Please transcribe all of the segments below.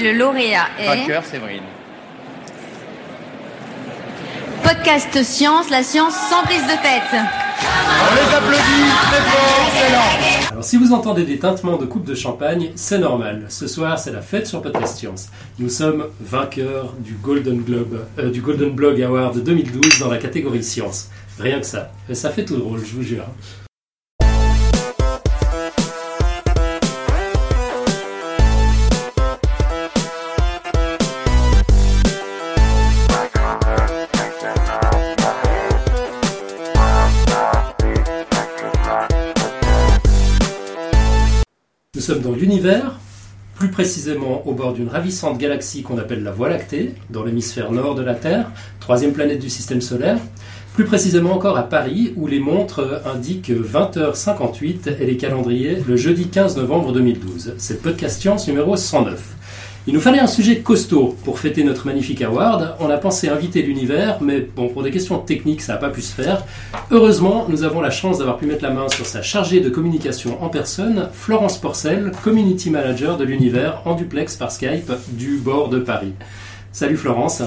Le lauréat est Vainqueur, Séverine. Podcast Science, la science sans prise de tête. On les applaudit très fort, excellent. Alors si vous entendez des tintements de coupe de champagne, c'est normal. Ce soir, c'est la fête sur Podcast Science. Nous sommes vainqueurs du Golden Globe, euh, du Golden Blog Award 2012 dans la catégorie science. Rien que ça. Et ça fait tout drôle, je vous jure. Nous sommes dans l'univers, plus précisément au bord d'une ravissante galaxie qu'on appelle la Voie lactée, dans l'hémisphère nord de la Terre, troisième planète du système solaire. Plus précisément encore à Paris, où les montres indiquent 20h58 et les calendriers le jeudi 15 novembre 2012. C'est podcast Science numéro 109. Il nous fallait un sujet costaud pour fêter notre magnifique award. On a pensé inviter l'univers, mais bon, pour des questions techniques, ça n'a pas pu se faire. Heureusement, nous avons la chance d'avoir pu mettre la main sur sa chargée de communication en personne, Florence Porcel, community manager de l'univers en duplex par Skype du bord de Paris. Salut Florence.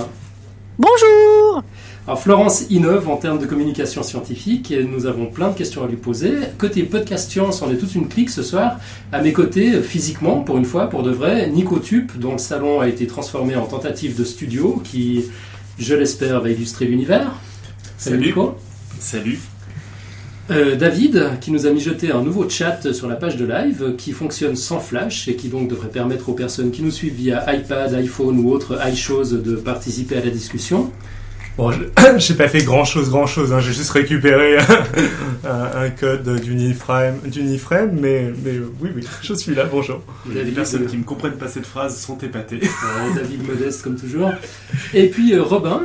Bonjour Alors Florence innove en termes de communication scientifique et nous avons plein de questions à lui poser. Côté podcast science, on est toute une clique ce soir. À mes côtés, physiquement, pour une fois, pour de vrai, Nico Tup, dont le salon a été transformé en tentative de studio, qui, je l'espère, va illustrer l'univers. Salut, Salut. Nico. Salut. Euh, David, qui nous a mijoté un nouveau chat sur la page de live, qui fonctionne sans flash et qui donc devrait permettre aux personnes qui nous suivent via iPad, iPhone ou autre iShows de participer à la discussion. Bon, je- j'ai pas fait grand chose, grand chose. Hein. J'ai juste récupéré un, un code d'Uniframe, d'Uniframe, mais, mais oui, oui, je suis là. Bonjour. David, Les personnes euh, qui ne comprennent pas cette phrase sont épatées. Euh, David Modeste comme toujours. Et puis euh, Robin,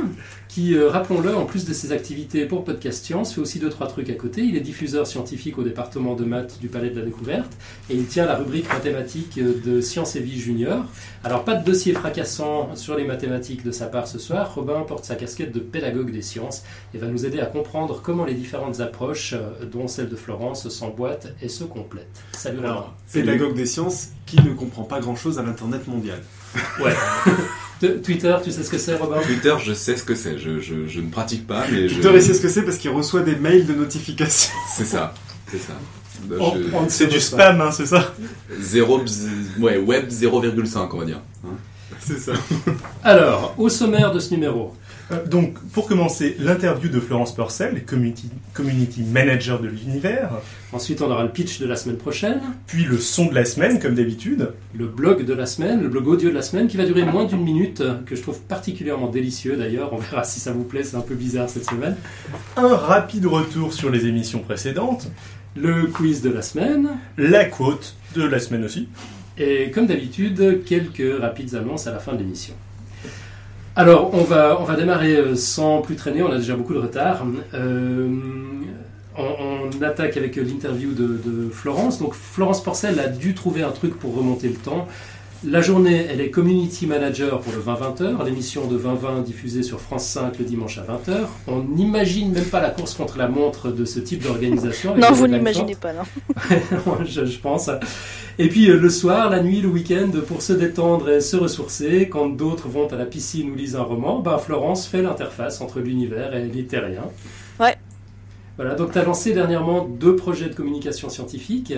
qui, euh, rappelons-le, en plus de ses activités pour Podcast Science, fait aussi deux trois trucs à côté. Il est diffuseur scientifique au département de maths du Palais de la Découverte et il tient la rubrique mathématiques de Sciences et Vie Junior. Alors pas de dossier fracassant sur les mathématiques de sa part ce soir. Robin porte sa casquette de pédagogue des sciences et va nous aider à comprendre comment les différentes approches, euh, dont celle de Florence, s'emboîtent et se complètent. Salut Robin. Alors, pédagogue des sciences qui ne comprend pas grand-chose à l'Internet mondial. Ouais. Twitter, tu sais ce que c'est Robin? Twitter, je sais ce que c'est. Je, je, je ne pratique pas, mais je... Twitter, il sait ce que c'est parce qu'il reçoit des mails de notification. C'est ça. C'est ça. Bah, je- C'est du spam, hein, c'est ça? Zéro bzz- ouais, web 0,5, on va dire. Hein. C'est ça. Alors, au sommaire de ce numéro, Donc, pour commencer, l'interview de Florence Purcell, community, community manager de l'univers, ensuite on aura le pitch de la semaine prochaine, puis le son de la semaine, comme d'habitude, le blog de la semaine, le blog audio de la semaine qui va durer moins d'une minute, que je trouve particulièrement délicieux d'ailleurs, on verra si ça vous plaît, c'est un peu bizarre cette semaine, un rapide retour sur les émissions précédentes, le quiz de la semaine, la quote de la semaine aussi. et comme d'habitude, quelques rapides annonces à la fin de l'émission. Alors, on va, on va démarrer euh, sans plus traîner, on a déjà beaucoup de retard. Euh, on, attaque avec l'interview de Florence. Donc, Florence Porcel a dû trouver un truc pour remonter le temps. La journée, elle est community manager pour le 20-20h, l'émission de 20-20 diffusée sur France 5 le dimanche à 20h. On n'imagine même pas la course contre la montre de ce type d'organisation. Non, vous n'imaginez pas, non. je, je pense. Et puis euh, le soir, la nuit, le week-end, pour se détendre et se ressourcer, quand d'autres vont à la piscine ou lisent un roman, ben Florence fait l'interface entre l'univers et les terriens. Ouais. Voilà, donc tu as lancé dernièrement deux projets de communication scientifique.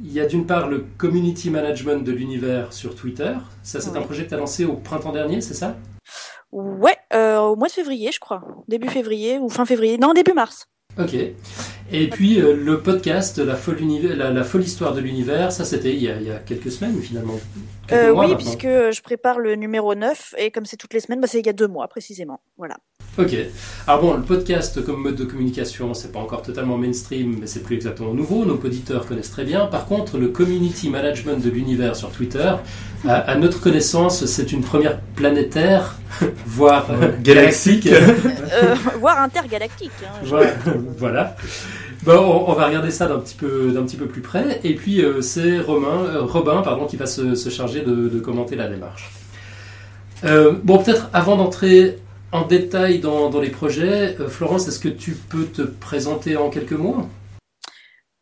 Il y a d'une part le community management de l'univers sur Twitter. Ça, c'est un projet que tu as lancé au printemps dernier, c'est ça? Ouais, euh, au mois de février, je crois. Début février ou fin février. Non, début mars. Ok. Et puis euh, le podcast la folle, univers- la, la folle histoire de l'univers, ça c'était il, y a- il y a quelques semaines finalement. Quelques Euh, mois oui, maintenant. puisque euh, je prépare le numéro 9, et comme c'est toutes les semaines, bah, c'est il y a deux mois précisément. Voilà. Ok. Alors bon, le podcast comme mode de communication, c'est pas encore totalement mainstream, mais c'est plus exactement nouveau. Nos auditeurs connaissent très bien. Par contre, le community management de l'univers sur Twitter, à, à notre connaissance, c'est une première planétaire, voire euh, galactique. Euh, voire intergalactique. hein. voilà. Bon, on, va regarder ça d'un petit peu, plus près. Et puis euh, c'est Romain, euh, Robin, pardon, qui va se, charger de, commenter la démarche. Euh, bon, peut-être avant d'entrer en détail dans, les projets, Florence, est-ce que tu peux te présenter en quelques mots?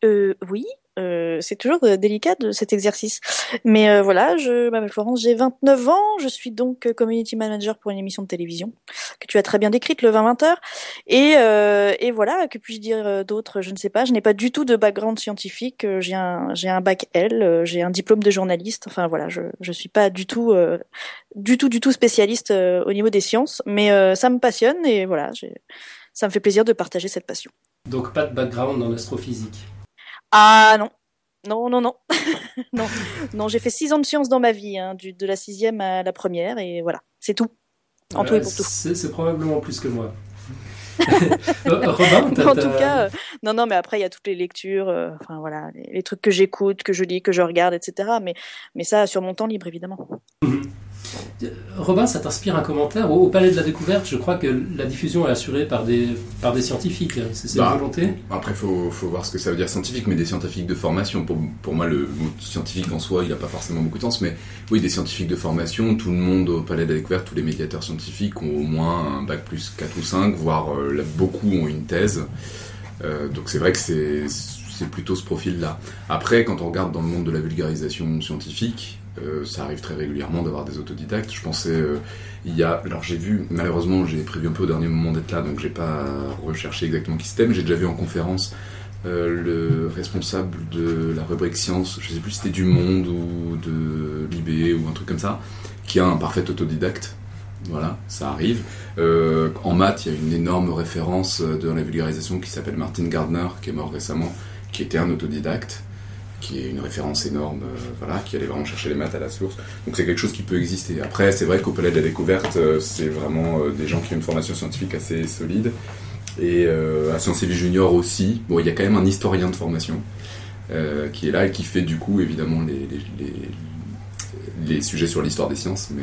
Oui. Euh, c'est toujours euh, délicat de cet exercice. Mais euh, voilà, je m'appelle Florence, j'ai 29 ans, je suis donc community manager pour une émission de télévision que tu as très bien décrite, le 20-20 heures. Et, et voilà, que puis-je dire d'autre? Je ne sais pas, je n'ai pas du tout de background scientifique, j'ai un, un bac L, j'ai un diplôme de journaliste, enfin voilà, je je suis pas du tout, du tout, du tout spécialiste au niveau des sciences, mais ça me passionne et voilà, ça me fait plaisir de partager cette passion. Donc pas de background en astrophysique. Ah non. Non, non, non. non, non j'ai fait six ans de sciences dans ma vie, hein, du, de la sixième à la première, et voilà, c'est tout. En tout et pour tout. C'est c'est probablement plus que moi. Euh, Robin, en tout cas, euh, non, non, mais après, il y a toutes les lectures, euh, enfin voilà, les, les trucs que j'écoute, que je lis, que je regarde, etc. Mais, mais ça, sur mon temps libre, évidemment. Robin, ça t'inspire un commentaire au, Palais de la Découverte, je crois que la diffusion est assurée par des, par des scientifiques. hein. C'est c'est Bah, une volonté Après, faut, faut voir ce que ça veut dire scientifique, mais des scientifiques de formation. Pour, pour moi, le mot scientifique en soi, il n'a pas forcément beaucoup de sens, mais oui, des scientifiques de formation. Tout le monde au Palais de la Découverte, tous les médiateurs scientifiques ont au moins un bac plus 4 ou 5, voire euh, là, beaucoup ont une thèse. Euh, donc c'est vrai que c'est c'est plutôt ce profil-là. Après, quand on regarde dans le monde de la vulgarisation scientifique, euh, ça arrive très régulièrement d'avoir des autodidactes. Je pensais, euh, il y a, alors j'ai vu, malheureusement, j'ai prévu un peu au dernier moment d'être là, donc j'ai pas recherché exactement qui c'était, mais j'ai déjà vu en conférence euh, le responsable de la rubrique science, je sais plus si c'était du Monde ou de l'IB ou un truc comme ça, qui a un parfait autodidacte. Voilà, ça arrive. En maths, il y a une énorme référence dans la vulgarisation qui s'appelle Martin Gardner, qui est mort récemment, qui était un autodidacte, qui est une référence énorme, euh, voilà, qui allait vraiment chercher les maths à la source. Donc c'est quelque chose qui peut exister. Après, c'est vrai qu'au Palais de la Découverte, euh, c'est vraiment euh, des gens qui ont une formation scientifique assez solide. Et à Sciences et Vie Junior aussi, bon, il y a quand même un historien de formation qui est là et qui fait du coup évidemment les, les, les, les sujets sur l'histoire des sciences, mais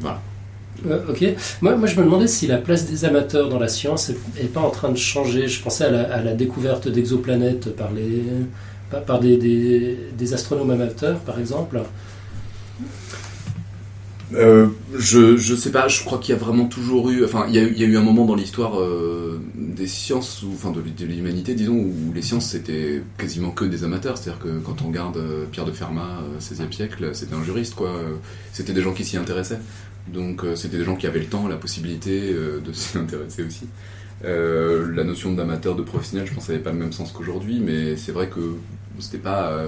voilà. Euh, ok. Moi, je me demandais si la place des amateurs dans la science est, est pas en train de changer. Je pensais à la, découverte d'exoplanètes par, les, par, des, astronomes amateurs, par exemple. Euh, je, je sais pas, je crois qu'il y a vraiment toujours eu. Enfin, il y a, eu- un moment dans l'histoire euh, des sciences, ou, enfin de, l'humanité, disons, où les sciences c'était quasiment que des amateurs. C'est-à-dire que quand on regarde Pierre de Fermat, euh, 16e siècle, c'était un juriste, quoi. C'était des gens qui s'y intéressaient. Donc, euh, c'était des gens qui avaient le temps, la possibilité euh, de s'y intéresser aussi. Euh, la notion d'amateur, de professionnel, je pense, n'avait pas le même sens qu'aujourd'hui, mais c'est vrai que c'était pas.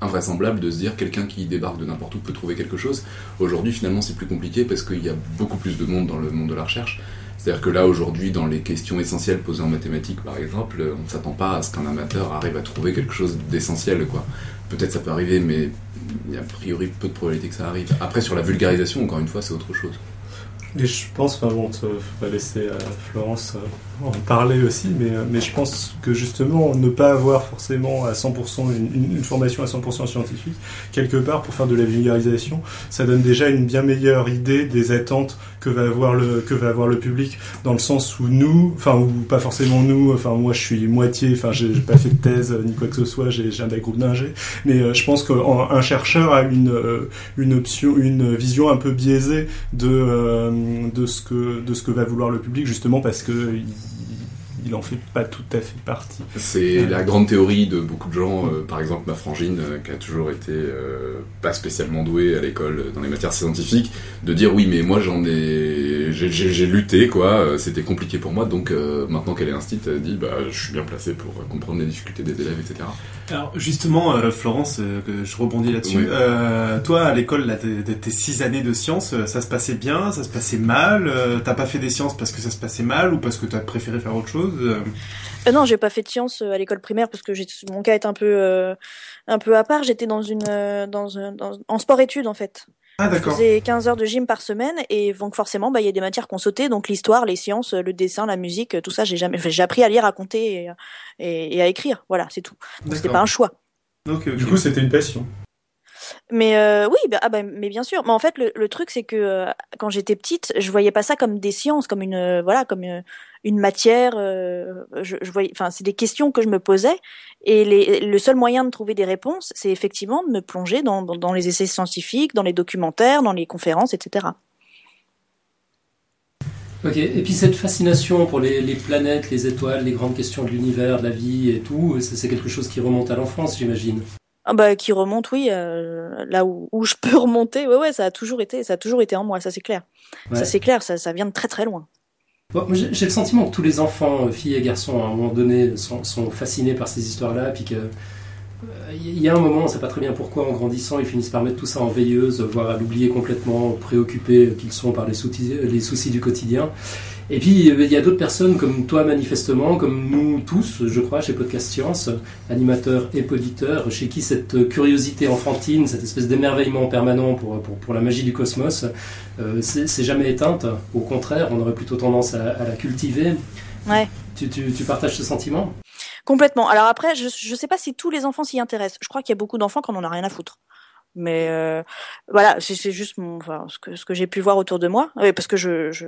invraisemblable de se dire quelqu'un qui débarque de n'importe où peut trouver quelque chose. Aujourd'hui, finalement, c'est plus compliqué parce qu'il y a beaucoup plus de monde dans le monde de la recherche. C'est-à-dire que là, aujourd'hui, dans les questions essentielles posées en mathématiques, par exemple, on ne s'attend pas à ce qu'un amateur arrive à trouver quelque chose d'essentiel. Peut-être ça peut arriver, mais il y a a priori peu de probabilité que ça arrive. Après, sur la vulgarisation, encore une fois, c'est autre chose. Et je pense, enfin bon, on va laisser euh, Florence euh, en parler aussi, mais, euh, mais je pense que justement, ne pas avoir forcément à 100% une, une- formation à 100% scientifique, quelque part, pour faire de la vulgarisation, ça donne déjà une bien meilleure idée des attentes que va avoir le, que va avoir le public, dans le sens où nous, enfin, ou pas forcément nous, enfin, moi je suis moitié, enfin, j'ai pas fait de thèse ni quoi que ce soit, j'ai un groupe d'ingé, mais euh, je pense qu'un chercheur a une, euh, une option, une vision un peu biaisée de, euh, de, ce que, de ce que va vouloir le public, justement parce que il, en fait pas tout à fait partie. C'est la grande théorie de beaucoup de gens, euh, par exemple ma frangine, euh, qui a toujours été euh, pas spécialement douée à l'école euh, dans les matières scientifiques, de dire oui mais moi j'en ai, j'ai- j'ai j'ai lutté quoi, euh, c'était compliqué pour moi, donc euh, maintenant qu'elle est instite, elle dit bah je suis bien placé pour euh, comprendre les difficultés des élèves, etc. Alors justement, euh, Florence, euh, que je rebondis là-dessus. Oui. Euh, toi, à l'école, là, de, de tes six années de sciences, euh, ça se passait bien, ça se passait mal. euh, T'as pas fait des sciences parce que ça se passait mal ou parce que t'as préféré faire autre chose? Euh, Euh, non, j'ai pas fait de sciences euh, à l'école primaire parce que mon cas est un peu euh, un peu à part. J'étais dans une dans, un- dans en sport études en fait. Ah Je faisais 15 heures de gym par semaine et donc forcément bah il y a des matières qu'on sautait donc l'histoire, les sciences, le dessin, la musique, tout ça j'ai jamais j'ai appris à lire, à compter et, et, et à écrire. Voilà, c'est tout. Donc c'était pas un choix. Ok, ok. Du coup, c'était une passion. Mais euh, oui, bah, ah bah, mais bien sûr. Mais en fait, le, truc, c'est que euh, quand j'étais petite, je voyais pas ça comme des sciences, comme une euh, voilà, comme une, matière. je, voyais, enfin, c'est des questions que je me posais, et le seul moyen de trouver des réponses, c'est effectivement de me plonger dans, les essais scientifiques, dans les documentaires, dans les conférences, etc. Ok, et puis cette fascination pour les, planètes, les étoiles, les grandes questions de l'univers, de la vie et tout, c'est quelque chose qui remonte à l'enfance, j'imagine. Ah bah qui remonte, oui, euh, là où, où je peux remonter, ouais, ouais, ça a toujours été, ça a toujours été en moi, ça c'est clair. Ouais. Ça c'est clair, ça, ça vient de très très loin. Bon, j'ai le sentiment que tous les enfants, euh, filles et garçons, à un moment donné, sont, sont fascinés par ces histoires-là, puis que euh, il y a un moment, on ne sait pas très bien pourquoi, en grandissant, ils finissent par mettre tout ça en veilleuse, voire à l'oublier complètement, préoccupés qu'ils sont par les soucis, les soucis du quotidien. Et puis, il y a d'autres personnes comme toi, manifestement, comme nous tous, je crois, chez Podcast Science, animateurs et poditeurs, chez qui cette curiosité enfantine, cette espèce d'émerveillement permanent pour, pour, pour la magie du cosmos, euh, c'est jamais éteinte. Au contraire, on aurait plutôt tendance à, à la cultiver. Ouais. Tu, tu, tu partages ce sentiment? Complètement. Alors après, je je sais pas si tous les enfants s'y intéressent. Je crois qu'il y a beaucoup d'enfants qui en ont rien à foutre. Mais euh, voilà, c'est juste mon, enfin, ce que ce que j'ai pu voir autour de moi, Oui, parce que je je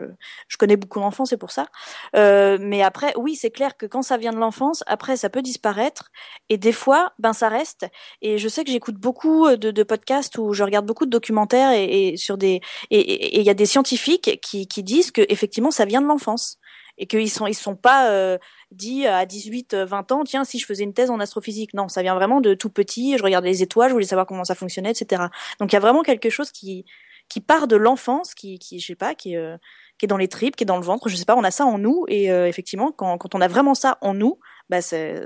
je connais beaucoup d'enfants, c'est pour ça. Euh, mais après, oui, c'est clair que quand ça vient de l'enfance, après ça peut disparaître et des fois, ben ça reste. Et je sais que j'écoute beaucoup de, de podcasts où je regarde beaucoup de documentaires et, et sur des et et- et il y a des scientifiques qui qui disent que effectivement ça vient de l'enfance et qu'ils sont ils sont pas euh, dit à 18, euh, 20 ans, tiens, si je faisais une thèse en astrophysique. Non, ça vient vraiment de tout petit. Je regardais les étoiles, je voulais savoir comment ça fonctionnait, etc. Donc il y a vraiment quelque chose qui qui part de l'enfance, qui, qui, je sais pas, qui, euh, qui est dans les tripes, qui est dans le ventre. Je sais pas, on a ça en nous et euh, effectivement, quand, quand on a vraiment ça en nous, bah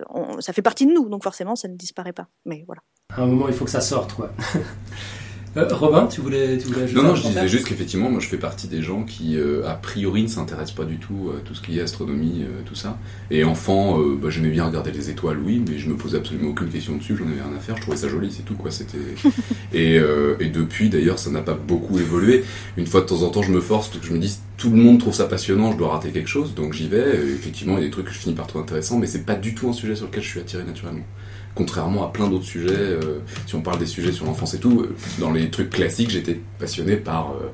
on- ça fait partie de nous. Donc forcément, ça ne disparaît pas. Mais voilà. À un moment, il faut que ça sorte, quoi. Euh, Robin, tu voulais, tu voulais ajouter Non, non, un je disais juste qu'effectivement, moi je fais partie des gens qui, euh, a priori, ne s'intéressent pas du tout à tout ce qui est astronomie, euh, tout ça. Et enfant, euh, bah, j'aimais bien regarder les étoiles, oui, mais je me posais absolument aucune question dessus, j'en avais rien à faire, je trouvais ça joli, c'est tout, quoi. C'était. et, euh, et depuis, d'ailleurs, ça n'a pas beaucoup évolué. Une fois de temps en temps, je me force, parce que je me dis, tout le monde trouve ça passionnant, je dois rater quelque chose, donc j'y vais. Et effectivement, il y a des trucs que je finis par trouver intéressants, mais c'est pas du tout un sujet sur lequel je suis attiré naturellement contrairement à plein d'autres sujets, euh, si on parle des sujets sur l'enfance et tout, euh, dans les trucs classiques, j'étais passionné par euh,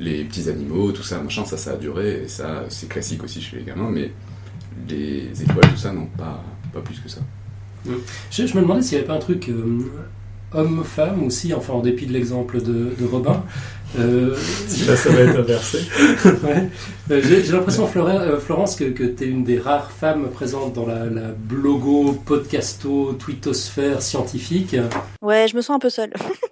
les petits animaux, tout ça, machin, ça, ça a duré, et ça, c'est classique aussi chez les gamins, mais les étoiles, tout ça, non, pas, pas plus que ça. Je, me demandais s'il n'y avait pas un truc homme-femme aussi, enfin en dépit de l'exemple de Robin. Euh, Là, ça va être inversé. ouais. Euh, J'ai j'ai l'impression, euh, Florence, que, que tu es une des rares femmes présentes dans la, la blogo, podcasto, twittosphère scientifique. Ouais, je me sens un peu seule.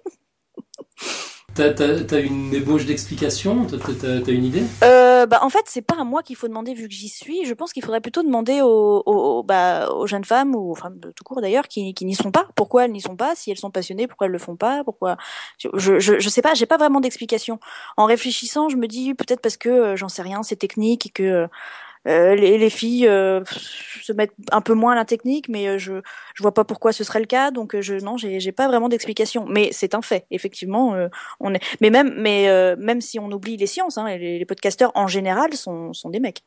T'as as, une ébauche d'explication? T'as une idée? Euh, bah, en fait, c'est pas à moi qu'il faut demander vu que j'y suis. Je pense qu'il faudrait plutôt demander aux, aux, aux- bah, aux jeunes femmes ou aux femmes de tout court d'ailleurs qui, qui n'y sont pas. Pourquoi elles n'y sont pas? Si elles sont passionnées, pourquoi elles le font pas? Pourquoi? Je, je, je sais pas. J'ai pas vraiment d'explication. En réfléchissant, je me dis peut-être parce que euh, j'en sais rien, c'est technique et que euh, les, les filles euh, se mettent un peu moins à la technique, mais euh, je je vois pas pourquoi ce serait le cas. Donc euh, je non, j'ai pas vraiment d'explication. Mais c'est un fait. Effectivement, euh, on est. Mais même mais euh, même si on oublie les sciences, hein, les, les podcasteurs en général sont sont des mecs.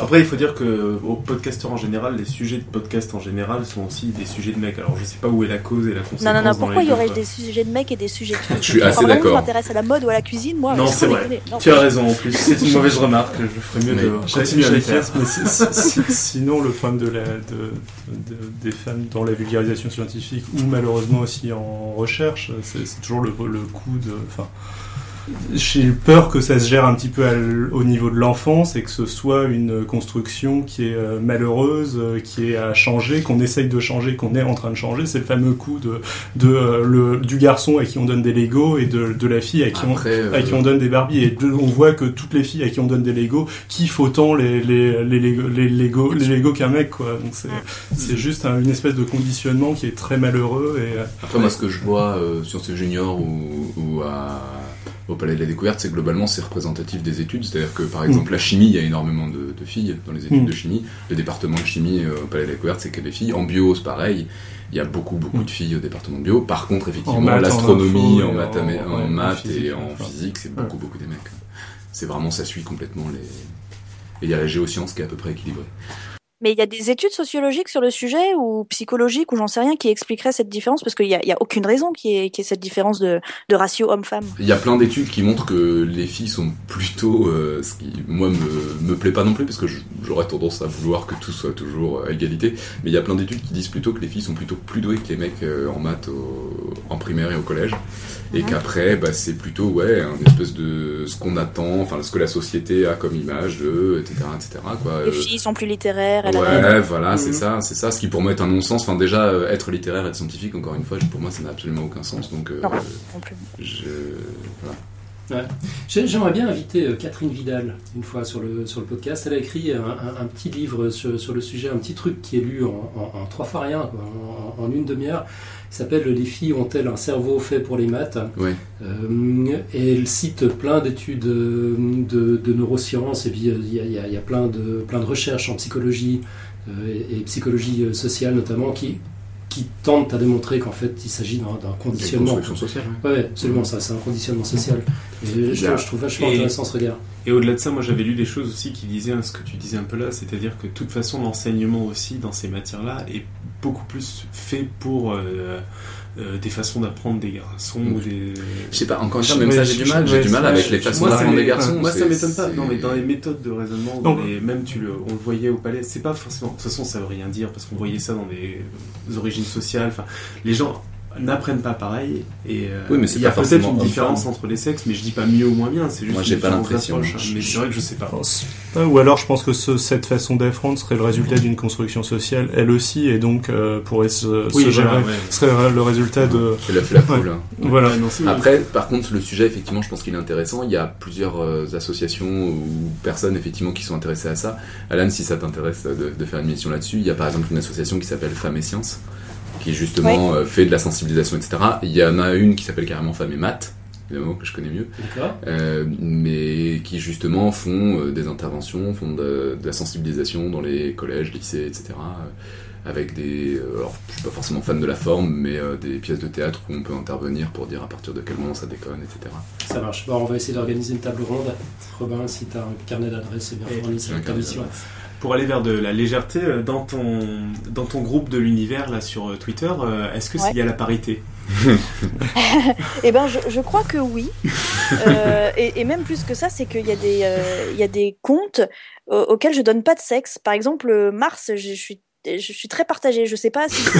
Après, il faut dire que aux podcasteurs en général, les sujets de podcast en général sont aussi des sujets de mecs. Alors, je sais pas où est la cause et la conséquence. Non non non. Pourquoi les il y aurait des sujets de mecs et des sujets de filles Je suis assez d'accord. Je m'intéresse à la mode ou à la cuisine, moi. Non, c'est vrai. Tu as raison en plus. C'est une mauvaise remarque. Je ferais mieux Mais de continuer à le faire. j'acquiesce, mais si- si- si- sinon, le problème de la, de, de- des femmes dans la vulgarisation scientifique ou malheureusement aussi en recherche, c'est c'est toujours le, le coup de. Enfin, j'ai peur que ça se gère un petit peu au niveau de l'enfance et que ce soit une construction qui est euh, malheureuse, euh, qui est à changer, qu'on essaye de changer, qu'on est en train de changer. C'est le fameux coup de, de euh, le, du garçon à qui on donne des Legos et de, de la fille à qui on, Après, euh, à qui on donne des Barbies. Et on voit que toutes les filles à qui on donne des Lego kiffent autant les les les Lego les Lego, les Lego qu'un mec quoi. Donc c'est c'est juste un- une espèce de conditionnement qui est très malheureux et Après, moi, ce que je vois euh, sur ces juniors ou, ou à, au Palais de la Découverte, c'est globalement, c'est représentatif des études. C'est-à-dire que, par exemple, la chimie, il y a énormément de, de filles dans les études Mm. de chimie. Le département de chimie euh, au Palais de la Découverte, c'est que des filles. En bio, c'est pareil. Il y a beaucoup, beaucoup de filles au département de bio. Par contre, effectivement, l'astronomie, en, maths, en- en, ouais, en maths physique, et en physique, c'est Ouais. beaucoup, beaucoup des mecs. C'est vraiment, ça suit complètement les. Et il y a la géoscience qui est à peu près équilibrée. Mais il y a des études sociologiques sur le sujet ou psychologiques ou j'en sais rien qui expliqueraient cette différence parce qu'il n'y a, y a aucune raison qui ait, qui ait cette différence de, de ratio homme-femme. Il y a plein d'études qui montrent que les filles sont plutôt, euh, ce qui moi me, me plaît pas non plus parce que j'aurais tendance à vouloir que tout soit toujours à égalité, mais il y a plein d'études qui disent plutôt que les filles sont plutôt plus douées que les mecs euh, en maths au- en primaire et au collège, et qu'après bah, c'est plutôt ouais un espèce de ce qu'on attend, enfin ce que la société a comme image de etc etc quoi. Les filles sont plus littéraires. Ouais, voilà, c'est Mhm. ça, c'est ça. Ce qui pour moi est un non-sens. Enfin, déjà, euh, être littéraire, être scientifique, encore une fois, pour moi, ça n'a absolument aucun sens. Donc, euh, Non. non plus. je, voilà. J'ai- J'aimerais bien inviter euh, Catherine Vidal une fois sur le, sur le podcast. Elle a écrit un, un- un petit livre sur, sur le sujet, un petit truc qui est lu en, en- en trois fois rien, quoi, en, en une demi-heure. Il s'appelle Les filles ont-elles un cerveau fait pour les maths Ouais. Euh, Et elle cite plein d'études euh, de, de neurosciences et puis il y a, y a- y a plein, de, plein de recherches en psychologie euh, et, et psychologie sociale notamment qui, qui tentent à démontrer qu'en fait il s'agit d'un conditionnement. construction sociale. ouais. Ouais, absolument, ça, c'est un conditionnement social. Et je, je trouve vachement Et- intéressant ce regard. Et au-delà de ça, moi j'avais lu des choses aussi qui disaient hein, ce que tu disais un peu là, c'est-à-dire que de toute façon l'enseignement aussi dans ces matières-là est beaucoup plus fait pour euh, euh, des façons d'apprendre des garçons ou des. Je sais pas, encore une fois, même ça, j'ai du mal. J'ai du mal avec les façons d'apprendre des garçons. Moi, ça m'étonne pas. Non, mais dans les méthodes de raisonnement, Non. dans les- même tu le, on le voyait au palais, c'est pas forcément. De toute façon, ça veut rien dire parce qu'on voyait ça dans des, des origines sociales. Enfin, les gens n'apprennent pas pareil. Et euh, Oui, mais c'est il y a peut-être forcément une différence entre les sexes, mais je dis pas mieux ou moins bien. C'est juste. Moi, j'ai pas l'impression. hein. Mais c'est vrai que je sais pas. pense pas. Ou alors, je pense que ce- cette façon d'apprendre serait le résultat d'une construction sociale, elle aussi, et donc euh, pourrait se, Oui, se voilà, gérer. ouais. serait le résultat de. C'est la, la poule. hein. Voilà. Après, par contre, le sujet, effectivement, je pense qu'il est intéressant. Il y a plusieurs euh, associations ou personnes, effectivement, qui sont intéressées à ça. Alan, si ça t'intéresse de, de faire une émission là-dessus, il y a par exemple une association qui s'appelle Femmes et Sciences, qui justement euh, fait de la sensibilisation, etc. Il y en a une qui s'appelle carrément Femmes et Maths, évidemment, que je connais mieux, euh, mais qui justement font euh, des interventions, font de, de la sensibilisation dans les collèges, lycées, etc. euh, avec des. euh, alors, je suis pas forcément fan de la forme, mais euh, des pièces de théâtre où on peut intervenir pour dire à partir de quel moment ça déconne, etc. Ça marche. Bon, on va essayer d'organiser une table ronde. Robin, si tu as un carnet d'adresse, c'est bien fourni sur Pour aller vers de la légèreté, euh, dans ton, dans ton groupe de l'univers là sur euh, Twitter, euh, est-ce que Ouais. s'il y a la parité? Eh ben, je, je crois que oui. Euh, et, et même plus que ça, c'est qu'il y a des, euh, il y a des comptes euh, auxquels je donne pas de sexe. Par exemple, Mars, je, je suis je suis très partagée. Je sais pas si si-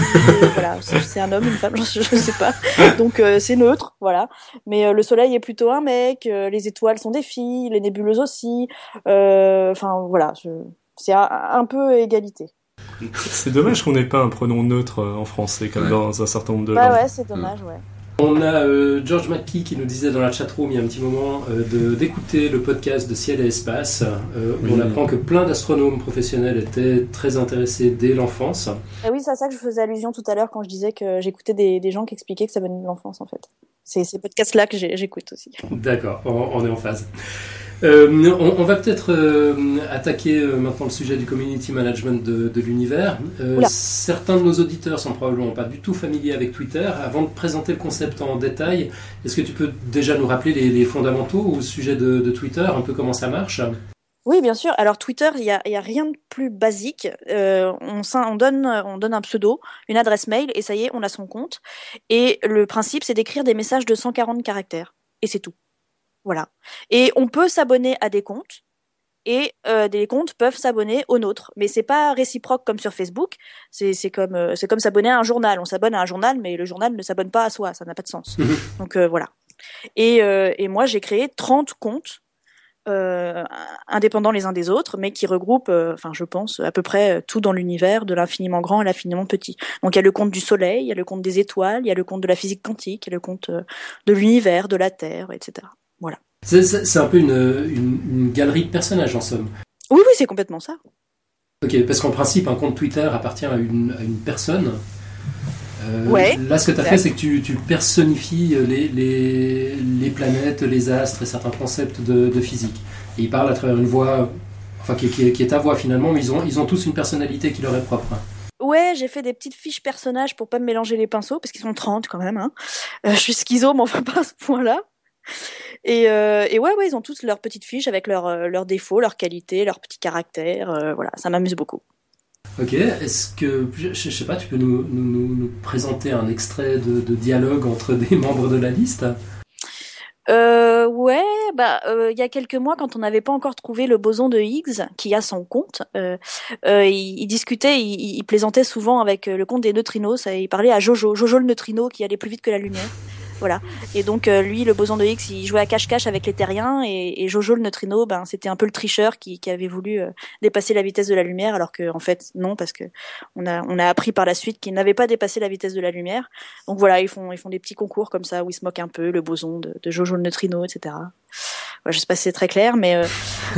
voilà, c'est un homme, une femme, je, je sais pas. Donc euh, c'est neutre, voilà. Mais euh, le Soleil est plutôt un mec. les étoiles sont des filles, les nébuleuses aussi. Enfin voilà, je- c'est un, peu égalité. C'est dommage qu'on n'ait pas un pronom neutre euh, en français, comme Ouais. dans un certain nombre de Bah langues. ouais, c'est dommage, ouais. On a euh, George McKee qui nous disait dans la chatroom il y a un petit moment euh, de- d'écouter le podcast de Ciel et Espace, euh, où Oui. on apprend que plein d'astronomes professionnels étaient très intéressés dès l'enfance. Ah oui, c'est à ça que je faisais allusion tout à l'heure quand je disais que j'écoutais des, des gens qui expliquaient que ça venait de l'enfance en fait. C'est ces podcasts-là que j'écoute aussi. D'accord, on, on est en phase. Euh, on, on va peut-être euh, attaquer euh, maintenant le sujet du community management de, de l'univers. Certains de nos auditeurs sont probablement pas du tout familiers avec Twitter. Avant de présenter le concept en détail, est-ce que tu peux déjà nous rappeler les, les fondamentaux au sujet de, de Twitter, un peu comment ça marche? Oui, bien sûr. Alors Twitter, il y a, rien de plus basique. On donne, on donne un pseudo, une adresse mail, et ça y est, on a son compte. Et le principe, c'est d'écrire des messages de 140 caractères. Et c'est tout. Voilà. Et on peut s'abonner à des comptes. Et euh, des comptes peuvent s'abonner aux nôtres, mais c'est pas réciproque comme sur Facebook. C'est c'est comme euh, c'est comme s'abonner à un journal. On s'abonne à un journal, mais le journal ne s'abonne pas à soi. Ça n'a pas de sens. Donc euh, voilà. Et, et moi, j'ai créé 30 comptes indépendants les uns des autres, mais qui regroupent, enfin je pense, à peu près tout dans l'univers de l'infiniment grand à l'infiniment petit. Donc il y a le compte du Soleil, il y a le compte des étoiles, il y a le compte de la physique quantique, il y a le compte de l'univers, de la Terre, etc. C'est- C'est un peu une, une- une galerie de personnages en somme. Oui, oui, c'est complètement ça. Ok, parce qu'en principe, un compte Twitter appartient à une, à une personne. Euh, Ouais, là, ce que tu as exact. fait, c'est que tu, tu personnifies les, les, les planètes, les astres et certains concepts de, de physique. Et ils parlent à travers une voix, enfin, qui, qui est, qui est ta voix finalement, mais ils ont, ils ont tous une personnalité qui leur est propre. Ouais, j'ai fait des petites fiches personnages pour pas me mélanger les pinceaux, parce qu'ils sont 30 quand même. Hein. Euh, je suis schizo, mais enfin pas à ce point-là. Et, euh, et ouais, ouais, ils ont tous leurs petites fiches avec leurs euh, leurs défauts, leurs qualités, leurs petits caractères. euh, voilà, ça m'amuse beaucoup. Ok, est-ce que, je, je sais pas, tu peux nous, nous- nous- nous présenter un extrait de, de dialogue entre des membres de la liste? Euh, ouais, bah, euh, il y a quelques mois, quand on n'avait pas encore trouvé le boson de Higgs, qui a son compte, euh, il, il discutait, il, il plaisantait souvent avec le compte des neutrinos. ça- Il parlait à Jojo, Jojo le neutrino, qui allait plus vite que la lumière. Voilà. Et donc euh, lui, le boson de Higgs, il jouait à cache-cache avec les terriens, et, et Jojo le neutrino, ben c'était un peu le tricheur qui, qui avait voulu euh, dépasser la vitesse de la lumière, alors que en fait non, parce que on a on a appris par la suite qu'il n'avait pas dépassé la vitesse de la lumière. Donc voilà, ils font ils font des petits concours comme ça où ils se moquent un peu, le boson de, de Jojo le neutrino, etc. Ouais, je sais pas si c'est très clair, mais euh,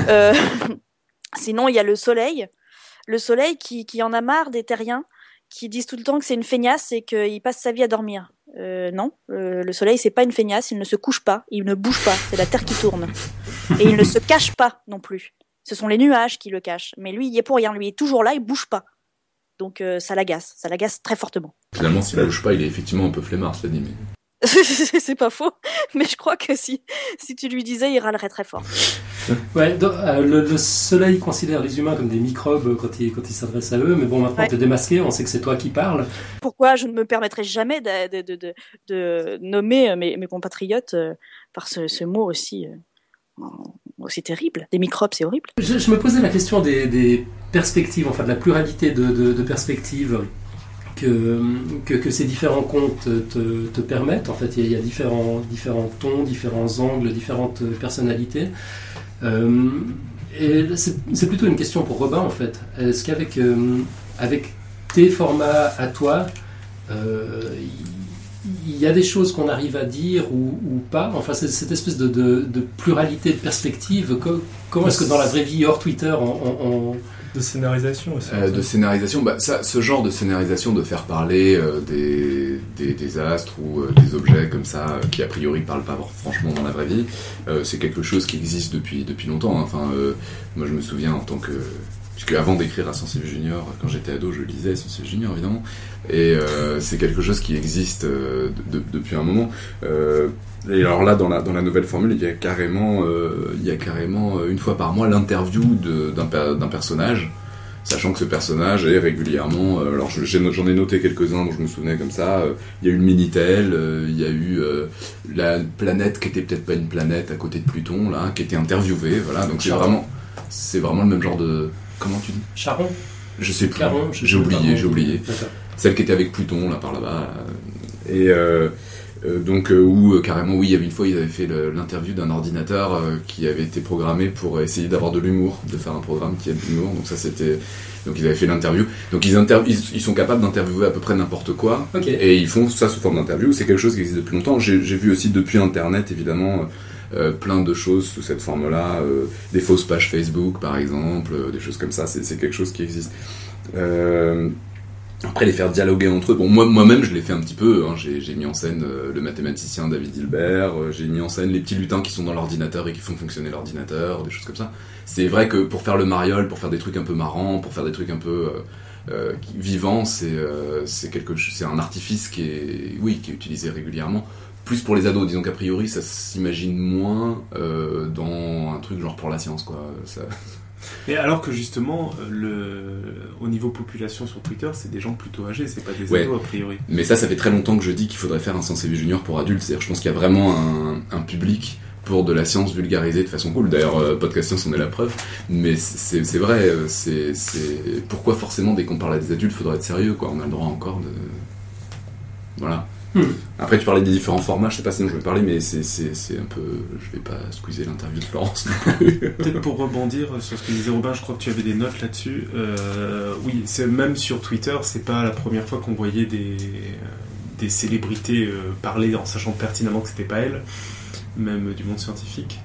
euh, sinon il y a le Soleil, le Soleil qui qui en a marre des terriens qui disent tout le temps que c'est une feignasse et qu'il passe sa vie à dormir. Euh, non, euh, le Soleil c'est pas une feignasse, il ne se couche pas, il ne bouge pas, c'est la Terre qui tourne et il ne se cache pas non plus. Ce sont les nuages qui le cachent, mais lui il y est pour rien, lui il est toujours là, il bouge pas. Donc euh, ça l'agace, ça l'agace très fortement. Finalement, s'il bouge pas, il est effectivement un peu flemmard, cela dit. C'est pas faux, mais je crois que si, si tu lui disais, il râlerait très fort. Ouais, donc, euh, le, le soleil considère les humains comme des microbes quand il, quand il s'adresse à eux, mais bon, maintenant Ouais. t'es démasqué, on sait que c'est toi qui parles. Pourquoi je ne me permettrai jamais de, de, de, de, nommer euh, mes, mes compatriotes euh, par ce, ce mot aussi, euh, aussi terrible? Des microbes, c'est horrible. Je, je me posais la question des, des perspectives, enfin de la pluralité de perspectives que, que, ces différents comptes te, te permettent. En fait, il y a, différents, différents tons, différents angles, différentes personnalités. Euh, et c'est plutôt une question pour Robin, en fait. Est-ce qu'avec euh, avec tes formats à toi, euh, il y a des choses qu'on arrive à dire ou, pas? Enfin, cette espèce de, pluralité de perspectives. Co- Comment est-ce que dans la vraie vie, hors Twitter, on- De scénarisation aussi. Euh, de scénarisation, bah, ça, ce genre de scénarisation, de faire parler euh, des, des, des astres ou euh, des objets comme ça, qui a priori parlent pas franchement dans la vraie vie, c'est quelque chose qui existe depuis, depuis longtemps. hein. Enfin, moi je me souviens en tant que... Puisque avant d'écrire à Sensible Junior, quand j'étais ado, je lisais Sensible Junior évidemment. Et c'est quelque chose qui existe de- de- depuis un moment. Et alors là, dans la, dans la nouvelle formule, il y a carrément, euh, il y a carrément euh, une fois par mois l'interview d'un per- d'un personnage sachant que ce personnage est régulièrement. euh, alors j'en ai noté quelques-uns dont je me souvenais comme ça. euh, Il y a eu le Minitel, il y a eu la planète qui était peut-être pas une planète à côté de Pluton là, qui était interviewée. Voilà, donc c'est vraiment, c'est vraiment le même genre de. Comment tu dis? Charon Je sais plus. J'ai oublié, j'ai oublié. Celle qui était avec Pluton là par là-bas. Et euh, donc euh, où euh, carrément oui, il y avait une fois ils avaient fait l'interview d'un ordinateur qui avait été programmé pour essayer d'avoir de l'humour, de faire un programme qui a de l'humour. Donc ça c'était donc ils avaient fait l'interview. Donc ils, inter- ils, ils sont capables d'interviewer à peu près n'importe quoi. Et ils font ça sous forme d'interview. C'est quelque chose qui existe depuis longtemps. J'ai vu aussi depuis Internet, évidemment, plein de choses sous cette forme-là. euh, des fausses pages Facebook, par exemple, des choses comme ça. C'est c'est quelque chose qui existe. Euh, après, les faire dialoguer entre eux. Bon, moi, moi-même, je l'ai fait un petit peu. hein. J'ai mis en scène euh, le mathématicien David Hilbert. euh, J'ai mis en scène les petits lutins qui sont dans l'ordinateur et qui font fonctionner l'ordinateur, des choses comme ça. C'est vrai que pour faire le mariole, pour faire des trucs un peu marrants, pour faire des trucs un peu euh, vivants, c'est c'est un artifice qui est, oui, qui est utilisé régulièrement. Plus pour les ados, disons qu'a priori, ça s'imagine moins dans un truc genre pour la science, quoi. Et alors que justement, euh, le... au niveau population sur Twitter, c'est des gens plutôt âgés, c'est pas des Ouais. ados a priori. Mais ça, ça fait très longtemps que je dis qu'il faudrait faire un Sensei Junior pour adultes. C'est-à-dire, je pense qu'il y a vraiment un, un public pour de la science vulgarisée de façon cool. D'ailleurs, euh, Podcast Science en est la preuve. Mais c'est vrai, euh, c'est c'est- pourquoi forcément dès qu'on parle à des adultes, faudrait être sérieux, quoi. On a le droit encore de. Voilà. Hmm. Après, tu parlais des différents formats, je sais pas sinon je vais parler, mais c'est un peu. Je vais pas squeezer l'interview de Florence. Peut-être pour rebondir sur ce que disait Robin, je crois que tu avais des notes là-dessus. Euh, oui, même sur Twitter, c'est pas la première fois qu'on voyait des, des célébrités euh, parler en sachant pertinemment que c'était pas elles, même du monde scientifique.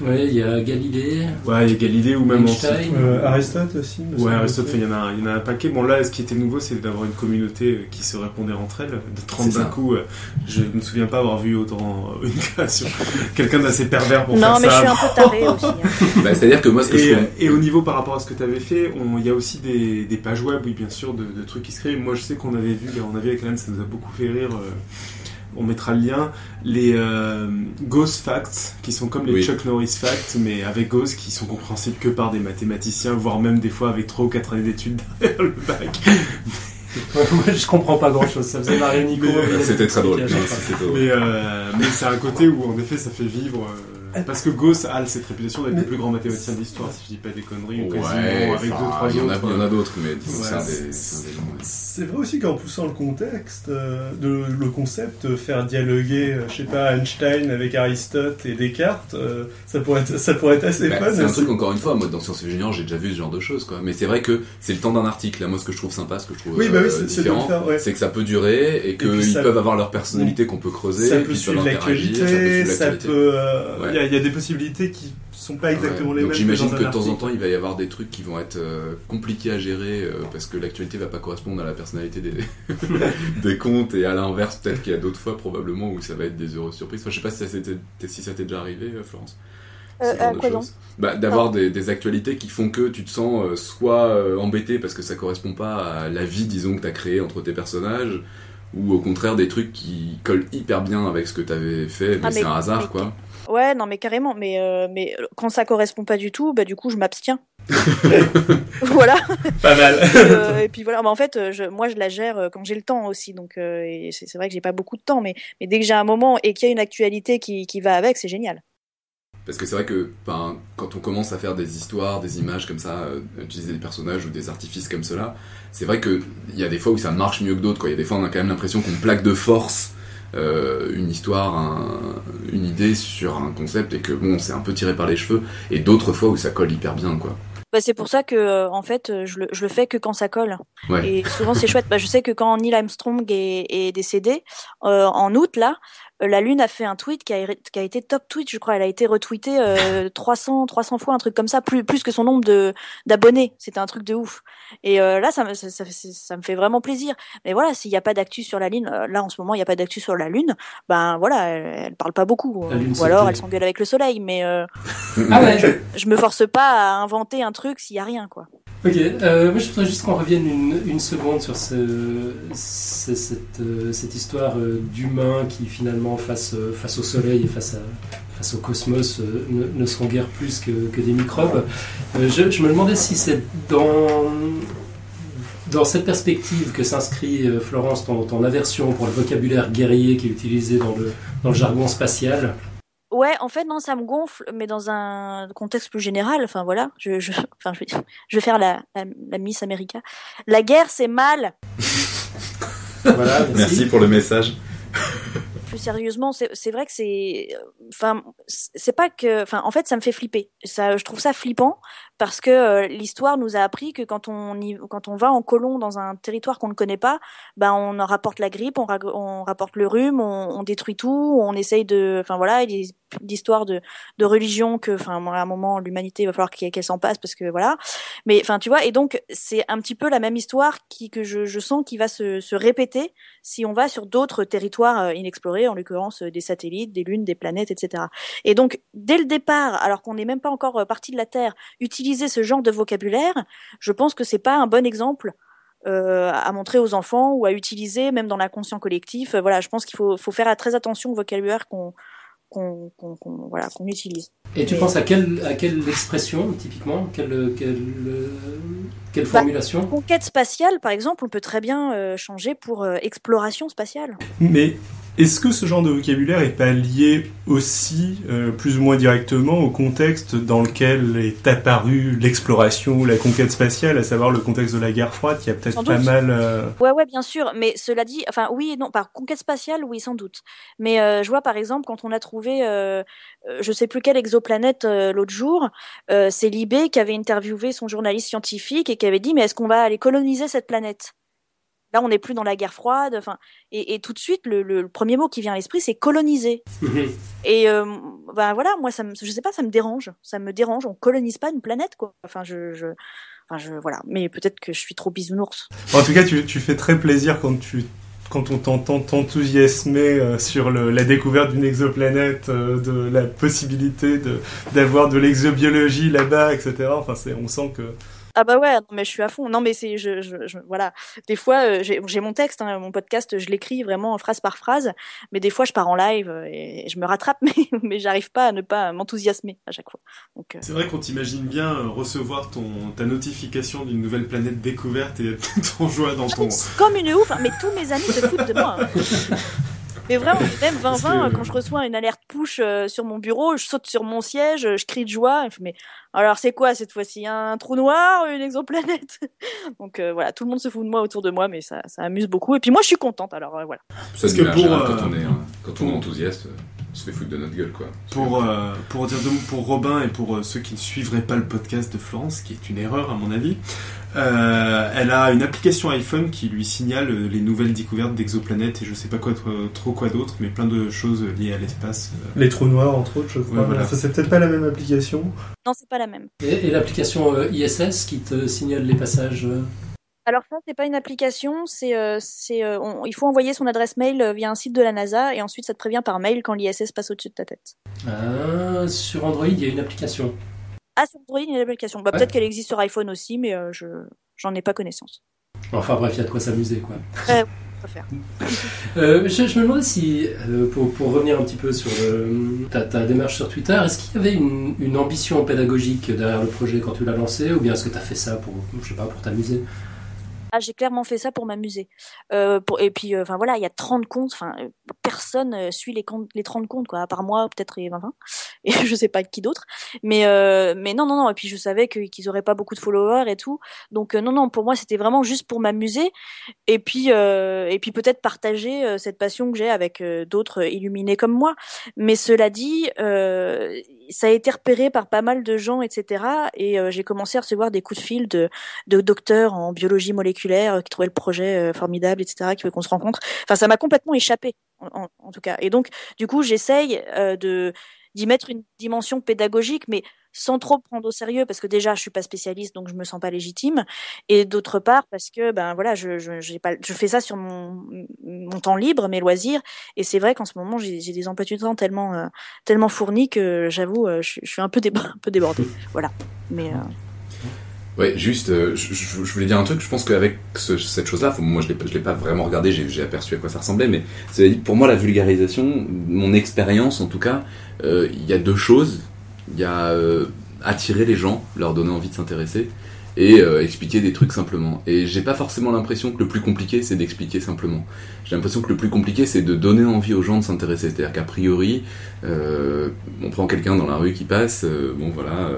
Ouais, il y a Galilée, Ouais, il y a Galilée ou même Einstein. ensuite- Euh, Aristote aussi. Ouais. Aristote, il y, en a, il y en a un paquet. Bon, là, ce qui était nouveau, c'est d'avoir une communauté euh, qui se répondait entre elles. De 30 C'est d'un ça. coup, euh, je ne me souviens pas avoir vu autant euh, une création. Quelqu'un d'assez pervers pour Non, faire mais je ça. suis un peu taré aussi. hein. Bah, C'est-à-dire que moi, ce que Et, je trouve. et au niveau par rapport à ce que tu avais fait, il y a aussi des, des pages web, oui, bien sûr, de, de trucs qui se créent. Moi, je sais qu'on avait vu, on avait avec Alan, ça nous a beaucoup fait rire. euh, on mettra le lien, les euh, Gauss Facts, qui sont comme les Oui. Chuck Norris Facts, mais avec Gauss, qui sont compréhensibles que par des mathématiciens, voire même des fois avec 3 ou 4 années d'études derrière le bac. Moi, je comprends pas grand chose. Ça faisait marrer Nico. Euh, C'était très drôle. Mais, euh, mais c'est un côté où en effet ça fait vivre. euh, parce que Gauss a cette réputation d'être Mais- le plus grand mathématicien de l'histoire, si je dis pas des conneries, ou Ouais, quasiment, avec deux, trois il y en a, autres. il y en a d'autres, mais disons Ouais, c'est vrai aussi qu'en poussant le contexte, euh, de, le concept, euh, faire dialoguer, euh, je sais pas, Einstein avec Aristote et Descartes, euh, ça, pourrait être, ça pourrait être assez Bah, fun. c'est un truc encore une fois, moi dans Sciences et j'ai déjà vu ce genre de choses quoi. Mais c'est vrai que c'est le temps d'un article. Là, moi ce que je trouve sympa, ce que je trouve Oui, bah oui, euh, différent, faire, ouais. c'est que ça peut durer et qu'ils peuvent avoir leur personnalité qu'on peut creuser, ça puis peut suivre l'actualité, ça peut. Il Ouais. y, a- y a des possibilités qui sont pas exactement Ouais. les Donc mêmes. j'imagine que de temps en temps il va y avoir des trucs qui vont être euh, compliqués à gérer euh, parce que l'actualité va pas correspondre à la personnalité des, des comptes et à l'inverse peut-être qu'il y a d'autres fois probablement où ça va être des heureuses surprises. Enfin, je sais pas si ça si t'est déjà arrivé euh, Florence. Euh. Bah, d'avoir des, des actualités qui font que tu te sens euh, soit euh, embêté parce que ça correspond pas à la vie disons que t'as créée entre tes personnages ou au contraire des trucs qui collent hyper bien avec ce que t'avais fait mais, Ah, mais- c'est un hasard mais- quoi. Ouais, non, mais carrément. Mais, euh, mais quand ça correspond pas du tout, bah du coup, je m'abstiens. voilà. Pas mal. Euh, et puis voilà. Mais en fait, euh, je, moi, je la gère euh, quand j'ai le temps aussi. Donc, euh, c'est vrai que j'ai pas beaucoup de temps, mais, mais dès que j'ai un moment et qu'il y a une actualité qui, qui va avec, c'est génial. Parce que c'est vrai que ben, quand on commence à faire des histoires, des images comme ça, euh, utiliser des personnages ou des artifices comme cela, c'est vrai qu'il y a des fois où ça marche mieux que d'autres. quoi. Il y a des fois on a quand même l'impression qu'on plaque de force euh, une histoire, un- une idée sur un concept et que bon, c'est un peu tiré par les cheveux. Et d'autres fois où ça colle hyper bien. quoi. Bah, c'est pour ça que, euh, en fait, euh, je le, je le fais que quand ça colle. Ouais. Et souvent, c'est chouette. Bah, je sais que quand Neil Armstrong est, est décédé, euh, en août, là, la Lune a fait un tweet qui a, qui a été top tweet, je crois. Elle a été retweetée euh, 300, 300 fois, un truc comme ça, plus, plus que son nombre de d'abonnés. C'était un truc de ouf. Et euh, là, ça me, ça, ça, ça me fait vraiment plaisir. Mais voilà, s'il n'y a pas d'actu sur la Lune, euh, là, en ce moment, il n'y a pas d'actu sur la Lune, ben voilà, elle, elle parle pas beaucoup. Lune, Ou alors, le- elle s'engueule avec le Soleil. Mais euh, Ah ouais. je me force pas à inventer un truc s'il y a rien, quoi. Ok, euh, moi je voudrais juste qu'on revienne une, une seconde sur ce, ce- cette, euh, cette histoire euh, d'humain qui finalement face, euh, face au soleil et face, à, face au cosmos euh, ne, ne sont guère plus que, que des microbes. Euh, je, je me demandais si c'est dans, dans cette perspective que s'inscrit Florence ton, ton aversion pour le vocabulaire guerrier qui est utilisé dans le, dans le jargon spatial. Ouais, en fait, non, ça me gonfle, mais dans un contexte plus général. Enfin, voilà, je, je, enfin, je, vais, je vais faire la, la, la Miss America. La guerre, c'est mal. Voilà, Merci pour le message. Sérieusement, c'est vrai que c'est, enfin, c'est pas que, enfin, en fait, ça me fait flipper. Ça, je trouve ça flippant parce que euh, l'histoire nous a appris que quand on y, quand on va en colon dans un territoire qu'on ne connaît pas, ben on en rapporte la grippe, on, ra- on rapporte le rhume, on, détruit tout, on essaye de, enfin voilà, d'histoires de, de religion que, enfin, à un moment, l'humanité va falloir qu'elle qu'elle s'en passe parce que voilà. Mais enfin, tu vois, et donc c'est un petit peu la même histoire qui que je, je sens qui va se, se répéter si on va sur d'autres territoires euh, inexplorés, en l'occurrence euh, des satellites, des lunes, des planètes, etc. Et donc, dès le départ, alors qu'on n'est même pas encore euh, parti de la Terre, utiliser ce genre de vocabulaire, je pense que c'est pas un bon exemple euh, à montrer aux enfants ou à utiliser même dans l'inconscient collectif. Euh, voilà, je pense qu'il faut, faut faire très attention au vocabulaire qu'on qu'on voilà, utilise. Et tu Mais- penses à quelle, à quelle expression, typiquement Quelle, quelle, euh, quelle Bah, formulation Conquête spatiale, par exemple, on peut très bien euh, changer pour euh, exploration spatiale. Mais est-ce que ce genre de vocabulaire est pas lié aussi, euh, plus ou moins directement, au contexte dans lequel est apparue l'exploration ou la conquête spatiale, à savoir le contexte de la guerre froide, qui a peut-être pas mal... euh, Ouais, ouais, bien sûr. Mais cela dit, enfin, oui et non. Par conquête spatiale, oui, sans doute. Mais euh, je vois, par exemple, quand on a trouvé, euh, euh, je sais plus quelle exoplanète euh, l'autre jour, euh, c'est Libé qui avait interviewé son journaliste scientifique et qui avait dit, mais est-ce qu'on va aller coloniser cette planète? Là, on n'est plus dans la guerre froide. Enfin, et, et tout de suite, le, le- le premier mot qui vient à l'esprit, c'est coloniser. Mhm. Et euh, ben voilà, moi, ça me, je sais pas, ça me dérange. Ça me dérange. On colonise pas une planète, quoi. Enfin, je, je, enfin, je, voilà. Mais peut-être que je suis trop bisounours. En tout cas, tu, tu fais très plaisir quand tu quand on t'entend t'enthousiasmer euh, sur le, la découverte d'une exoplanète, euh, de la possibilité d'avoir de l'exobiologie là-bas, etc. Enfin, on sent que Ah bah ouais, non, mais je suis à fond. Non mais c'est, je, je, je- voilà. Des fois, euh, j'ai mon texte, hein, mon podcast, je l'écris vraiment phrase par phrase. Mais des fois, je pars en live euh, et, je me rattrape, mais mais j'arrive pas à ne pas m'enthousiasmer à chaque fois. Euh, C'est vrai qu'on t'imagine bien recevoir ton, ta notification d'une nouvelle planète découverte et être en joie dans ton. comme une ouf. Mais tous mes amis se foutent de moi. hein. Mais vraiment, même 20-20, Parce que- quand je reçois une alerte push euh, sur mon bureau, je saute sur mon siège, je crie de joie. Je fais, mais alors c'est quoi cette fois-ci Un trou noir Une exoplanète Donc euh, voilà, tout le monde se fout de moi autour de moi, mais ça, ça amuse beaucoup. Et puis moi, je suis contente. Alors euh, voilà. Parce que pour, général, euh, quand on est, hein, quand on est enthousiaste, euh, se fait foutre de notre gueule, quoi. Pour, euh, pour dire deux mots pour Robin et pour euh, ceux qui ne suivraient pas le podcast de Florence, qui est une erreur à mon avis, euh, elle a une application iPhone qui lui signale euh, les nouvelles découvertes d'exoplanètes et je sais pas quoi trop, quoi d'autre, mais plein de choses liées à l'espace. euh. Les trous noirs, entre autres, je crois. Ouais, voilà. Enfin, c'est peut-être pas la même application. Non, c'est pas la même. Et, et l'application euh, ISS qui te signale les passages. Alors ça, c'est pas une application, c'est, euh, c'est, euh, on- il faut envoyer son adresse mail euh, via un site de la NASA et ensuite ça te prévient par mail quand l'ISS passe au-dessus de ta tête. ah, sur Android, il y a une application. Ah, sur Android, il y a l'application. Bah, Ouais. peut-être qu'elle existe sur iPhone aussi, mais euh, je, j'en ai pas connaissance. Enfin bref, il y a de quoi s'amuser, quoi. Faire. Euh, je, je me demandais si, euh, pour, pour revenir un petit peu sur ta, ta démarche sur Twitter, est-ce qu'il y avait une, une ambition pédagogique derrière le projet quand tu l'as lancé, ou bien est-ce que tu as fait ça pour, je sais pas, pour t'amuser? Ah, j'ai clairement fait ça pour m'amuser. Euh, et puis, euh, enfin voilà, il y a 30 comptes. Enfin, euh, personne suit les, comptes, les 30 comptes, quoi. À part moi, peut-être et 20 Et je sais pas qui d'autre. Mais, euh, mais non, non, non. Et puis, je savais qu'ils auraient pas beaucoup de followers et tout. Donc, non, non, pour moi, c'était vraiment juste pour m'amuser. Et puis, et puis peut-être partager cette passion que j'ai avec d'autres illuminés comme moi. Mais cela dit, ça a été repéré par pas mal de gens, etc. Et euh, j'ai commencé à recevoir des coups de fil de de docteurs en biologie moléculaire euh, qui trouvaient le projet euh, formidable, etc., qui veulent qu'on se rencontre. Enfin, ça m'a complètement échappé, en, en- en tout cas. Et donc, du coup, j'essaye euh, de d'y mettre une dimension pédagogique, mais sans trop prendre au sérieux, parce que déjà, je suis pas spécialiste, donc je me sens pas légitime. Et d'autre part, parce que ben voilà, je je, fais ça sur mon mon temps libre, mes loisirs. Et c'est vrai qu'en ce moment, j'ai des emplois du temps tellement euh, tellement fournis que j'avoue, euh, je, je suis un peu un peu débordée. Voilà. Mais euh, Ouais, juste, je, voulais dire un truc. Je pense qu'avec ce- cette chose-là, moi je l'ai, l'ai pas vraiment regardé, j'ai, aperçu à quoi ça ressemblait, mais pour moi la vulgarisation, mon expérience en tout cas, il y a deux choses. Il y a euh, attirer les gens, leur donner envie de s'intéresser, et euh, expliquer des trucs simplement. Et j'ai pas forcément l'impression que le plus compliqué c'est d'expliquer simplement. J'ai l'impression que le plus compliqué c'est de donner envie aux gens de s'intéresser. C'est-à-dire qu'a priori, euh, on prend quelqu'un dans la rue qui passe, euh, bon voilà.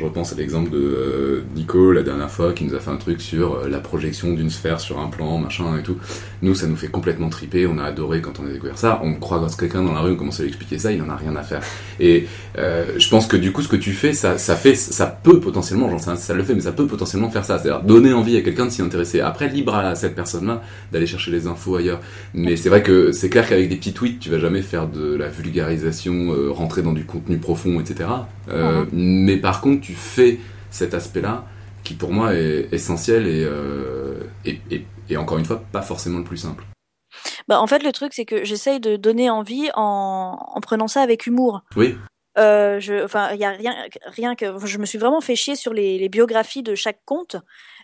Je repense à l'exemple de euh, Nico la dernière fois qui nous a fait un truc sur euh, la projection d'une sphère sur un plan, machin et tout. Nous, ça nous fait complètement triper. On a adoré quand on a découvert ça. On croise quelqu'un dans la rue, on commence à lui expliquer ça, il en a rien à faire. Et euh, je pense que du coup, ce que tu fais, ça, ça fait, ça peut potentiellement, j'en sais rien si ça le fait, mais ça peut potentiellement faire ça. C'est-à-dire donner envie à quelqu'un de s'y intéresser. Après, libre à cette personne-là d'aller chercher les infos ailleurs. Mais c'est vrai que c'est clair qu'avec des petits tweets, tu vas jamais faire de la vulgarisation, euh, rentrer dans du contenu profond, etc. Euh, Mais par contre, tu fais cet aspect-là qui pour moi est essentiel et, euh, et, et, et encore une fois pas forcément le plus simple. Bah, en fait, le truc, c'est que j'essaye de donner envie en, en prenant ça avec humour. Oui. Euh, je, enfin, il y a rien, rien que, je me suis vraiment fait chier sur les, les biographies de chaque conte.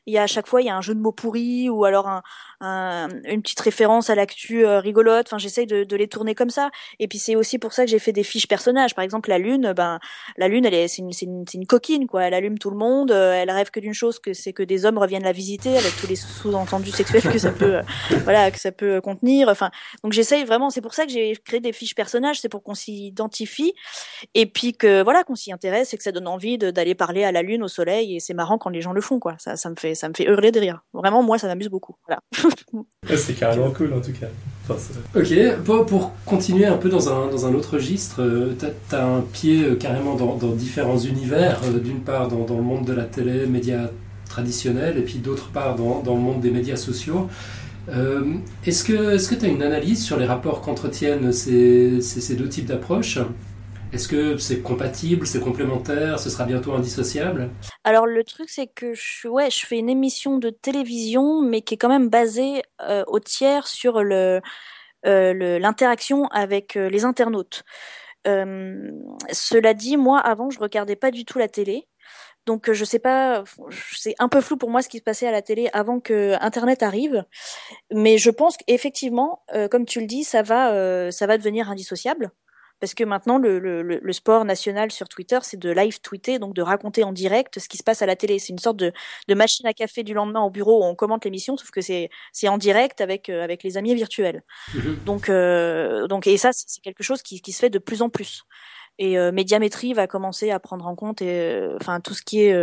Il y a à chaque fois, il y a un jeu de mots pourri ou alors un, un- une petite référence à l'actu euh, rigolote. Enfin, j'essaye de, de les tourner comme ça. Et puis c'est aussi pour ça que j'ai fait des fiches personnages. Par exemple, la lune, ben la lune, elle est, c'est une, c'est une, coquine quoi. Elle allume tout le monde. euh, elle rêve que d'une chose, que c'est que des hommes reviennent la visiter avec tous les sous-entendus sexuels que ça peut, euh, voilà, que ça peut contenir. Enfin, donc j'essaye vraiment. C'est pour ça que j'ai créé des fiches personnages. C'est pour qu'on s'y identifie et puis que voilà qu'on s'y intéresse et que ça donne envie d'aller parler à la lune, au soleil. Et c'est marrant quand les gens le font quoi. Ça, ça me fait, ça me fait hurler de rire. Vraiment, moi, ça m'amuse beaucoup. Voilà. C'est carrément cool en tout cas. Ok, pour, continuer un peu dans un, dans un autre registre, euh, t'as as un pied euh, carrément dans, différents univers. euh, D'une part dans, dans le monde de la télé, médias traditionnels, et puis d'autre part dans, dans le monde des médias sociaux. Est-ce que tu as une analyse sur les rapports qu'entretiennent ces, ces deux types d'approches? Est-ce que c'est compatible, c'est complémentaire, ce sera bientôt indissociable? Alors le truc c'est que je, fais une émission de télévision, mais qui est quand même basée euh, au tiers sur euh, l'interaction avec euh, les internautes. Cela dit, moi avant je regardais pas du tout la télé. Donc je sais pas, c'est un peu flou pour moi ce qui se passait à la télé avant que Internet arrive, mais je pense qu'effectivement, comme tu le dis, ça va, ça va devenir indissociable parce que maintenant le, le, le sport national sur Twitter, c'est de live tweeter, donc de raconter en direct ce qui se passe à la télé. C'est une sorte de, de, machine à café du lendemain au bureau où on commente l'émission, sauf que c'est c'est en direct avec euh, avec les amis virtuels. Mhm. Donc euh, donc et ça c'est quelque chose qui, qui se fait de plus en plus. Et euh, Médiamétrie va commencer à prendre en compte et euh, enfin tout ce qui est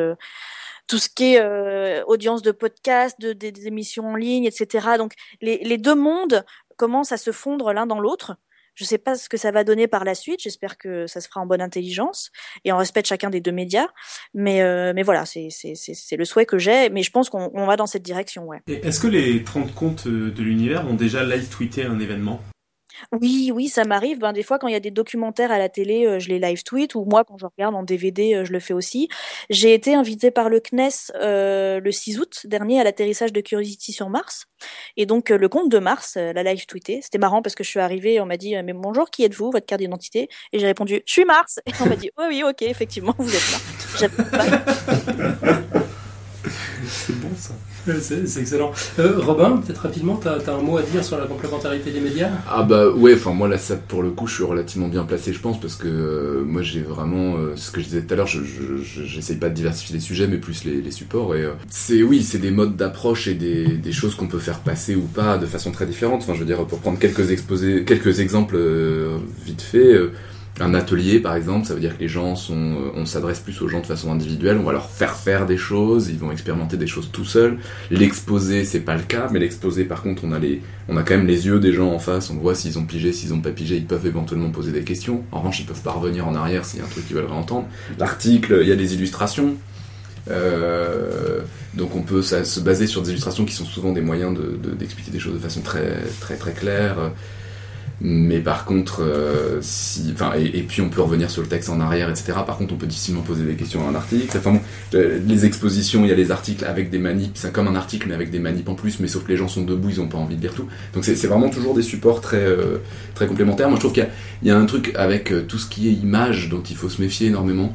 tout ce qui est audience de podcast, de, des émissions en ligne, etc. Donc les, les deux mondes commencent à se fondre l'un dans l'autre. Je ne sais pas ce que ça va donner par la suite. J'espère que ça se fera en bonne intelligence et en respect de chacun des deux médias. Mais, euh, mais voilà, c'est le souhait que j'ai. Mais je pense qu'on va dans cette direction. Ouais. Est-ce que les 30 comptes de l'univers ont déjà live tweeté un événement? Oui, oui, ça m'arrive. Ben, des fois, quand il y a des documentaires à la télé, euh, je les live tweet, ou moi, quand je regarde en DVD, euh, je le fais aussi. J'ai été invitée par le CNES euh, le 6 août dernier à l'atterrissage de Curiosity sur Mars. Et donc, le compte de Mars, la live tweeté. C'était marrant parce que je suis arrivée, on m'a dit, mais bonjour, qui êtes-vous, votre carte d'identité? Et j'ai répondu, je suis Mars. Et on m'a dit, oh oui, ok, effectivement, vous êtes là. C'est bon ça. C'est excellent. Euh, Robin, peut-être rapidement, tu as, un mot à dire sur la complémentarité des médias? Ah bah ouais, enfin moi là, ça, pour le coup, je suis relativement bien placé, je pense, parce que euh, moi j'ai vraiment, euh, ce que je disais tout à l'heure, j'essaye je, pas de diversifier les sujets, mais plus les, supports. Et c'est oui, c'est des modes d'approche et des, des choses qu'on peut faire passer ou pas de façon très différente. Enfin, je veux dire, pour prendre quelques exposés, quelques exemples vite fait un atelier par exemple, ça veut dire que les gens sont, euh, on s'adresse plus aux gens de façon individuelle, on va leur faire faire des choses, ils vont expérimenter des choses tout seuls. L'exposé, c'est pas le cas, mais l'exposé par contre, on a les, on a quand même les yeux des gens en face, on voit s'ils ont pigé, s'ils ont pas pigé, ils peuvent éventuellement poser des questions. En revanche, ils peuvent pas revenir en arrière s'il y a un truc qu'ils veulent réentendre. L'article, il y a des illustrations. Euh, donc on peut se baser sur des illustrations qui sont souvent des moyens d'expliquer de, des choses de façon très très très claire. Mais par contre, euh, si, enfin, et, puis on peut revenir sur le texte en arrière, etc. Par contre, on peut difficilement poser des questions à un article. Enfin bon, les expositions, il y a les articles avec des manips, c'est comme un article mais avec des manips en plus, mais sauf que les gens sont debout, ils ont pas envie de lire tout. Donc c'est vraiment toujours des supports très euh, très complémentaires. Moi, je trouve qu'il y, y, a un truc avec euh, tout ce qui est image dont il faut se méfier énormément.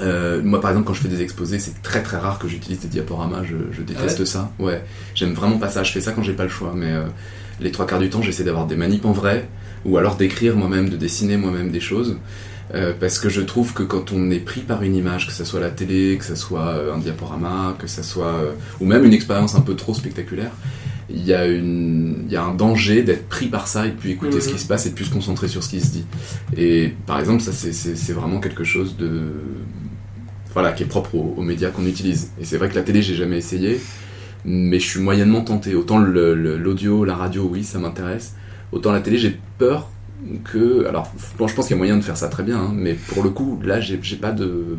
moi, par exemple, quand je fais des exposés, c'est très très rare que j'utilise des diaporamas. Je, je déteste ah ça. Ouais, j'aime vraiment pas ça. Je fais ça quand j'ai pas le choix, mais les trois quarts du temps, j'essaie d'avoir des manips en vrai, ou alors d'écrire moi-même, de dessiner moi-même des choses. Euh, parce que je trouve que quand on est pris par une image, que ce soit la télé, que ce soit euh, un diaporama, que ce soit euh, ou même une expérience un peu trop spectaculaire, il y a une, il y a un danger d'être pris par ça et de plus écouter ce qui se passe et de plus se concentrer sur ce qui se dit. Et par exemple, ça c'est vraiment quelque chose de, voilà, qui est propre aux, aux médias qu'on utilise. Et c'est vrai que la télé, j'ai jamais essayé mais je suis moyennement tenté. Autant l'audio, la radio, oui, ça m'intéresse. Autant la télé, j'ai peur que. Alors, bon, je pense qu'il y a moyen de faire ça très bien, hein, mais pour le coup, là, j'ai pas de.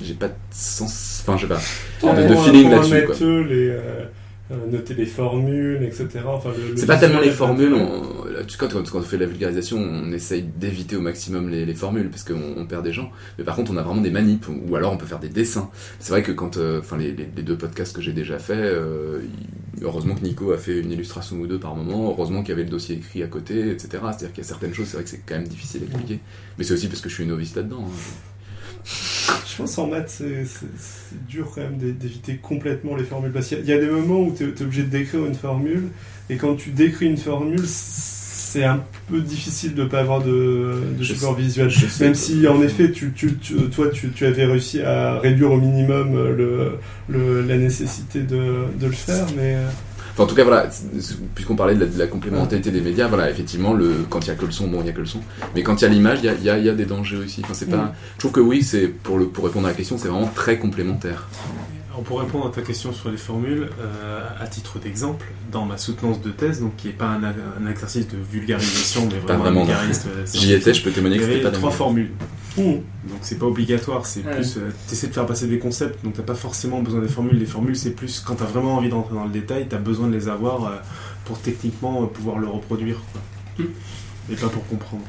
J'ai pas de sens. Enfin, j'ai pas de, feeling là-dessus. Les, euh, noter les formules, etc. Enfin, c'est pas tellement les formules. On, quand, quand, on fait la vulgarisation, on essaye d'éviter au maximum les, formules parce qu'on on perd des gens. Mais par contre, on a vraiment des manips ou alors on peut faire des dessins. C'est vrai que quand, euh, enfin, les, les, deux podcasts que j'ai déjà fait, euh, heureusement que Nico a fait une illustration ou deux par moment. Heureusement qu'il y avait le dossier écrit à côté, etc. C'est-à-dire qu'il y a certaines choses, c'est vrai que c'est quand même difficile à expliquer. Mais c'est aussi parce que je suis novice là-dedans. Hein. Je pense en maths, c'est dur quand même d'éviter complètement les formules. Parce qu'il y, a des moments où tu es, obligé de décrire une formule, et quand tu décris une formule, c'est un peu difficile de ne pas avoir de, support visuel. Même si, en effet, tu, toi, tu, avais réussi à réduire au minimum le, la nécessité de, de, le faire, mais. En tout cas, voilà, puisqu'on parlait de la, complémentarité des médias, voilà, effectivement, le, quand il y a que le son, bon, il y a que le son. Mais quand il y a l'image, il y a, y a, des dangers aussi. Enfin, c'est pas, mm. je trouve que oui, c'est pour, le, pour répondre à la question, c'est vraiment très complémentaire. Pour répondre à ta question sur les formules, euh, à titre d'exemple, dans ma soutenance de thèse, donc qui n'est pas un, exercice de vulgarisation, mais vraiment, un vulgariste. Euh, J'y étais, je peux témoigner que c'était pas trois formules. Donc c'est pas obligatoire, c'est plus. Euh, tu essaies de faire passer des concepts, donc t'as pas forcément besoin des formules. Les formules, c'est plus quand tu as vraiment envie d'entrer dans le détail, tu as besoin de les avoir euh, pour techniquement euh, pouvoir le reproduire. Quoi. Hmm. Et pas pour comprendre.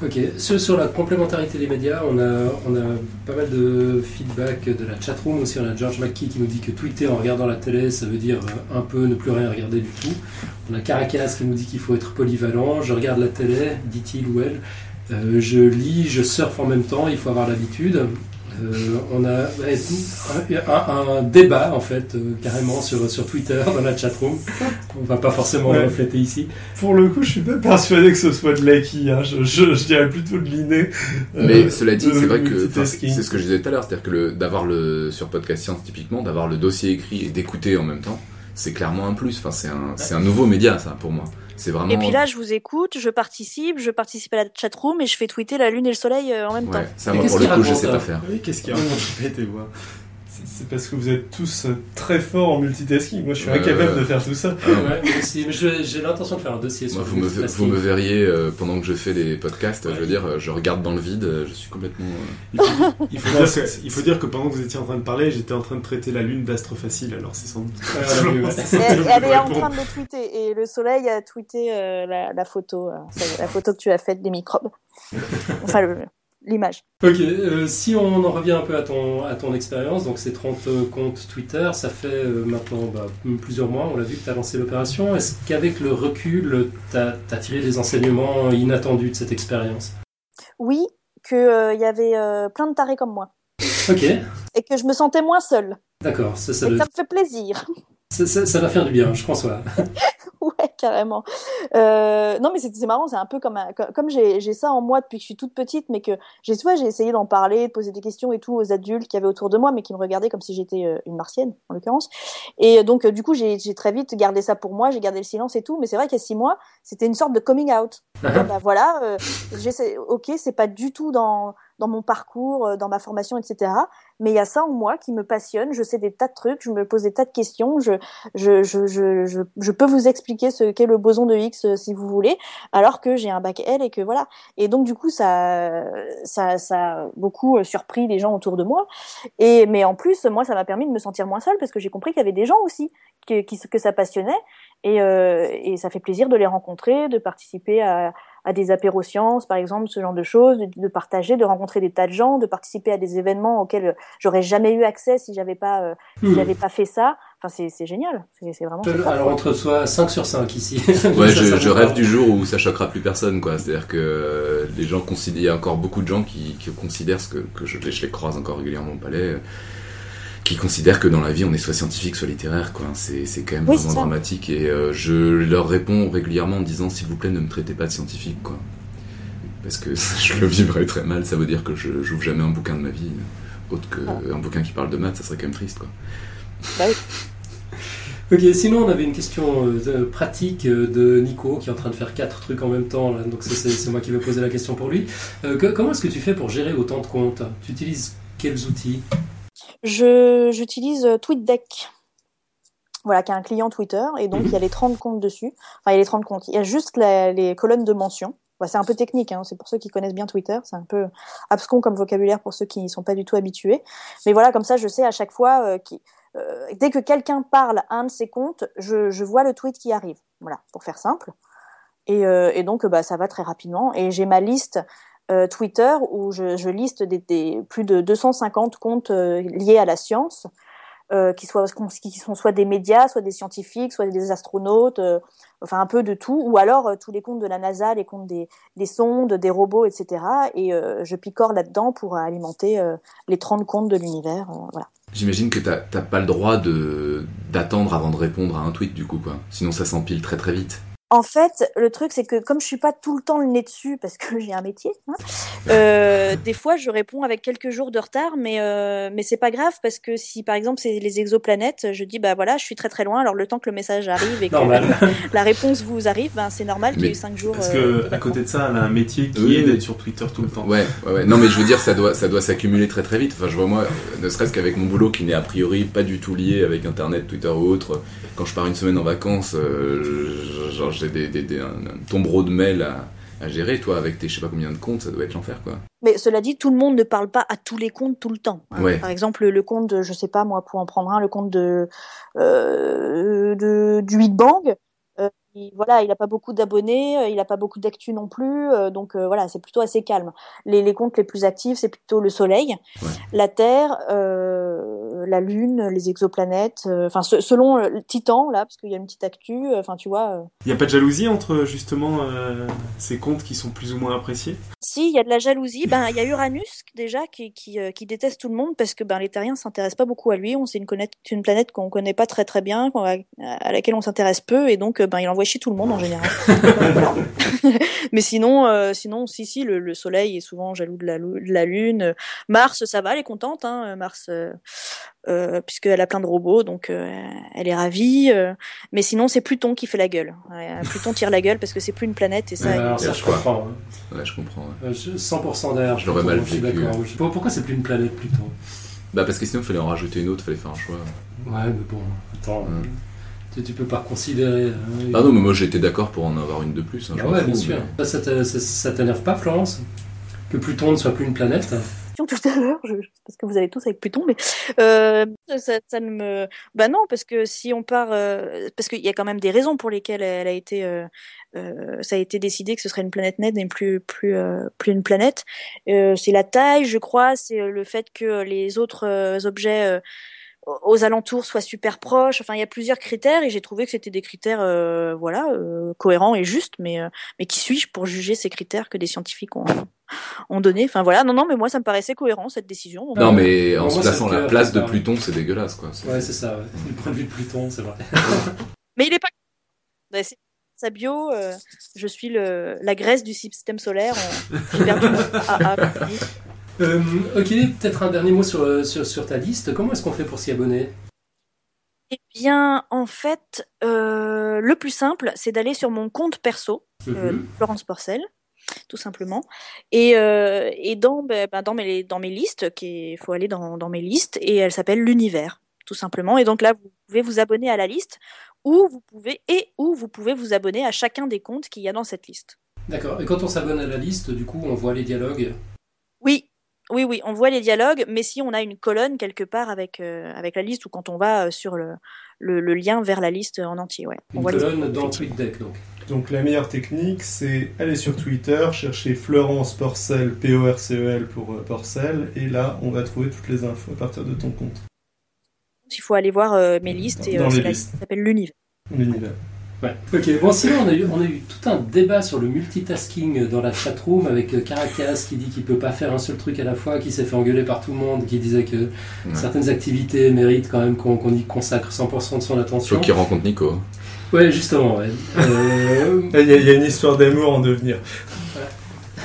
Ok, sur, la complémentarité des médias, on a, on a pas mal de feedback de la chatroom aussi. On a George McKee qui nous dit que tweeter en regardant la télé, ça veut dire un peu ne plus rien regarder du tout. On a Caracas qui nous dit qu'il faut être polyvalent. Je regarde la télé, dit-il ou elle. Euh, je lis, je surfe en même temps, il faut avoir l'habitude. Euh, on a ouais, un, un débat en fait euh, carrément sur, sur Twitter dans la chatroom. On va pas forcément le refléter ici. Pour le coup, je suis pas persuadé que ce soit de l'acquis. Hein. Je, je, je dirais plutôt de l'inné. Mais Euh, cela dit, c'est vrai que c'est ce que je disais tout à l'heure, c'est-à-dire que le- d'avoir le sur podcast science typiquement, d'avoir le dossier écrit et d'écouter en même temps, c'est clairement un plus. Enfin, c'est un, c'est un nouveau média ça pour moi. C'est vraiment. Et puis là, je vous écoute, je participe, je participe à la chatroom et je fais tweeter la lune et le soleil euh, en même temps. ça moi pour le coup je raconte, sais hein pas faire. Oui, qu'est-ce qu'il y a Je répète et voir. C'est- parce que vous êtes tous euh, très forts en multitasking. Moi, je suis Ouais, incapable ouais. de faire tout ça. Ah, ouais. J'ai l'intention de faire un dossier sur Moi, le vous me, multitasking. vous me verriez euh, pendant que je fais les podcasts, Ouais. je veux dire, euh, je regarde dans le vide, euh, je suis complètement. euh, Il faut, il faut Non, dire que, il faut dire que pendant que vous étiez en train de parler, j'étais en train de traiter la lune d'astre facile, alors c'est sans doute. Ouais, on a vu, ouais. Et C'est elle, est en train de le tweeter et le soleil a tweeté euh, la, la photo, euh, la photo que tu as faite des microbes. Enfin, le- l'image. Ok, euh, si on en revient un peu à ton, à ton expérience, donc ces 30 euh, comptes Twitter, ça fait euh, maintenant bah, plusieurs mois, on l'a vu que tu as lancé l'opération. Est-ce qu'avec le recul, tu as, tiré des enseignements inattendus de cette expérience? Oui, qu'il y avait euh, plein de tarés comme moi Ok, et que je me sentais moins seule. d'accord, ça, doit- ça me fait plaisir. Ça, ça- ça va faire du bien, je pense. Ouais. Ouais, carrément. Euh, non, mais c'est marrant, c'est un peu comme un- comme j'ai j'ai ça en moi depuis que je suis toute petite, mais que j'ai tu vois, j'ai essayé d'en parler, de poser des questions et tout aux adultes qui avaient autour de moi, mais qui me regardaient comme si j'étais euh, une martienne en l'occurrence. Et donc euh, du coup, j'ai j'ai très vite gardé ça pour moi, j'ai gardé le silence et tout. Mais c'est vrai qu'il y a six mois, c'était une sorte de coming out. Dire, bah voilà, euh, ok, c'est pas du tout dans dans mon parcours, euh, dans ma formation, etc. Mais il y a ça en moi qui me passionne. Je sais des tas de trucs, je me pose des tas de questions. Je je, je, je, je, peux vous expliquer ce qu'est le boson de Higgs euh, si vous voulez, alors que j'ai un bac L et que voilà. Et donc du coup ça ça ça a beaucoup euh, surpris les gens autour de moi. Et mais en plus moi ça m'a permis de me sentir moins seule parce que j'ai compris qu'il y avait des gens aussi que, qui, que ça passionnait et, euh, et ça fait plaisir de les rencontrer, de participer à, à des apéros sciences par exemple, ce genre de choses, de, de partager, de rencontrer des tas de gens, de participer à des événements auxquels j'aurais jamais eu accès si j'avais pas euh, si Hmm. j'avais pas fait ça. Enfin, c'est c'est génial. C'est vraiment. Euh, Alors quoi. entre soi 5 sur 5 ici. Ouais, Ça, je, ça je rêve du jour où ça choquera plus personne, quoi. C'est-à-dire que euh, les gens considèrent, il y a encore beaucoup de gens qui, qui considèrent ce que, que je, je les croise encore régulièrement au palais, euh, qui considèrent que dans la vie on est soit scientifique soit littéraire, quoi. C'est, c'est quand même Oui, vraiment dramatique et euh, je leur réponds régulièrement en disant s'il vous plaît ne me traitez pas de scientifique, quoi. Parce que je le vivrais très mal, ça veut dire que je j'ouvre jamais un bouquin de ma vie, autre que Ah. un bouquin qui parle de maths, ça serait quand même triste, quoi. Bah. Ok, sinon on avait une question euh, pratique euh, de Nico qui est en train de faire quatre trucs en même temps. Là. Donc c'est- c'est c'est moi qui vais poser la question pour lui. Euh, que- comment est-ce que tu fais pour gérer autant de comptes? Tu utilises quels outils? Je j'utilise euh, TweetDeck. Voilà, qui est un client Twitter et donc il y a les 30 comptes dessus. Enfin, il y a les 30 comptes. Il y a juste les colonnes de mention. Bah, c'est un peu technique, hein. c'est pour ceux qui connaissent bien Twitter, c'est un peu abscon comme vocabulaire pour ceux qui n'y sont pas du tout habitués. Mais voilà, comme ça, je sais à chaque fois, euh, euh, dès que quelqu'un parle à un de ses comptes, je, je vois le tweet qui arrive. Voilà, pour faire simple. Et, euh, et donc, bah, ça va très rapidement. Et j'ai ma liste Twitter où je, liste des, plus de 250 comptes euh, liés à la science, euh, qui, soient, qui sont soit des médias, soit des scientifiques, soit des astronautes, euh, enfin un peu de tout, ou alors euh, tous les comptes de la NASA, les comptes des, des sondes, des robots, etc. Et euh, je picore là-dedans pour alimenter euh, les 30 comptes de l'univers. euh, voilà. J'imagine que t'as t'as pas le droit d'attendre avant de répondre à un tweet du coup. Sinon ça s'empile très très vite. En fait, le truc, c'est que comme je suis pas tout le temps le nez dessus parce que j'ai un métier, hein, euh, des fois je réponds avec quelques jours de retard, mais euh, mais c'est pas grave parce que si par exemple c'est les exoplanètes, je dis bah voilà, je suis très très loin, alors le temps que le message arrive et que Normal. la réponse vous arrive, ben c'est normal qu'il y ait Mais eu cinq jours. Parce euh, que à côté de ça, elle a un métier qui Oui, est d'être sur Twitter tout le temps. Ouais, ouais, ouais. Non mais je veux dire ça doit ça doit s'accumuler très très vite. Enfin je vois moi, euh, ne serait-ce qu'avec mon boulot qui n'est a priori pas du tout lié avec internet, Twitter ou autre. Quand je pars une semaine en vacances, euh, genre j'ai des, des, des- un, un tombereau de mails à, à gérer. Toi avec tes je sais pas combien de comptes, ça doit être l'enfer quoi. Mais cela dit, tout le monde ne parle pas à tous les comptes tout le temps. Ouais. Par exemple, le compte de, je sais pas moi, pour en prendre un, le compte de, euh, de du Big Bang. Il- voilà, il n'a pas beaucoup d'abonnés, euh, il n'a pas beaucoup d'actu non plus, euh, donc euh, voilà, c'est plutôt assez calme. Les, les comptes les plus actifs, c'est plutôt le Soleil, Ouais. la Terre, euh, la Lune, les exoplanètes, enfin se- selon le Titan là, parce qu'il y a une petite actu, euh, enfin tu vois. euh. Il n'y a pas de jalousie entre justement euh, ces comptes qui sont plus ou moins appréciés? Si, il y a de la jalousie. Ben, il y a Uranus déjà qui, qui, euh, qui déteste tout le monde parce que ben, les terriens s'intéressent pas beaucoup à lui. On c'est une, planète qu'on connaît pas très très bien, va- à laquelle on s'intéresse peu, et donc ben, il envoie chier tout le monde en général. Voilà. Mais sinon, euh, sinon, si si, le, le Soleil est souvent jaloux de la, de la Lune. Mars, ça va, elle est contente. Hein, Mars, euh, euh, puisqu'elle a plein de robots, donc euh, elle est ravie. euh. mais sinon, c'est Pluton qui fait la gueule. Ouais, Pluton tire la gueule parce que c'est plus une planète et ça. Euh, il- alors ça, je comprends. hein. Ouais, je comprends. ouais. Euh, je- 100% derrière. Je l'aurais mal vécu. Pourquoi c'est plus une planète Pluton? Bah, parce que sinon, il fallait en rajouter une autre, fallait faire un choix. Ouais, mais bon, attends. Mm. Tu, tu peux pas considérer. hein, Ah non, mais moi j'étais d'accord pour en avoir une de plus. hein, Ah ouais, bien sûr. mais- Ça, t'énerve pas, Florence Que Pluton ne soit plus une planète question tout à l'heure, je- parce que vous avez tous avec Pluton, mais euh, ça, ça ne me, bah non, parce que si on part, euh, parce qu'il y a quand même des raisons pour lesquelles elle a été, euh, euh, ça a été décidé que ce serait une planète nette et plus plus euh, plus une planète. Euh, c'est la taille, je crois, c'est le fait que les autres euh, objets euh, aux alentours soient super proches. Enfin, il y a plusieurs critères et j'ai trouvé que c'était des critères, euh, voilà, euh, cohérents et justes. Mais euh, mais qui suis-je pour juger ces critères que des scientifiques ont ont donné Enfin voilà, non non, mais moi ça me paraissait cohérent cette décision. Non, mais en Pour se plaçant la place de Pluton, c'est dégueulasse, quoi. C'est- Ouais, c'est ça, ouais. du point de vue de Pluton, c'est vrai. Mais il est pas. Ouais, c'est- Sa bio, euh, je suis le, la graisse du système solaire. J'ai perdu mon AA. Euh, ok, peut-être un dernier mot sur, euh, sur, sur ta liste. Comment est-ce qu'on fait pour s'y abonner? Eh bien, en fait, euh, le plus simple, c'est d'aller sur mon compte perso, euh, Mhm. Florence Porcel, tout simplement. Et, euh, et dans, ben, ben, dans, mes, dans mes listes, il faut aller dans, dans mes listes, et elle s'appelle l'univers, tout simplement. Et donc là, vous pouvez vous abonner à la liste, ou vous pouvez, et ou vous pouvez vous abonner à chacun des comptes qu'il y a dans cette liste. D'accord. Et quand on s'abonne à la liste, du coup, on voit les dialogues? Oui, oui, on voit les dialogues, mais si on a une colonne quelque part avec, euh, avec la liste, ou quand on va euh, sur le, le, le lien vers la liste en entier, ouais. On Une voit les- colonne dans TweetDeck, donc. Donc la meilleure technique, c'est aller sur Twitter, chercher Florence Porcel, P-O-R-C-E-L pour euh, Porcel, et là, on va trouver toutes les infos à partir de ton compte, Il faut aller voir euh, mes listes, et Dans les c'est la listes. liste qui s'appelle l'univers. l'univers. Ouais. Ok, bon, sinon, on a, eu, on a eu tout un débat sur le multitasking dans la chatroom avec euh, Caracas qui dit qu'il peut pas faire un seul truc à la fois, qui s'est fait engueuler par tout le monde, qui disait que certaines activités méritent quand même qu'on y consacre 100% de son attention. Faut qu'il rencontre Nico. Ouais, justement, ouais. Euh, Il y, a- il y a une histoire d'amour en devenir.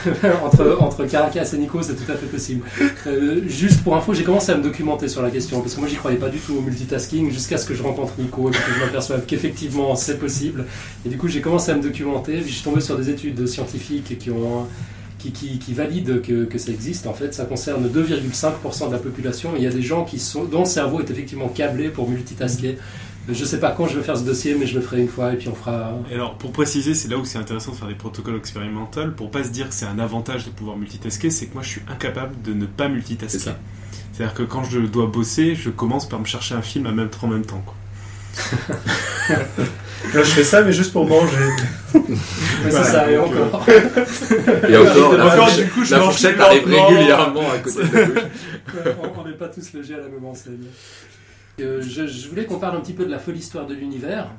entre, entre Caracas et Nico, c'est tout à fait possible. Euh, juste pour info, j'ai commencé à me documenter sur la question, parce que moi j'y croyais pas du tout au multitasking, jusqu'à ce que je rencontre Nico et que je m'aperçoive qu'effectivement c'est possible. Et du coup, j'ai commencé à me documenter, puis je suis tombé sur des études scientifiques qui ont. Qui, qui, qui que, que ça existe. En fait, ça concerne 2,5% de la population. Il y a des gens qui sont, dont le cerveau est effectivement câblé pour multitasker. Je sais pas quand je vais faire ce dossier, mais je le ferai une fois et puis on fera. Et alors, pour préciser, c'est là où c'est intéressant de faire des protocoles expérimentaux. Pour pas se dire que c'est un avantage de pouvoir multitasker, c'est que moi je suis incapable de ne pas multitasker. C'est ça. C'est-à-dire que quand je dois bosser, je commence par me chercher un film à même en même temps. Quoi. Là, je fais ça, mais juste pour manger. Ouais, c'est ça, et encore. Et encore, la, Encore, fourchette- du coup, je la fourchette arrive lentement. régulièrement à côté de la bouche. Ouais, on- on n'est pas tous logés à la même enseigne. Euh, je, je voulais qu'on parle un petit peu de la folle histoire de l'univers,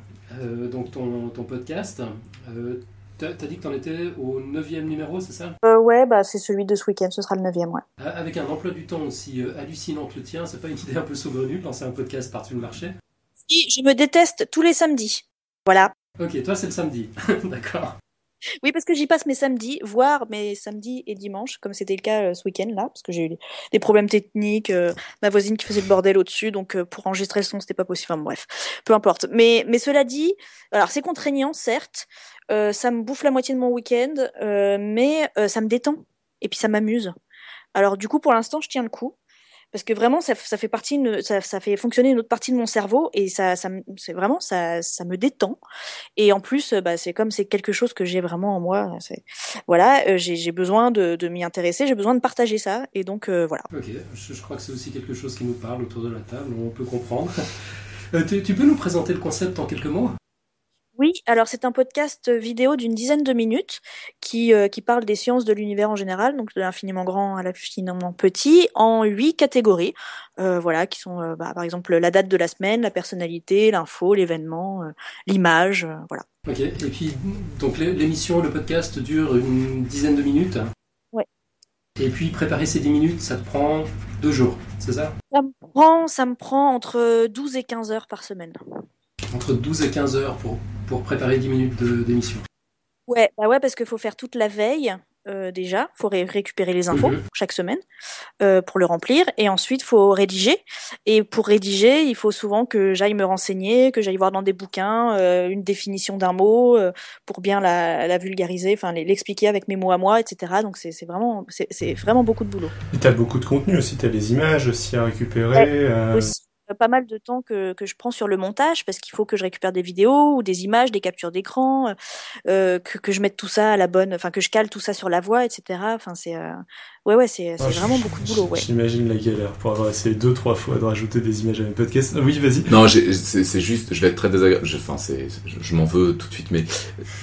euh, donc ton, ton podcast. Euh, T'as as dit que t'en étais au neuvième numéro, c'est ça? Ouais, bah, c'est celui de ce week-end, ce sera le neuvième, ouais. Avec un emploi du temps aussi hallucinant que le tien, c'est pas une idée un peu saugrenue de lancer un podcast par-dessus le marché? Si, je me déteste tous les samedis. Voilà. Ok, toi c'est le samedi, d'accord. Oui, parce que j'y passe mes samedis, voire mes samedis et dimanches, comme c'était le cas euh, ce week-end là, parce que j'ai eu des- problèmes techniques, euh, ma voisine qui faisait le bordel au-dessus, donc euh, pour enregistrer le son c'était pas possible. Enfin bref, peu importe. Mais mais cela dit, alors c'est contraignant certes, ça me bouffe la moitié de mon week-end, mais ça me détend et puis ça m'amuse. Alors du coup pour l'instant je tiens le coup. Parce que vraiment, ça, fait partie, ça, fait fonctionner une autre partie de mon cerveau et ça, c'est vraiment, ça, me détend. Et en plus, euh, bah, c'est comme c'est quelque chose que j'ai vraiment en moi. Voilà, euh, j'ai besoin de, m'y intéresser, j'ai besoin de partager ça. Et donc, euh, voilà. Ok, je, crois que c'est aussi quelque chose qui nous parle autour de la table, on peut comprendre. Tu peux nous présenter le concept en quelques mots? Oui, alors c'est un podcast vidéo d'une dizaine de minutes qui, euh, qui parle des sciences de l'univers en général, donc de l'infiniment grand à l'infiniment petit, en huit catégories, euh, voilà, qui sont euh, bah, par exemple la date de la semaine, la personnalité, l'info, l'événement, l'image, voilà. Ok, et puis donc l'émission, le podcast dure une dizaine de minutes Ouais. Et puis préparer ces 10 minutes, ça te prend deux jours, c'est ça? Ça me, prend, ça me prend entre 12 et 15 heures par semaine. Entre 12 et 15 heures pour pour préparer 10 minutes d'émission. Ouais, bah ouais, parce qu'il faut faire toute la veille euh, déjà, il faut récupérer les infos Mhm. chaque semaine euh, pour le remplir, et ensuite il faut rédiger. Et pour rédiger, il faut souvent que j'aille me renseigner, que j'aille voir dans des bouquins euh, une définition d'un mot euh, pour bien la, la vulgariser, enfin l'expliquer avec mes mots à moi, etc. Donc c'est vraiment, c'est vraiment beaucoup de boulot. Et t'as beaucoup de contenu aussi, t'as les images aussi à récupérer. euh, aussi euh, pas mal de temps que, que je prends sur le montage parce qu'il faut que je récupère des vidéos ou des images, des captures d'écran, euh, euh, que, que je mette tout ça à la bonne, enfin que je cale tout ça sur la voix, etc. Enfin c'est euh, ouais ouais c'est c'est ah, vraiment beaucoup de boulot ouais. J'imagine la galère pour avoir essayé deux, trois fois de rajouter des images à mes podcasts. Ah Oui, vas-y. Non, j'ai- c'est juste, je vais être très désagréable. je- Enfin, c'est, je, je m'en veux tout de suite, mais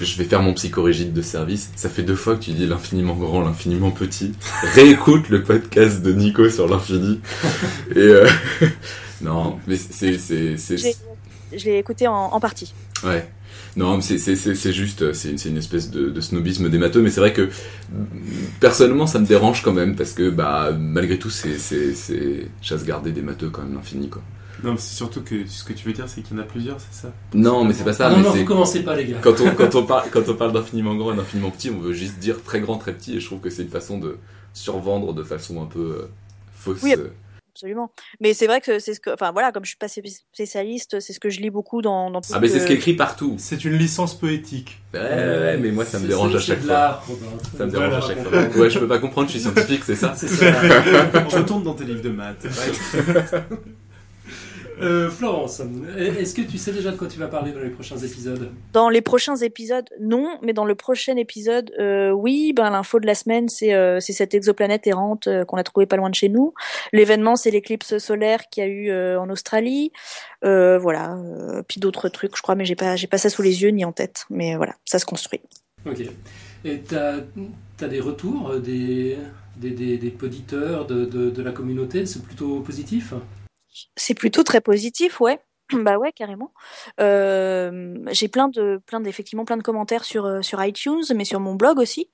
je vais faire mon psychorigide de service. Ça fait deux fois que tu dis l'infiniment grand, l'infiniment petit. Réécoute le podcast de Nico sur l'infini. Et euh, non, mais c'est, c'est, c'est, J'ai- Je l'ai écouté en, en partie. ouais. Non, mais c'est, c'est, c'est, c'est juste, c'est, c'est une espèce de, de snobisme des matheux, mais c'est vrai que personnellement, ça me dérange quand même parce que, bah, malgré tout, c'est, chasse gardée des matheux quand même l'infini, quoi. Non, mais c'est surtout que ce que tu veux dire, c'est qu'il y en a plusieurs, c'est ça? Non, mais c'est pas ça. Ah non, mais non, c'est... vous commencez pas, les gars. quand on, quand on parle, quand on parle d'infiniment grand et d'infiniment petit, on veut juste dire très grand, très petit, et je trouve que c'est une façon de survendre de façon un peu euh, fausse. Oui, euh. Absolument. Mais c'est vrai que c'est ce que, enfin voilà, comme je suis pas spé- spécialiste, c'est ce que je lis beaucoup dans. dans Ah, mais c'est ce qui est écrit partout. C'est une licence poétique. Ouais, ouais, ouais, mais moi ça me dérange à chaque c'est de fois. Ça me dérange Voilà. à chaque fois. Ouais, je peux pas comprendre, je suis scientifique, c'est ça C'est ça. On retourne dans tes livres de maths. Euh, Florence, est-ce que tu sais déjà de quoi tu vas parler dans les prochains épisodes? Dans les prochains épisodes, non, mais dans le prochain épisode, euh, oui. Ben l'info de la semaine, c'est euh, cette exoplanète errante euh, qu'on a trouvée pas loin de chez nous. L'événement, c'est l'éclipse solaire qu'il y a eu en Australie. Voilà. puis d'autres trucs, je crois, mais j'ai pas pas ça sous les yeux ni en tête. Mais voilà, ça se construit. Ok. Et t'as as des retours des, des, des, des poditeurs de, de, de la communauté? C'est plutôt positif? C'est plutôt très positif, ouais. Bah ouais, carrément. Euh, j'ai plein de, plein d'effectivement plein de commentaires sur euh, sur iTunes, mais sur mon blog aussi.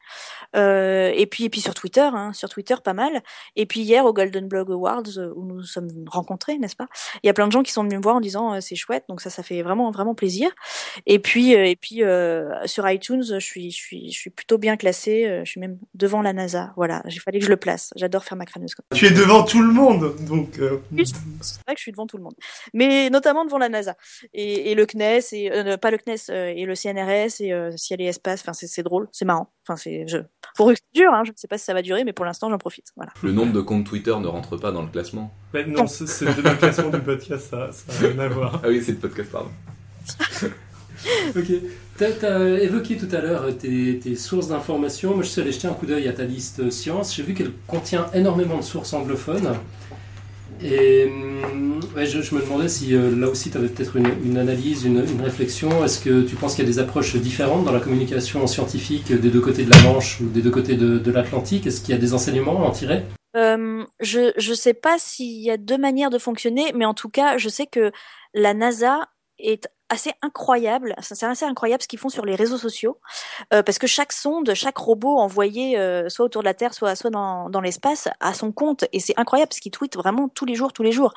Euh, et puis et puis sur Twitter, hein, sur Twitter pas mal. Et puis hier au Golden Blog Awards euh, où nous nous sommes rencontrés, n'est-ce pas Il y a plein de gens qui sont venus me voir en disant euh, c'est chouette, donc ça ça fait vraiment vraiment plaisir. Et puis euh, et puis euh, sur iTunes, je suis je suis je suis plutôt bien classée. je suis même devant la NASA. Voilà, il fallait que je le place. J'adore faire ma crâneuse. Tu es devant tout le monde, donc. euh, C'est vrai que je suis devant tout le monde, mais notamment devant la NASA et, et le CNES et euh, pas le CNES euh, et le CNRS et euh, ciel et espace. Enfin, c'est drôle, c'est marrant. Enfin, c'est je pour eux c'est dur. Hein, je ne sais pas si ça va durer, mais pour l'instant j'en profite. Voilà. Le nombre de comptes Twitter ne rentre pas dans le classement. non, c'est le classement du podcast, ça ça n'a rien à voir. Ah oui, c'est le podcast, pardon. Ok. Tu as, évoqué tout à l'heure tes, tes sources d'information. Moi, je suis allé jeter un coup d'œil à ta liste science. J'ai vu qu'elle contient énormément de sources anglophones. Et hum, ouais, je, me demandais si euh, là aussi tu avais peut-être une, analyse, une, réflexion. Est-ce que tu penses qu'il y a des approches différentes dans la communication scientifique des deux côtés de la Manche ou des deux côtés de, l'Atlantique? Est-ce qu'il y a des enseignements à en tirer? Euh, je je sais pas s'il y a deux manières de fonctionner, mais en tout cas, je sais que la NASA est assez incroyable, c'est assez incroyable ce qu'ils font sur les réseaux sociaux, euh, parce que chaque sonde, chaque robot envoyé euh, soit autour de la Terre, soit soit dans, dans l'espace, a son compte, et c'est incroyable parce qu'ils tweetent vraiment tous les jours, tous les jours.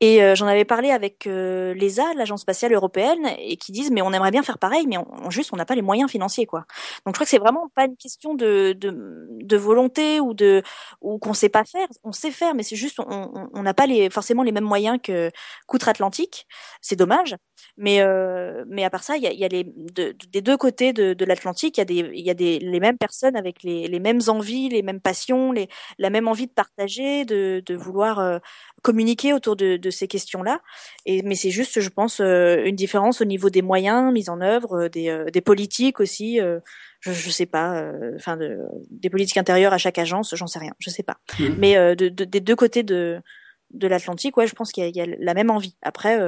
Et euh, j'en avais parlé avec euh, l'ESA, l'agence spatiale européenne, et qui disent mais on aimerait bien faire pareil, mais on, on- juste on n'a pas les moyens financiers quoi. Donc je crois que c'est vraiment pas une question de, de, de volonté ou de ou qu'on sait pas faire, on sait faire, mais c'est juste on- on on n'a pas les forcément les mêmes moyens que qu'outre-Atlantique. C'est dommage, mais euh, mais à part ça, il y a, y a les de- de- des deux côtés de, de l'Atlantique, il y a des y a des les mêmes personnes avec les, les mêmes envies, les mêmes passions, les la même envie de partager, de de vouloir euh, communiquer autour de, de ces questions-là. Et mais c'est juste, je pense, euh, une différence au niveau des moyens mis en œuvre, des des politiques aussi. je, je sais pas, enfin de, des politiques intérieures à chaque agence, j'en sais rien, je sais pas. Mhm. Mais de, de- des deux côtés de de l'Atlantique, ouais, je pense qu'il y, y a la même envie. Après,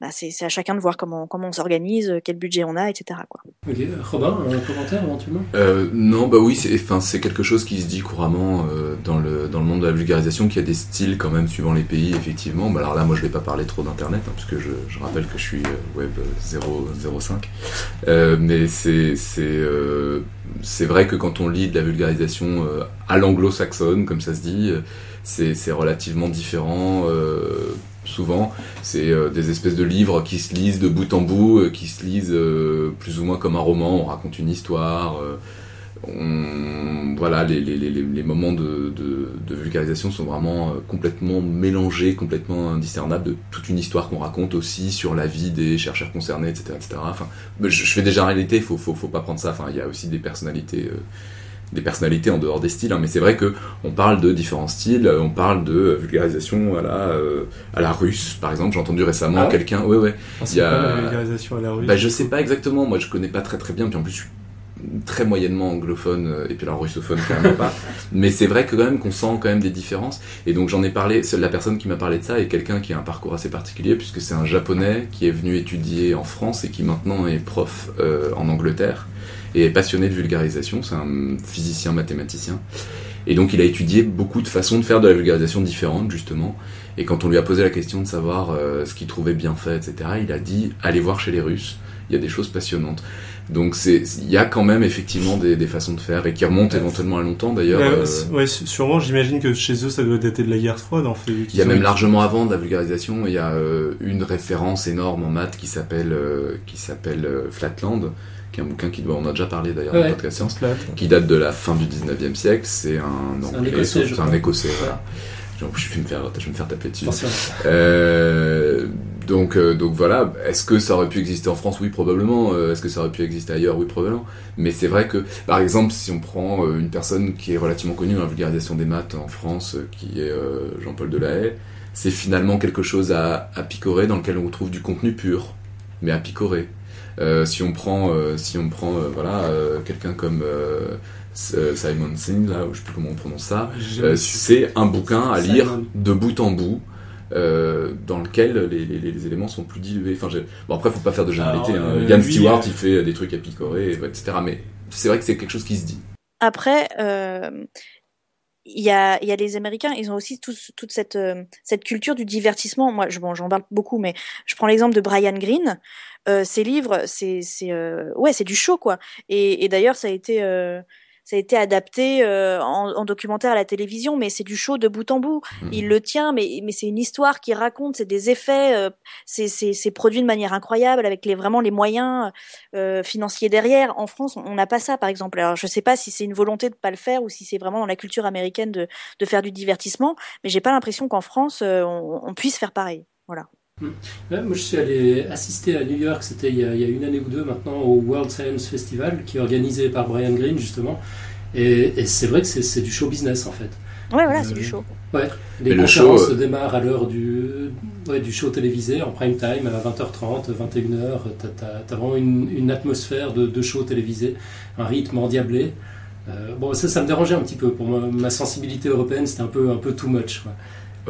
bah, c'est c'est à chacun de voir comment, comment on s'organise, quel budget on a, etc. Quoi. Ok, Robin, un commentaire éventuellement? Euh, non, bah oui, c'est enfin, c'est quelque chose qui se dit couramment euh, dans, le, dans le monde de la vulgarisation, qu'il y a des styles quand même suivant les pays, effectivement. Bah, alors là, moi, je vais pas parler trop d'Internet, hein, puisque je, je rappelle que je suis euh, Web 0, 05. Euh, mais c'est c'est euh, c'est vrai que quand on lit de la vulgarisation euh, à l'anglo-saxonne, comme ça se dit, euh, c'est c'est relativement différent. Souvent, c'est euh, des espèces de livres qui se lisent de bout en bout, euh, qui se lisent euh, plus ou moins comme un roman. On raconte une histoire. voilà, les, moments de, vulgarisation sont vraiment complètement mélangés, complètement indiscernables de toute une histoire qu'on raconte aussi sur la vie des chercheurs concernés, etc. etc. Enfin, je, je fais des généralités, faut, faut, faut pas prendre ça. Enfin, il y a aussi des personnalités. Des personnalités en dehors des styles, hein. mais c'est vrai que on parle de différents styles, euh, on parle de euh, vulgarisation à la, euh, à la russe, par exemple. J'ai entendu récemment Ah ouais quelqu'un, ouais ouais, Ah, il y a- la vulgarisation à la rue. bah, je sais pas exactement, moi je connais pas très très bien, puis en plus je suis très moyennement anglophone, euh, et puis alors russophone quand même pas. Mais c'est vrai que quand même qu'on sent quand même des différences. Et donc j'en ai parlé, la personne qui m'a parlé de ça est quelqu'un qui a un parcours assez particulier, puisque c'est un japonais qui est venu étudier en France et qui maintenant est prof euh, en Angleterre, et est passionné de vulgarisation, c'est un physicien mathématicien. Et donc il a étudié beaucoup de façons de faire de la vulgarisation différentes, justement. Et quand on lui a posé la question de savoir euh, ce qu'il trouvait bien fait, etc., il a dit allez voir chez les Russes, il y a des choses passionnantes. Donc c'est, il y a quand même effectivement des, des façons de faire et qui remontent éventuellement à longtemps d'ailleurs. Euh, euh, ouais, sûrement, j'imagine que chez eux, ça doit dater de la guerre froide, en fait. il y a même largement avant de la vulgarisation, il y a euh, une référence énorme en maths qui s'appelle euh, qui s'appelle euh, Flatland, qui est un bouquin qui doit, on a déjà parlé d'ailleurs dans Ouais. le podcast Science, Flat. qui date de la fin du 19e siècle. C'est un C'est un anglais, Écossais, c'est un écossais, voilà. Je vais me faire, je vais me faire taper dessus. Euh, donc, euh, donc voilà, est-ce que ça aurait pu exister en France? Oui, probablement. Euh, est-ce que ça aurait pu exister ailleurs? Oui, probablement. Mais c'est vrai que, par exemple, si on prend euh, une personne qui est relativement connue dans la vulgarisation des maths en France, euh, qui est euh, Jean-Paul Delahaye, c'est finalement quelque chose à, à picorer dans lequel on retrouve du contenu pur, mais à picorer. Euh, si on prend, euh, si on prend, euh, voilà, euh, quelqu'un comme Simon Singh, là, je sais plus comment on prononce ça, euh, c'est un bouquin à lire Simon. de bout en bout. euh, dans lequel les, les, les éléments sont plus dilués. Enfin, bon après, faut pas faire de généralité. Alors, hein. euh, Yann lui, Stewart, euh, il fait des trucs à picorer, etc. Mais c'est vrai que c'est quelque chose qui se dit. Après, euh, il y a, il y a les Américains, ils ont aussi toute cette, euh, cette culture du divertissement. Moi, je, bon, j'en parle beaucoup, mais je prends l'exemple de Brian Greene. Euh, ses livres, c'est, c'est, euh, ouais, c'est du show, quoi. Et, et d'ailleurs, ça a été, euh, ça a été adapté euh, en, en documentaire à la télévision, mais c'est du show de bout en bout. Mhm. Il le tient, mais, mais c'est une histoire qui raconte, c'est des effets, euh, c'est, c'est, c'est produit de manière incroyable avec les, vraiment les moyens euh, financiers derrière. En France, on on n'a pas ça, par exemple. Alors, je sais pas si c'est une volonté de pas le faire ou si c'est vraiment dans la culture américaine de, de faire du divertissement, mais j'ai pas l'impression qu'en France, euh, on, on puisse faire pareil. Voilà. Ouais, moi, je suis allé assister à New York, c'était il, y a- il y a une année ou deux maintenant, au World Science Festival, qui est organisé par Brian Greene, justement. Et, et c'est vrai que c'est c'est du show business, en fait. Ouais, voilà, c'est Euh, du show. Les Mais le conférences show, euh, démarrent à l'heure du, ouais, du show télévisé, en prime time, à 20h30, 21h. T'as as, vraiment une, une atmosphère de, de show télévisé, un rythme endiablé. Euh, bon, ça, ça me dérangeait un petit peu. Pour moi, ma sensibilité européenne, c'était un peu, un peu too much. Quoi.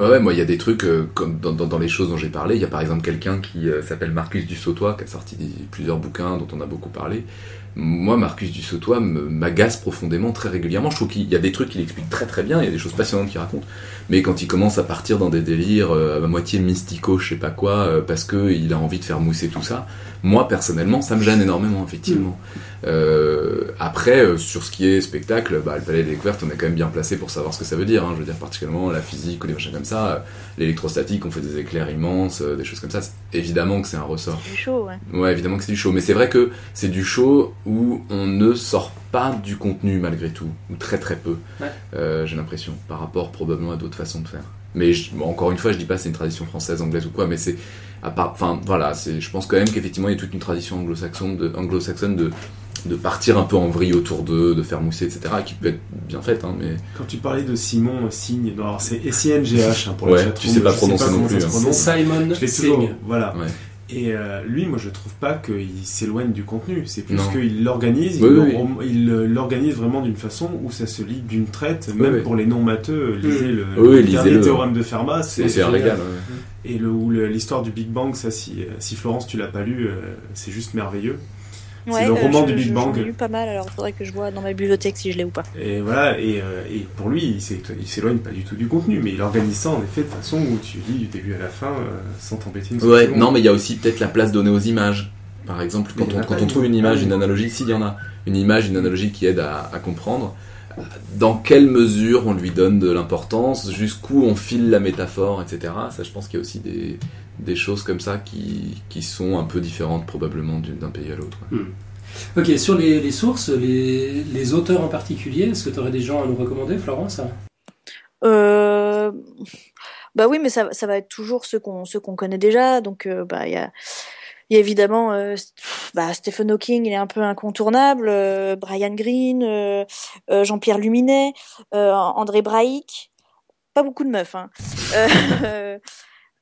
Ouais, moi, il y a des trucs, euh, comme dans, les choses dont j'ai parlé, il y a par exemple quelqu'un qui euh, s'appelle Marcus Dussautois, qui a sorti plusieurs bouquins dont on a beaucoup parlé. Moi, Marcus Dussautois m'agace profondément très régulièrement. Je trouve qu'il y a des trucs qu'il explique très très bien, il y a des choses passionnantes qu'il raconte. Mais quand il commence à partir dans des délires euh, à moitié mystico, je sais pas quoi, euh, parce que il a envie de faire mousser tout ça, moi personnellement, ça me gêne énormément, effectivement. Euh, après, euh, sur ce qui est spectacle, bah, le Palais des Découvertes, on est quand même bien placé pour savoir ce que ça veut dire. Hein. Je veux dire, particulièrement la physique ou les machins comme ça, l'électrostatique, on fait des éclairs immenses, des choses comme ça. C'est- Évidemment que c'est un ressort. C'est du show, ouais. Ouais, évidemment que c'est du show. Mais c'est vrai que c'est du show où on ne sort pas du contenu malgré tout, ou très très peu. Ouais. Euh, J'ai l'impression, par rapport probablement à d'autres façons de faire. Mais je- bon, encore une fois, je dis pas c'est une tradition française, anglaise ou quoi, mais c'est à part, enfin voilà, c'est, je pense quand même qu'effectivement il y a toute une tradition anglo-saxonne de, anglo-saxonne de, de partir un peu en vrille autour d'eux, de faire mousser, etc., qui peut être bien faite, hein, mais Quand tu parlais de Simon euh, Signe, alors c'est S-I-N-G-H hein, pour Ouais, chatroom, tu sais pas prononcer non comment plus, hein. prononce. Simon Singh. voilà. Ouais. Et euh, lui, moi, je trouve pas qu'il s'éloigne du contenu. C'est plus qu'il l'organise. Oui, il oui, le- euh, l'organise vraiment d'une façon où ça se lit d'une traite. Même oui. pour les non matheux, lisez le, Oui, le lisez dernier le. théorème de Fermat. c'est, c'est un régal. ouais. Et le, le- l'histoire du Big Bang, ça, si, euh, si Florence, tu l'as pas lu, euh, c'est juste merveilleux. C'est le roman euh, je- du Big je- Bang. Ai lu pas mal, alors il faudrait que je vois dans ma bibliothèque si je l'ai ou pas. Et voilà, et, euh, et pour lui, il s'é- il s'éloigne pas du tout du contenu, mais il organise ça en effet de façon où tu lis du début à la fin euh, sans t'embêter une Ouais, seconde. non, mais il y a aussi peut-être la place donnée aux images. Par exemple, quand on, quand on trouve une image, une analogie, s'il y en a, une image, une analogie qui aide à, à comprendre, dans quelle mesure on lui donne de l'importance, jusqu'où on file la métaphore, etc. Ça, je pense qu'il y a aussi des, des choses comme ça qui, qui sont un peu différentes probablement d'un pays à l'autre. ouais. Ok, sur les, les sources, les, les auteurs en particulier, est-ce que tu aurais des gens à nous recommander, Florence? Euh... Bah oui, mais ça, ça va être toujours ceux qu'on ceux qu'on connaît déjà. Donc, euh, bah il y a, y a évidemment euh, bah, Stephen Hawking, il est un peu incontournable. euh, Brian Greene, euh, euh, Jean-Pierre Luminet, euh, André Braic. Pas beaucoup de meufs. Hein.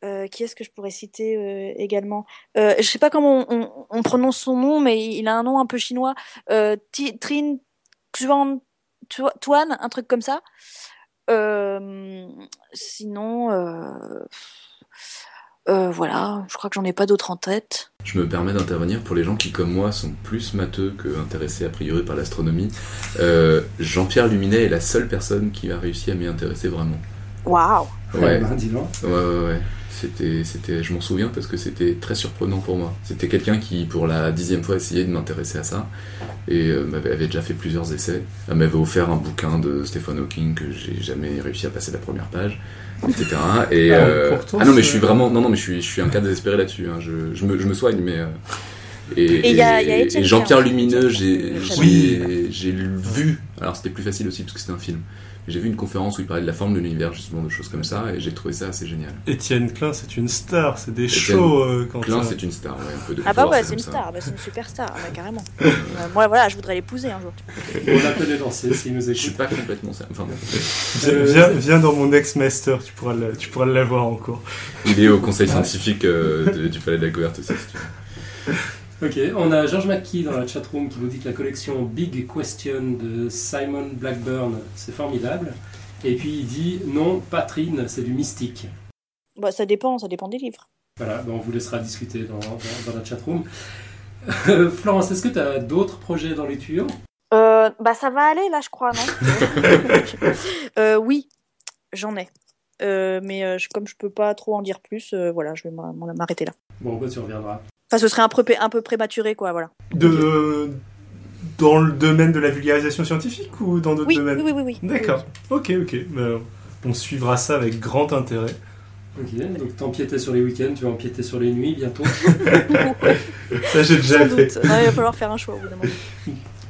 Euh, qui est-ce que je pourrais citer euh, également? Euh, Je sais pas comment on, on- on prononce son nom, mais il a un nom un peu chinois. Euh, Trin Xuan Tua- Tuan, un truc comme ça. Euh, sinon, euh, euh, voilà, je crois que j'en ai pas d'autres en tête. Je me permets d'intervenir pour les gens qui, comme moi, sont plus matheux que intéressés a priori par l'astronomie. Euh, Jean-Pierre Luminet est la seule personne qui a réussi à m'y intéresser vraiment. Waouh Ouais. Ouais, ouais, ouais. C'était, c'était, je m'en souviens parce que c'était très surprenant pour moi. C'était quelqu'un qui, pour la dixième fois, essayait de m'intéresser à ça et euh, m'avait avait déjà fait plusieurs essais. Elle m'avait offert un bouquin de Stephen Hawking que j'ai jamais réussi à passer la première page, etc. Et Ah, euh, pourtant, ah non, mais je suis vraiment, non, non, mais je suis, je suis un cas désespéré là-dessus. hein. Je, je me, je me soigne, mais. Et, Jean-Pierre Lumineux, j'ai, vu. Alors c'était plus facile aussi parce que c'était un film. J'ai vu une conférence où il parlait de la forme de l'univers, justement, de choses comme ça, et j'ai trouvé ça assez génial. Étienne Klein, c'est une star, c'est des shows euh, quand Klein, ça- c'est une star, ouais, un peu de Ah bah ouais, c'est une ça. star, bah, c'est une superstar, bah, carrément. Euh, moi, voilà, je voudrais l'épouser un jour. On la connaît danser s'il nous Je suis écoute. pas complètement ça. Enfin, bon. Viens, Euh, viens, viens dans mon ex-master, tu pourras le- tu pourras l'avoir en cours. il est au conseil scientifique euh, de- du Palais de la Découverte aussi. si tu veux. Ok, on a George McKee dans la chatroom qui nous dit que la collection Big Question de Simon Blackburn, c'est formidable. Et puis il dit non, Patrine, c'est du mystique. Bah, ça dépend, ça dépend des livres. Voilà, ben, on vous laissera discuter dans, dans, dans la chatroom. Euh, Florence, est-ce que tu as d'autres projets dans les tuyaux? Euh, bah ça va aller là, je crois, non? Euh, Oui, j'en ai. Euh, mais euh, je- comme je peux pas trop en dire plus, euh, voilà, je vais m'arrêter là. Bon, bah tu reviendras. Enfin, ce serait un peu, un peu prématuré, quoi, voilà. De, dans le domaine de la vulgarisation scientifique ou dans d'autres Oui, domaines oui, oui, oui, oui. D'accord, ok, ok. Ben, on suivra ça avec grand intérêt. Ok, donc t'empiétais sur les week-ends, tu vas empiéter sur les nuits bientôt. Ça, j'ai déjà Sans fait. doute. Il va falloir faire un choix au bout d'un moment.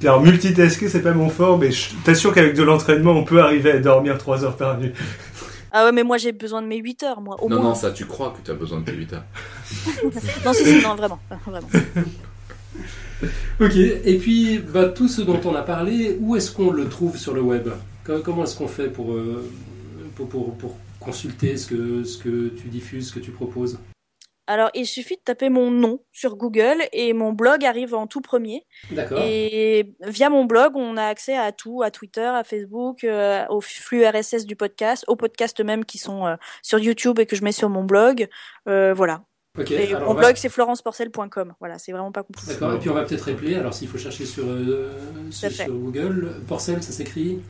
Alors, multitasker, c'est pas mon fort, mais je t'assure qu'avec de l'entraînement, on peut arriver à dormir 3 heures par nuit. Ah ouais, mais moi j'ai besoin de mes 8 heures, moi, au Non, moins. non, ça, tu crois que tu as besoin de tes 8 heures. Non, si, si, non, vraiment, vraiment. Ok, et puis bah, tout ce dont on a parlé, où est-ce qu'on le trouve sur le web? Co- Comment est-ce qu'on fait pour, euh, pour, pour, pour consulter ce que, ce que tu diffuses, ce que tu proposes? Alors, il suffit de taper mon nom sur Google et mon blog arrive en tout premier. D'accord. Et via mon blog, on a accès à tout, à Twitter, à Facebook, euh, au flux RSS du podcast, aux podcasts même qui sont euh, sur YouTube et que je mets sur mon blog. Euh, voilà. Ok, Et mon va- blog, c'est florenceporcel.com. Voilà, c'est vraiment pas compliqué. D'accord, et puis on va peut-être rappeler, alors s'il faut chercher sur, sur Google, Porcel, ça s'écrit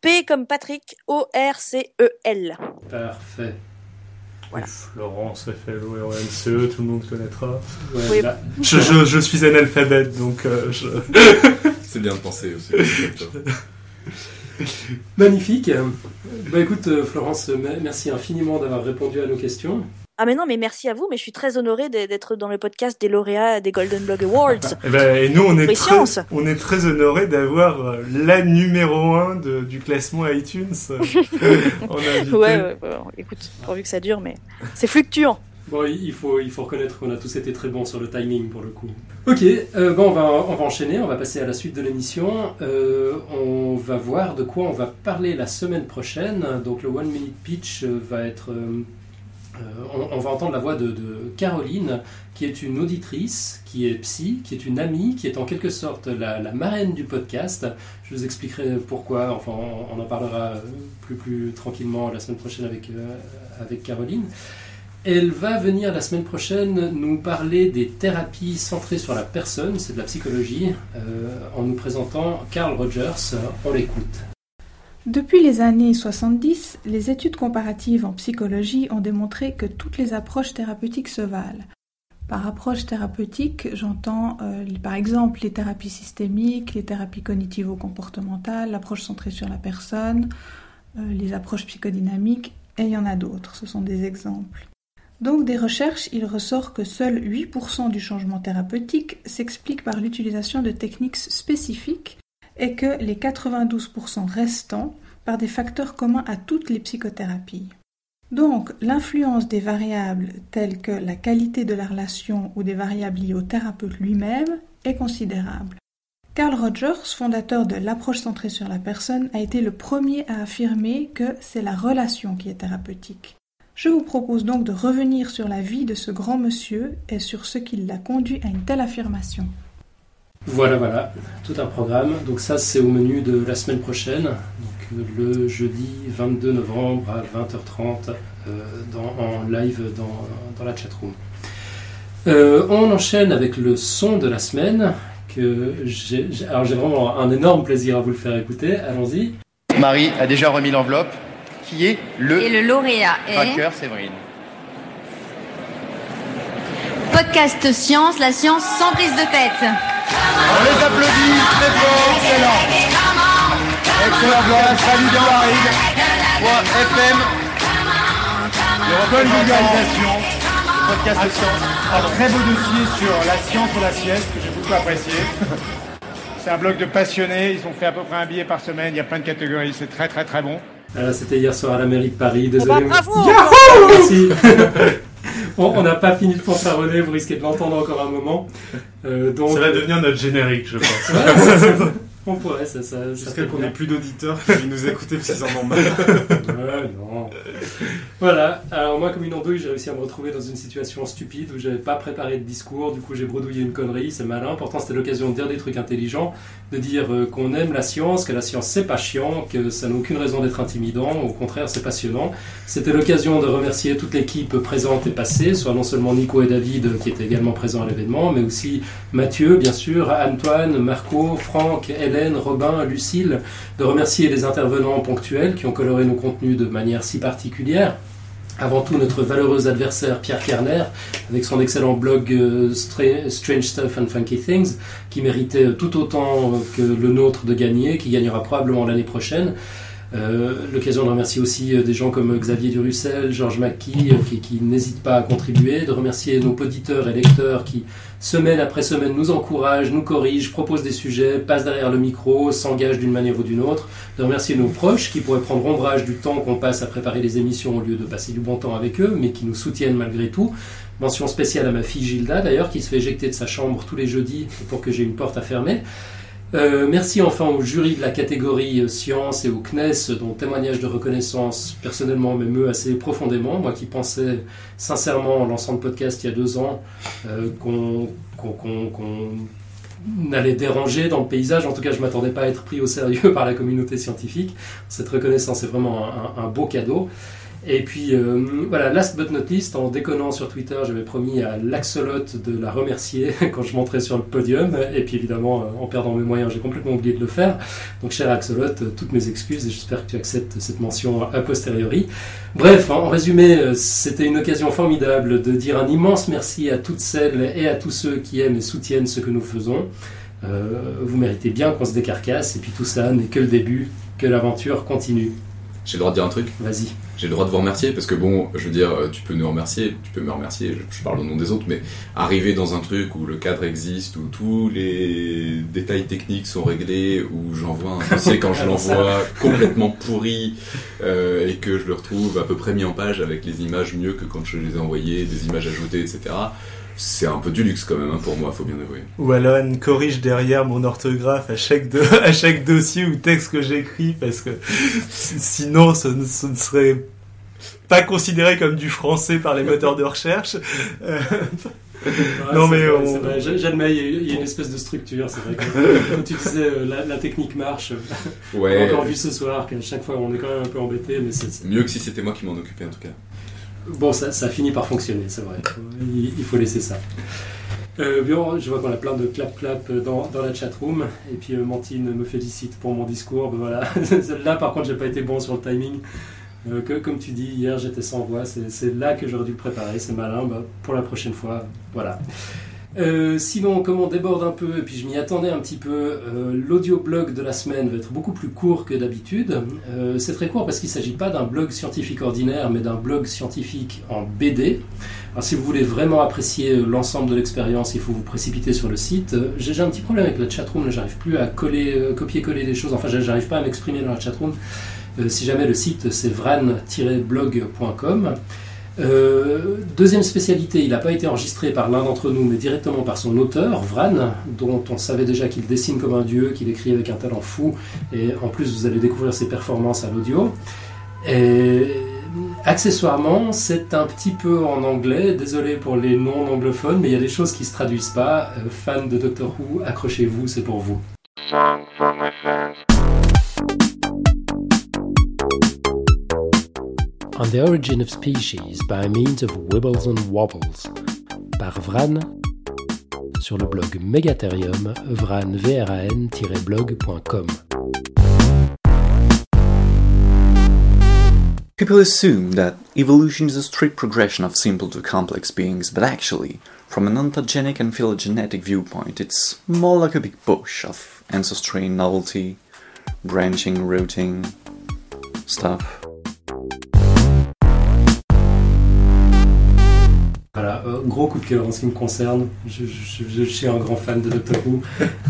P comme Patrick, O-R-C-E-L. Parfait. Voilà. Florence, F-L-O-R-N-C-E, tout le monde connaîtra. Ouais, Oui. là- Je, je, je suis analphabète, donc euh, je... C'est bien de penser aussi. Magnifique. Bah écoute, euh, Florence, me- merci infiniment d'avoir répondu à nos questions. Ah mais non, mais merci à vous, mais je suis très honorée d'être dans le podcast des lauréats des Golden Blog Awards. Eh ben, et nous, on est très, on est très honorés d'avoir euh, la numéro 1 de, du classement iTunes. en ouais, ouais, ouais, écoute, pourvu que ça dure, mais c'est fluctuant. Bon, il faut, il faut reconnaître qu'on a tous été très bons sur le timing pour le coup. Ok, euh, bon, on, va, on va enchaîner, on va passer à la suite de l'émission. Euh, on va voir de quoi on va parler la semaine prochaine. Donc le One Minute Pitch va être... euh, on, on va entendre la voix de, Caroline, qui est une auditrice, qui est psy, qui est une amie, qui est en quelque sorte la, marraine du podcast. Je vous expliquerai pourquoi, enfin on, en parlera euh, plus, plus tranquillement la semaine prochaine avec, euh, avec Caroline. Elle va venir la semaine prochaine nous parler des thérapies centrées sur la personne, c'est de la psychologie, euh, en nous présentant Carl Rogers. On l'écoute. Depuis les années 70, les études comparatives en psychologie ont démontré que toutes les approches thérapeutiques se valent. Par approche thérapeutique, j'entends euh, par exemple les thérapies systémiques, les thérapies cognitivo-comportementales, l'approche centrée sur la personne, euh, les approches psychodynamiques, et il y en a d'autres, ce sont des exemples. Donc des recherches, il ressort que seul 8% du changement thérapeutique s'explique par l'utilisation de techniques spécifiques et que les 92% restants par des facteurs communs à toutes les psychothérapies. Donc, l'influence des variables telles que la qualité de la relation ou des variables liées au thérapeute lui-même est considérable. Carl Rogers, fondateur de l'approche centrée sur la personne, a été le premier à affirmer que c'est la relation qui est thérapeutique. Je vous propose donc de revenir sur la vie de ce grand monsieur et sur ce qui l'a conduit à une telle affirmation. Voilà, voilà, tout un programme. Donc ça, c'est au menu de la semaine prochaine, donc le jeudi 22 novembre à 20h30 euh, dans, en live dans, dans la chatroom. Euh, on enchaîne avec le son de la semaine. Que alors j'ai vraiment un énorme plaisir à vous le faire écouter. Allons-y. Marie a déjà remis l'enveloppe. Qui est le, Et le lauréat est tracker Séverine? Podcast Science, la science sans prise de tête. On les applaudit très fort, excellent. Excellent, voilà, salut de Paris. FM. Bonne vulgarisation. Podcast de science. Un très beau dossier sur la science ou la sieste que j'ai beaucoup apprécié. C'est un blog de passionnés, ils ont fait à peu près un billet par semaine, il y a plein de catégories, c'est très très très bon. Voilà, c'était hier soir à la mairie de Paris. Eh ben, Désolé. bravo Merci. on on n'a pas fini de fanfaronner, vous risquez de l'entendre encore un moment. Euh, donc, Ça va devenir notre générique, je pense. On pourrait, ça, ça, Jusqu'à qu'on ait plus d'auditeurs qui nous écouter parce qu'ils en ont marre. Ouais, non. Voilà, alors moi comme une andouille, j'ai réussi à me retrouver dans une situation stupide où j'avais pas préparé de discours, du coup j'ai bredouillé une connerie, c'est malin. Pourtant c'était l'occasion de dire des trucs intelligents, de dire euh, qu'on aime la science, que la science c'est pas chiant, que ça n'a aucune raison d'être intimidant, au contraire c'est passionnant. C'était l'occasion de remercier toute l'équipe présente et passée, soit non seulement Nico et David qui étaient également présents à l'événement, mais aussi Mathieu bien sûr, Antoine, Marco, Franck, Hélène, Robin, Lucille, de remercier les intervenants ponctuels qui ont coloré nos contenus de manière si particulière. Avant tout, notre valeureux adversaire Pierre Kerner, avec son excellent blog euh, Stra- Strange Stuff and Funky Things, qui méritait tout autant que le nôtre de gagner, qui gagnera probablement l'année prochaine. Euh, L'occasion de remercier aussi euh, des gens comme Xavier Durussel, Georges Mackey, euh, qui, qui n'hésitent pas à contribuer, de remercier nos auditeurs et lecteurs qui, semaine après semaine, nous encouragent, nous corrigent, proposent des sujets, passent derrière le micro, s'engagent d'une manière ou d'une autre, de remercier nos proches qui pourraient prendre ombrage du temps qu'on passe à préparer les émissions au lieu de passer du bon temps avec eux, mais qui nous soutiennent malgré tout. Mention spéciale à ma fille Gilda d'ailleurs, qui se fait éjecter de sa chambre tous les jeudis pour que j'ai une porte à fermer. Euh, merci enfin au jury de la catégorie euh, sciences et au CNES dont témoignage de reconnaissance personnellement m'émeut assez profondément. Moi qui pensais sincèrement en lançant le podcast il y a deux ans euh, qu'on allait déranger dans le paysage. En tout cas, je m'attendais pas à être pris au sérieux par la communauté scientifique. Cette reconnaissance est vraiment un beau cadeau. Et puis euh, voilà, last but not least, en déconnant sur Twitter, j'avais promis à l'Axolote de la remercier quand je monterais sur le podium. Et puis évidemment, euh, en perdant mes moyens, j'ai complètement oublié de le faire. Donc cher Axolote, euh, toutes mes excuses et j'espère que tu acceptes cette mention a posteriori. Bref, en résumé, c'était une occasion formidable de dire un immense merci à toutes celles et à tous ceux qui aiment et soutiennent ce que nous faisons. Vous méritez bien qu'on se décarcasse et puis tout ça n'est que le début, que l'aventure continue. J'ai le droit de dire un truc Vas-y. J'ai le droit de vous remercier parce que bon, je veux dire, euh, tu peux nous remercier, tu peux me remercier, je, je parle au nom des autres, mais arriver dans un truc où le cadre existe, où tous les détails techniques sont réglés, où j'envoie un dossier quand je l'envoie complètement pourri euh, et que je le retrouve à peu près mis en page avec les images mieux que quand je les ai envoyées, des images ajoutées, etc. C'est un peu du luxe quand même hein, pour moi, faut bien avouer. Ou Alan corrige derrière mon orthographe à chaque, à chaque dossier ou texte que j'écris parce que sinon ce, ne- ce ne serait pas considéré comme du français par les moteurs de recherche. Euh, Non, mais on- J'admets, il y a- il y a une espèce de structure, c'est vrai. que- Comme tu disais, euh, la, la technique marche. On Ouais, a encore vu ce soir qu'à chaque fois on est quand même un peu embêté, mais c'est- mieux que si c'était moi qui m'en occupais en tout cas. Bon, ça, finit par fonctionner, c'est vrai. Il, faut laisser ça. Euh, bien, je vois qu'on a plein de clap-clap dans, dans la chatroom. Et puis euh, Mantine me félicite pour mon discours. Ben voilà. là, par contre, j'ai pas été bon sur le timing. Euh, que, comme tu dis, hier j'étais sans voix. C'est c'est là que j'aurais dû le préparer. C'est malin. Ben, pour la prochaine fois, voilà. Euh, sinon, comme on déborde un peu, et puis je m'y attendais un petit peu, euh, l'audioblog de la semaine va être beaucoup plus court que d'habitude. Euh, c'est très court parce qu'il ne s'agit pas d'un blog scientifique ordinaire, mais d'un blog scientifique en BD. Alors, si vous voulez vraiment apprécier l'ensemble de l'expérience, il faut vous précipiter sur le site. Euh, J'ai un petit problème avec la chatroom, j'arrive plus à coller, euh, copier-coller des choses, enfin, j'arrive pas à m'exprimer dans la chatroom. Euh, si jamais le site c'est vran-blog.com. Euh, deuxième spécialité, il n'a pas été enregistré par l'un d'entre nous, mais directement par son auteur, Vran, dont on savait déjà qu'il dessine comme un dieu, qu'il écrit avec un talent fou, et en plus vous allez découvrir ses performances à l'audio. Et accessoirement, c'est un petit peu en anglais, désolé pour les non-anglophones, mais il y a des choses qui se traduisent pas. Euh, fans de Doctor Who, accrochez-vous, c'est pour vous. On the Origin of Species by means of Wibbles and Wobbles par Vran sur le blog Megatherium vran-blog.com. People assume that evolution is a strict progression of simple to complex beings, but actually, from an ontogenic and phylogenetic viewpoint, it's more like a big bush of ancestry, novelty, branching, rooting, stuff. Voilà, euh, gros coup de cœur en ce qui me concerne. Je, je- je- je suis un grand fan de Doctor Who.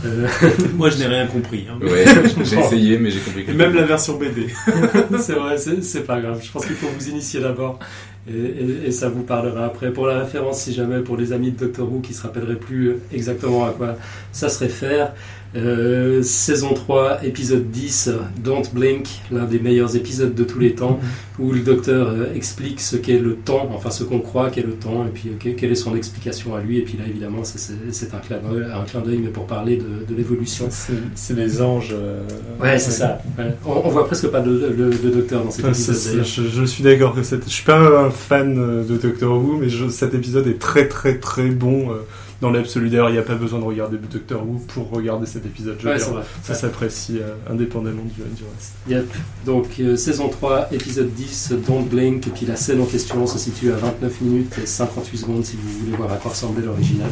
Euh, Moi, je n'ai rien compris. hein. Ouais, j'ai essayé, mais j'ai compris Et que même la version BD. c'est vrai, c'est c'est pas grave. Je pense qu'il faut vous initier d'abord et, et- et ça vous parlera après. Pour la référence, si jamais pour les amis de Doctor Who qui se rappelleraient plus exactement à quoi ça se réfère, euh, saison 3, épisode 10, Don't Blink, l'un des meilleurs épisodes de tous les temps, où le docteur euh, explique ce qu'est le temps, enfin ce qu'on croit qu'est le temps, et puis que- quelle est son explication à lui. Et puis là, évidemment, c'est- un clin d'œil, un clin d'œil, mais pour parler de, de l'évolution. C'est les anges. euh, Ouais, c'est ça. Ouais. On, on voit presque pas de, de docteur dans cet ça, épisode. d'ailleurs. je, je suis d'accord que je suis pas un fan de Doctor Who, mais je- cet épisode est très très très bon dans l'absolu. D'ailleurs, il n'y a pas besoin de regarder Doctor Who pour regarder cet épisode. Je Ouais, dire, ça s'apprécie euh, indépendamment du, du reste. Yep. Donc, euh, saison 3, épisode 10, Don't Blink. Et puis la scène en question se situe à 29 minutes et 58 secondes si vous voulez voir à quoi ressemblait l'original.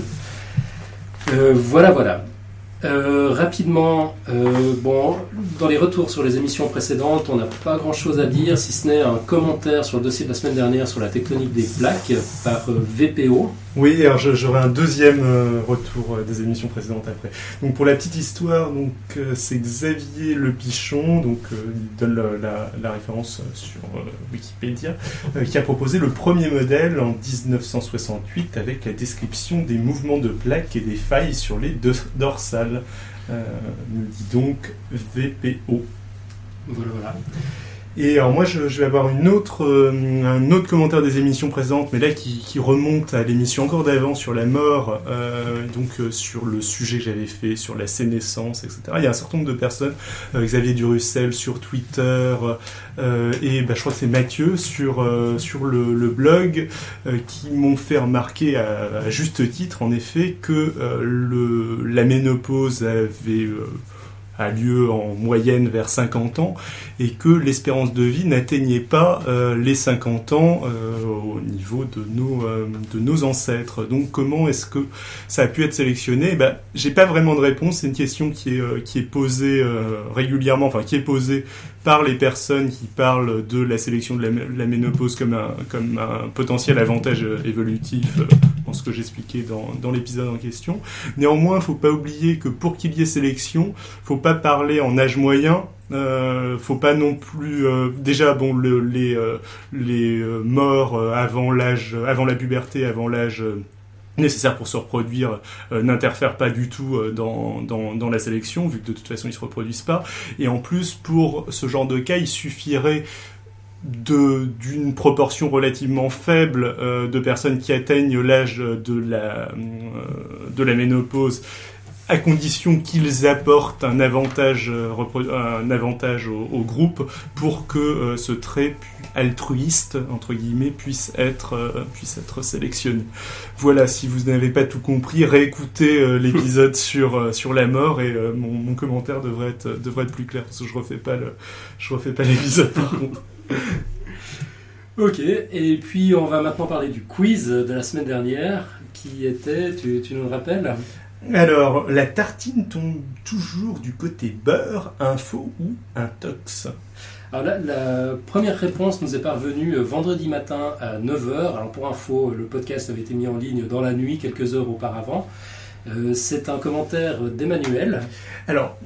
Euh, voilà, voilà. Euh, rapidement, euh, bon, dans les retours sur les émissions précédentes, on n'a pas grand chose à dire, si ce n'est un commentaire sur le dossier de la semaine dernière sur la tectonique des plaques par euh, VPO. Oui, alors j'aurai un deuxième retour des émissions précédentes après. Donc pour la petite histoire, donc c'est Xavier Le Pichon, donc il donne la, référence sur Wikipédia, qui a proposé le premier modèle en 1968 avec la description des mouvements de plaques et des failles sur les deux dorsales. Euh, nous dit donc VPO. Voilà, voilà. Et alors moi je, vais avoir euh, un autre commentaire des émissions présentes, mais là qui, remonte à l'émission encore d'avant sur la mort, euh, donc euh, sur le sujet que j'avais fait, sur la sénescence, etc. Il y a un certain nombre de personnes, Xavier Durussel sur Twitter, et bah, je crois que c'est Mathieu sur, sur le, blog, qui m'ont fait remarquer à, juste titre, en effet, que la ménopause avait... a lieu en moyenne vers 50 ans et que l'espérance de vie n'atteignait pas euh, les 50 ans euh, au niveau de nos, euh, de nos ancêtres. Donc comment est-ce que ça a pu être sélectionné? Eh ben, J'ai pas vraiment de réponse, c'est une question qui est, qui est posée régulièrement, enfin qui est posée par les personnes qui parlent de la sélection de la, ménopause comme un, comme un potentiel avantage évolutif, dans ce que j'expliquais dans, dans l'épisode en question. Néanmoins, faut pas oublier que pour qu'il y ait sélection, faut pas parler en âge moyen. Euh, faut pas non plus euh, déjà bon le- les euh, les euh, morts avant l'âge avant la puberté avant l'âge nécessaire pour se reproduire euh, n'interfèrent pas du tout dans, dans, la sélection vu que de toute façon ils se reproduisent pas. Et en plus pour ce genre de cas il suffirait d'une proportion relativement faible de personnes qui atteignent l'âge de la de la ménopause à condition qu'ils apportent un avantage, euh, un avantage au, au groupe pour que euh, ce trait altruiste entre guillemets puisse être euh, puisse être sélectionné. Voilà, si vous n'avez pas tout compris, réécoutez euh, l'épisode sur sur la mort et mon, mon commentaire devrait être devrait être plus clair parce que je refais pas le je refais pas l'épisode par contre. Ok, et puis on va maintenant parler du quiz de la semaine dernière, qui était, tu, tu nous le rappelles? Alors, la tartine tombe toujours du côté beurre, info ou intox Alors la, la première réponse nous est parvenue euh, vendredi matin à 9h. Alors pour info, le podcast avait été mis en ligne dans la nuit quelques heures auparavant. Euh, c'est un commentaire d'Emmanuel. Alors,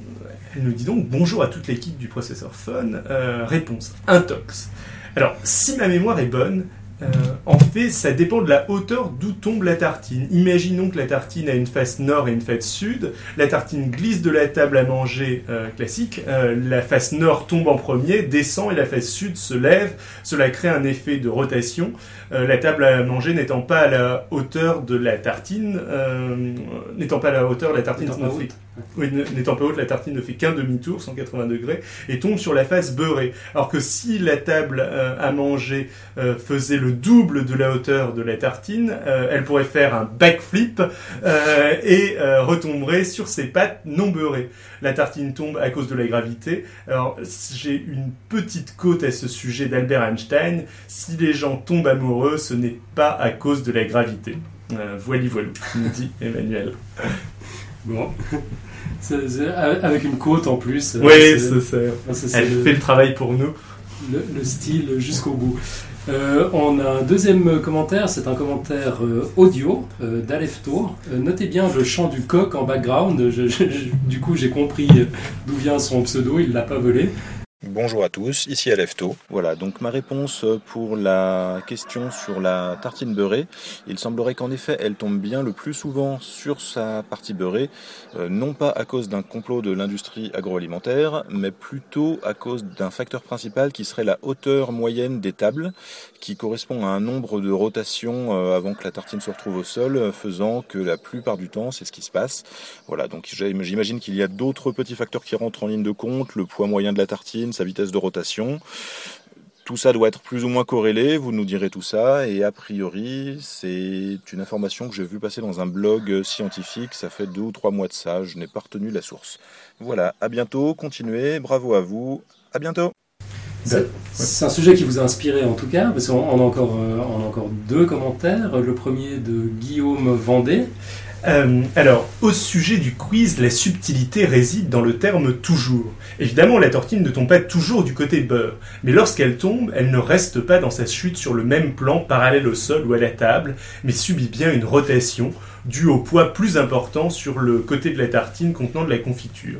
elle nous dit donc bonjour à toute l'équipe du processeur Fun. Euh, réponse intox. Alors, si ma mémoire est bonne, euh, en fait, ça dépend de la hauteur d'où tombe la tartine. Imaginons que la tartine a une face nord et une face sud. La tartine glisse de la table à manger euh, classique. Euh, la face nord tombe en premier, descend et la face sud se lève. Cela crée un effet de rotation. Euh, la table à manger n'étant pas à la hauteur de la tartine, euh, n'étant pas à la hauteur de la tartine, pas haute. N'étant pas haute, la tartine ne fait qu'un demi-tour, 180 degrés, et tombe sur la face beurrée. Alors que si la table euh, à manger euh, faisait le double de la hauteur de la tartine, euh, elle pourrait faire un backflip et retomberait sur ses pattes non beurrées. La tartine tombe à cause de la gravité. Alors j'ai une petite côte à ce sujet d'Albert Einstein. Si les gens tombent amoureux, ce n'est pas à cause de la gravité. Voili voilou, nous dit Emmanuel. Bon. Avec une côte en plus. Oui, C'est- Elle le- fait le travail pour nous. le, le style jusqu'au bout. Euh, on a un deuxième commentaire, c'est un commentaire euh, audio euh, d'Alefto. Euh, notez bien le chant du coq en background. Je- je- je- du coup, j'ai compris d'où vient son pseudo, il l'a pas volé. Bonjour à tous, ici Alefto. Voilà, donc ma réponse pour la question sur la tartine beurrée. Il semblerait qu'en effet, elle tombe bien le plus souvent sur sa partie beurrée, euh, non pas à cause d'un complot de l'industrie agroalimentaire, mais plutôt à cause d'un facteur principal qui serait la hauteur moyenne des tables, qui correspond à un nombre de rotations euh, avant que la tartine se retrouve au sol, euh, faisant que la plupart du temps, c'est ce qui se passe. Voilà, donc j'imagine qu'il y a d'autres petits facteurs qui rentrent en ligne de compte, le poids moyen de la tartine, sa vitesse de rotation. Tout ça doit être plus ou moins corrélé, vous nous direz tout ça, et a priori, c'est une information que j'ai vue passer dans un blog scientifique, ça fait deux ou trois mois de ça, je n'ai pas retenu la source. Voilà, à bientôt, continuez, bravo à vous, à bientôt C'est un sujet qui vous a inspiré en tout cas, parce qu'on euh, a encore deux commentaires. Le premier de Guillaume Vendée. Euh, alors, au sujet du quiz, la subtilité réside dans le terme toujours. Évidemment, la tortine ne tombe pas toujours du côté beurre, mais lorsqu'elle tombe, elle ne reste pas dans sa chute sur le même plan parallèle au sol ou à la table, mais subit bien une rotation due au poids plus important sur le côté de la tartine contenant de la confiture.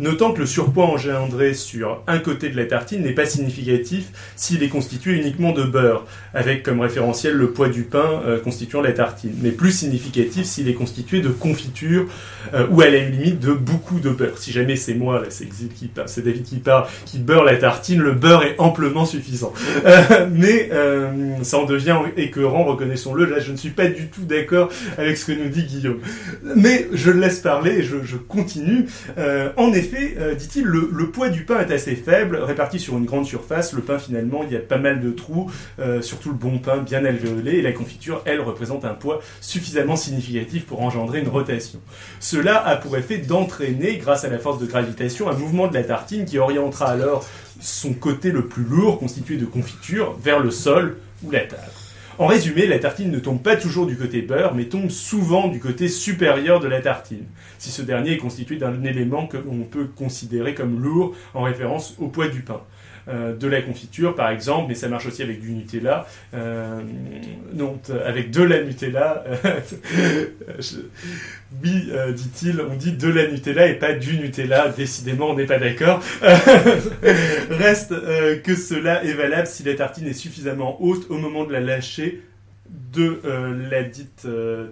Notant que le surpoids engendré sur un côté de la tartine n'est pas significatif s'il est constitué uniquement de beurre, avec comme référentiel le poids du pain euh, constituant la tartine, mais plus significatif s'il est constitué de confiture euh, ou à la limite de beaucoup de beurre. Si jamais c'est moi, là c'est David qui parle, qui beurre la tartine, le beurre est amplement suffisant. Euh, mais ça en devient écœurant, reconnaissons-le. Là, je ne suis pas du tout d'accord avec ce que nous dit Guillaume. Mais je laisse parler et je, je continue. En effet, euh, dit-il, le, le poids du pain est assez faible, réparti sur une grande surface. Le pain, finalement, il y a pas mal de trous, euh, surtout le bon pain bien alvéolé, et la confiture, elle, représente un poids suffisamment significatif pour engendrer une rotation. Cela a pour effet d'entraîner, grâce à la force de gravitation, un mouvement de la tartine qui orientera alors son côté le plus lourd, constitué de confiture, vers le sol ou la table. En résumé, la tartine ne tombe pas toujours du côté beurre, mais tombe souvent du côté supérieur de la tartine, si ce dernier est constitué d'un élément que l'on peut considérer comme lourd en référence au poids du pain. Euh, de la confiture, par exemple, mais ça marche aussi avec du Nutella. Euh, non, avec de la Nutella. oui, euh, dit-il, on dit de la Nutella et pas du Nutella. Décidément, on n'est pas d'accord. Reste que cela est valable si la tartine est suffisamment haute au moment de la lâcher de la dite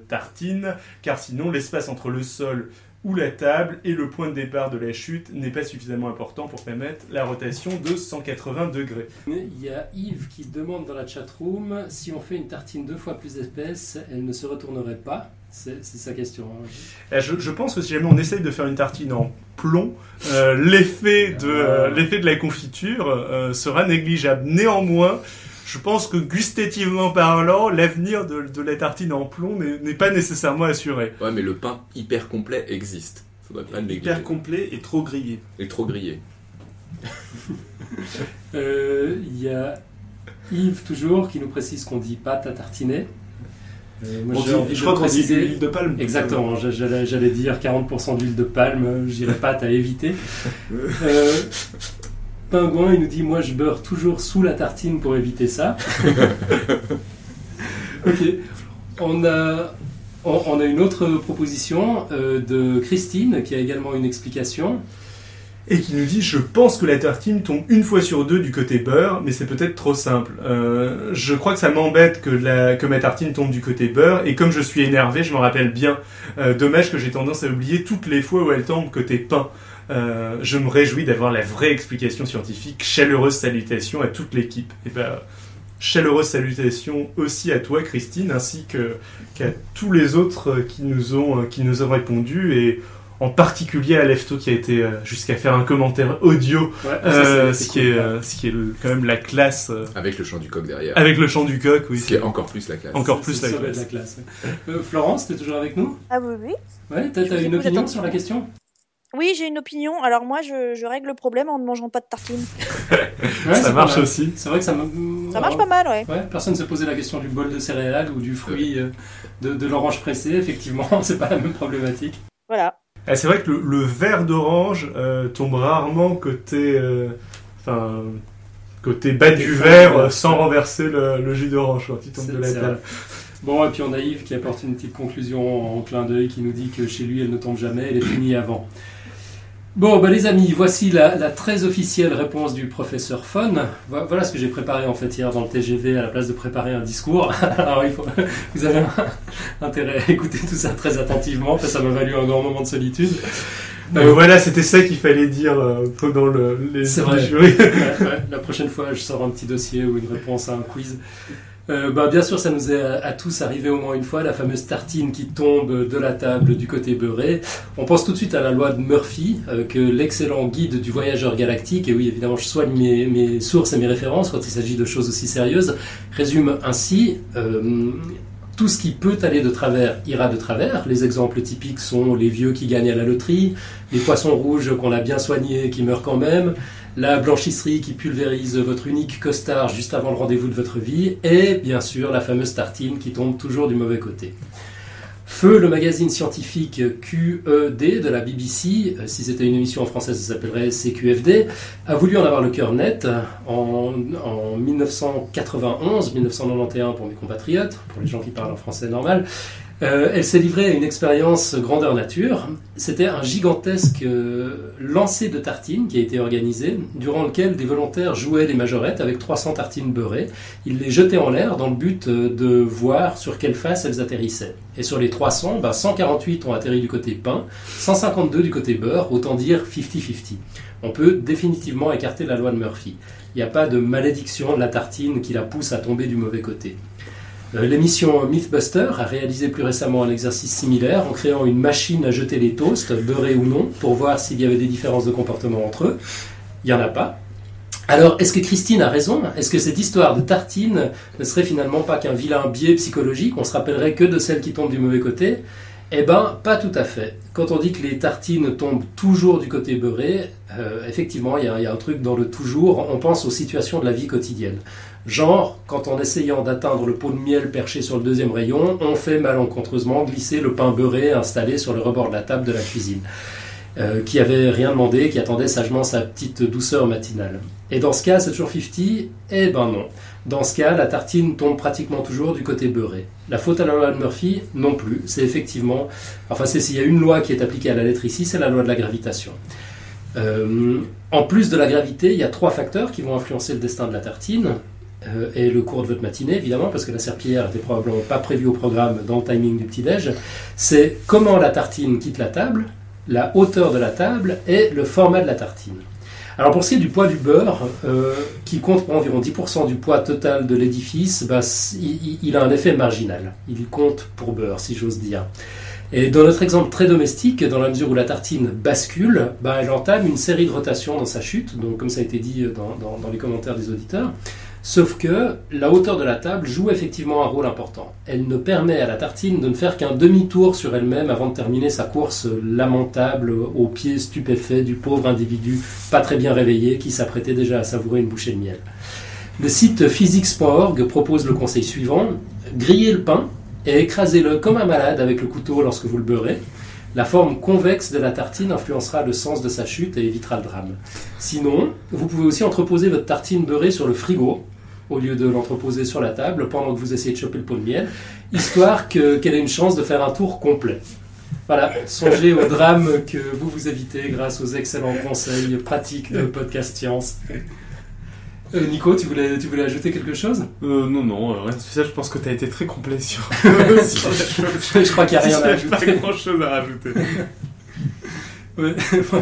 tartine, car sinon l'espace entre le sol ou la table et le point de départ de la chute n'est pas suffisamment important pour permettre la rotation de 180 degrés. Il y a Yves qui demande dans la chatroom si on fait une tartine deux fois plus épaisse, elle ne se retournerait pas? C'est sa question. hein. Eh, Je, je pense que si jamais on essaye de faire une tartine en plomb, euh, l'effet de euh, l'effet de la confiture euh, sera négligeable. Néanmoins, je pense que gustativement parlant, l'avenir de, de la tartine en plomb n'est n'est pas nécessairement assuré. Ouais, mais le pain hyper complet existe. Faudrait pas le négliger. Hyper complet et trop grillé. Et trop grillé. Euh, Il y a Yves toujours qui nous précise qu'on dit pâte à tartiner. Euh, moi, envie je crois qu'on dit huile de palme. Exactement, j'a- j'allais j'allais dire 40% d'huile de palme, je dirais pâte à éviter. Euh, Pingouin, il nous dit Moi je beurre toujours sous la tartine pour éviter ça. ok, on a, on, on a une autre proposition euh, de Christine qui a également une explication. Et qui nous dit Je pense que la tartine tombe une fois sur deux du côté beurre, mais c'est peut-être trop simple. Euh, je crois que ça m'embête que, la, que ma tartine tombe du côté beurre, et comme je suis énervé, je me rappelle bien. Euh, dommage que j'ai tendance à oublier toutes les fois où elle tombe côté pain. Euh, je me réjouis d'avoir la vraie explication scientifique. Chaleureuse salutation à toute l'équipe. Et ben, chaleureuse salutation aussi à toi, Christine, ainsi que qu'à tous les autres qui nous ont qui nous ont répondu et en particulier à Lefto qui a été euh, jusqu'à faire un commentaire audio, Ouais, ça, euh, ce, qui cool, est, ouais. ce qui est le- quand même la classe, Avec le chant du coq derrière. avec le chant du coq, oui. Ce qui est encore plus la classe. Encore plus la classe. la classe. Euh, Florence, tu es toujours avec nous? Ah oui, oui. Ouais, t'as une opinion sur la question? Oui, j'ai une opinion. Alors moi, je, je règle le problème en ne mangeant pas de tartine. Ouais, Ça marche aussi. C'est vrai que ça me- Ça marche pas mal, ouais. Ouais, personne ne s'est posé la question du bol de céréales ou du fruit euh, de, de l'orange pressée. Effectivement, c'est pas la même problématique. Voilà. Ah, c'est vrai que le, le verre d'orange euh, tombe rarement côté, euh, enfin, côté bas du verre ouais. euh, sans renverser le, le jus d'orange quand il tombe de la table. Bon, et puis on a Yves qui apporte une petite conclusion en clin d'œil qui nous dit que chez lui, elle ne tombe jamais, elle est finie avant. Bon, bah les amis, voici la, la très officielle réponse du professeur Fon. Vo- Voilà ce que j'ai préparé en fait hier dans le TGV à la place de préparer un discours. Alors il faut, vous avez intérêt à écouter tout ça très attentivement, parce que ça m'a valu un grand moment de solitude. Euh, voilà, c'était ça qu'il fallait dire euh, pendant le, les C'est les vrai. jurys. Ouais, ouais. La prochaine fois, je sors un petit dossier ou une réponse à un quiz. Euh, bah, bien sûr, ça nous est à, tous arrivé au moins une fois, la fameuse tartine qui tombe de la table du côté beurré. On pense tout de suite à la loi de Murphy, euh, que l'excellent guide du voyageur galactique, et oui, évidemment, je soigne mes, mes sources et mes références quand il s'agit de choses aussi sérieuses, résume ainsi... euh, tout ce qui peut aller de travers ira de travers. Les exemples typiques sont les vieux qui gagnent à la loterie, les poissons rouges qu'on a bien soignés qui meurent quand même, la blanchisserie qui pulvérise votre unique costard juste avant le rendez-vous de votre vie, et bien sûr la fameuse tartine qui tombe toujours du mauvais côté. Feu, le magazine scientifique QED de la BBC, euh, si c'était une émission en français, ça s'appellerait CQFD, a voulu en avoir le cœur net en, en 1991, 1991 pour mes compatriotes, pour les gens qui parlent en français normal. Euh, elle s'est livrée à une expérience grandeur nature. C'était un gigantesque euh, lancer de tartines qui a été organisé, durant lequel des volontaires jouaient les majorettes avec 300 tartines beurrées. Ils les jetaient en l'air dans le but euh, de voir sur quelle face elles atterrissaient. Et sur les 300, ben, 148 ont atterri du côté pain, 152 du côté beurre, autant dire 50-50. On peut définitivement écarter la loi de Murphy. Il n'y a pas de malédiction de la tartine qui la pousse à tomber du mauvais côté. Euh, L'émission Mythbuster a réalisé plus récemment un exercice similaire en créant une machine à jeter les toasts, beurrés ou non, pour voir s'il y avait des différences de comportement entre eux. Il n'y en a pas. Alors, est-ce que Christine a raison? Est-ce que cette histoire de tartine ne serait finalement pas qu'un vilain biais psychologique? On se rappellerait que de celles qui tombent du mauvais côté? Eh ben, pas tout à fait. Quand on dit que les tartines tombent toujours du côté beurré, euh, effectivement, il y, a- il y a un truc dans le toujours. On pense aux situations de la vie quotidienne. Genre, quand en essayant d'atteindre le pot de miel perché sur le deuxième rayon, on fait malencontreusement glisser le pain beurré installé sur le rebord de la table de la cuisine, euh, qui avait rien demandé, qui attendait sagement sa petite douceur matinale. Et dans ce cas, c'est toujours 50 Eh ben non. Dans ce cas, la tartine tombe pratiquement toujours du côté beurré. La faute à la loi de Murphy, non plus. C'est effectivement, enfin, c'est s'il y a une loi qui est appliquée à la lettre ici, c'est la loi de la gravitation. Euh, en plus de la gravité, il y a trois facteurs qui vont influencer le destin de la tartine euh, et le cours de votre matinée, évidemment, parce que la serpillière n'était probablement pas prévue au programme dans le timing du petit-déj. C'est comment la tartine quitte la table, la hauteur de la table et le format de la tartine. Alors pour ce qui est du poids du beurre, euh, qui compte pour environ 10% du poids total de l'édifice, bah, il, a un effet marginal. Il compte pour beurre, si j'ose dire. Et dans notre exemple très domestique, dans la mesure où la tartine bascule, bah, elle entame une série de rotations dans sa chute, donc comme ça a été dit dans les commentaires des auditeurs. Sauf que la hauteur de la table joue effectivement un rôle important. Elle ne permet à la tartine de ne faire qu'un demi-tour sur elle-même avant de terminer sa course lamentable aux pieds stupéfaits du pauvre individu pas très bien réveillé qui s'apprêtait déjà à savourer une bouchée de miel. Le site physics.org propose le conseil suivant grillez le pain et écrasez-le comme un malade avec le couteau lorsque vous le beurrez. La forme convexe de la tartine influencera le sens de sa chute et évitera le drame. Sinon, vous pouvez aussi entreposer votre tartine beurrée sur le frigo au lieu de l'entreposer sur la table pendant que vous essayez de choper le pot de miel, histoire que- qu'elle ait une chance de faire un tour complet. Voilà, songez au drame que vous vous évitez grâce aux excellents conseils pratiques de Podcast Science. Euh, Nico, tu voulais, tu voulais ajouter quelque chose? Euh, non, non, euh, rien de spécial, je pense que tu as été très complet sur, sur la chose. Je crois qu'il y a rien à ajouter. pas grand chose à rajouter. Ouais,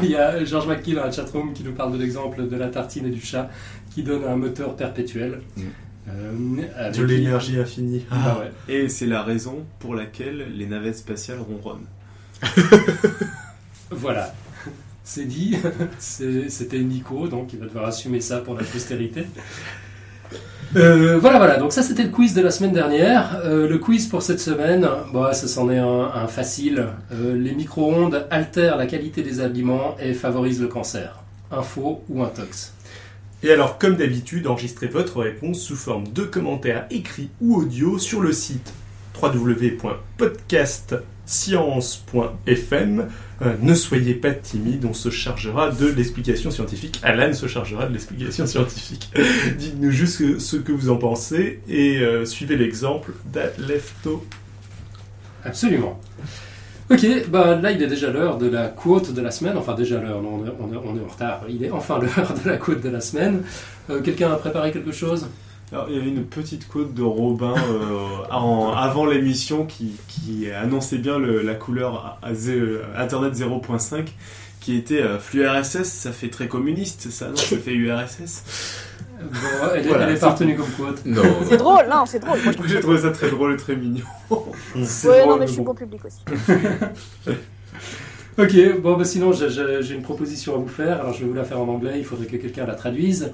Il y a Georges McKee dans la chatroom qui nous parle de l'exemple de la tartine et du chat qui donne un moteur perpétuel. Mm. Euh, avec- De l'énergie infinie. Ah ouais. Et c'est la raison pour laquelle les navettes spatiales ronronnent. Voilà, c'est dit. C'est- C'était Nico, donc il va devoir assumer ça pour la postérité. Euh, voilà, voilà. Donc ça, c'était le quiz de la semaine dernière. Euh, le quiz pour cette semaine, bah, ça s'en est un, facile. Euh, les micro-ondes altèrent la qualité des aliments et favorisent le cancer. Info ou intox Et alors, comme d'habitude, enregistrez votre réponse sous forme de commentaires écrits ou audio sur le site www.podcastscience.fm. Euh, ne soyez pas timide, on se chargera de l'explication scientifique. Alan se chargera de l'explication scientifique. Dites-nous juste ce- que vous en pensez et euh, suivez l'exemple d'Alefto. Absolument. Ok, bah là il est déjà l'heure de la quote de la semaine. Enfin déjà l'heure, on est en retard. Il est enfin l'heure de la quote de la semaine. Euh, Quelqu'un a préparé quelque chose? Alors, il y avait une petite quote de Robin euh, en- avant l'émission qui, qui annonçait bien le- la couleur à, à zé- euh, Internet 0.5 qui était euh, flux RSS, ça fait très communiste, ça non, ça fait URSS. Bon, elle, est- Voilà, elle est c'est partenue comme quote. C'est drôle, non, c'est drôle. Trouve J'ai trouvé ça très drôle et très mignon. C'est Ouais, drôle, non, mais je suis bon. public aussi. Ok, bon, bah sinon j'ai une proposition à vous faire. Alors je vais vous la faire en anglais, il faudrait que quelqu'un la traduise.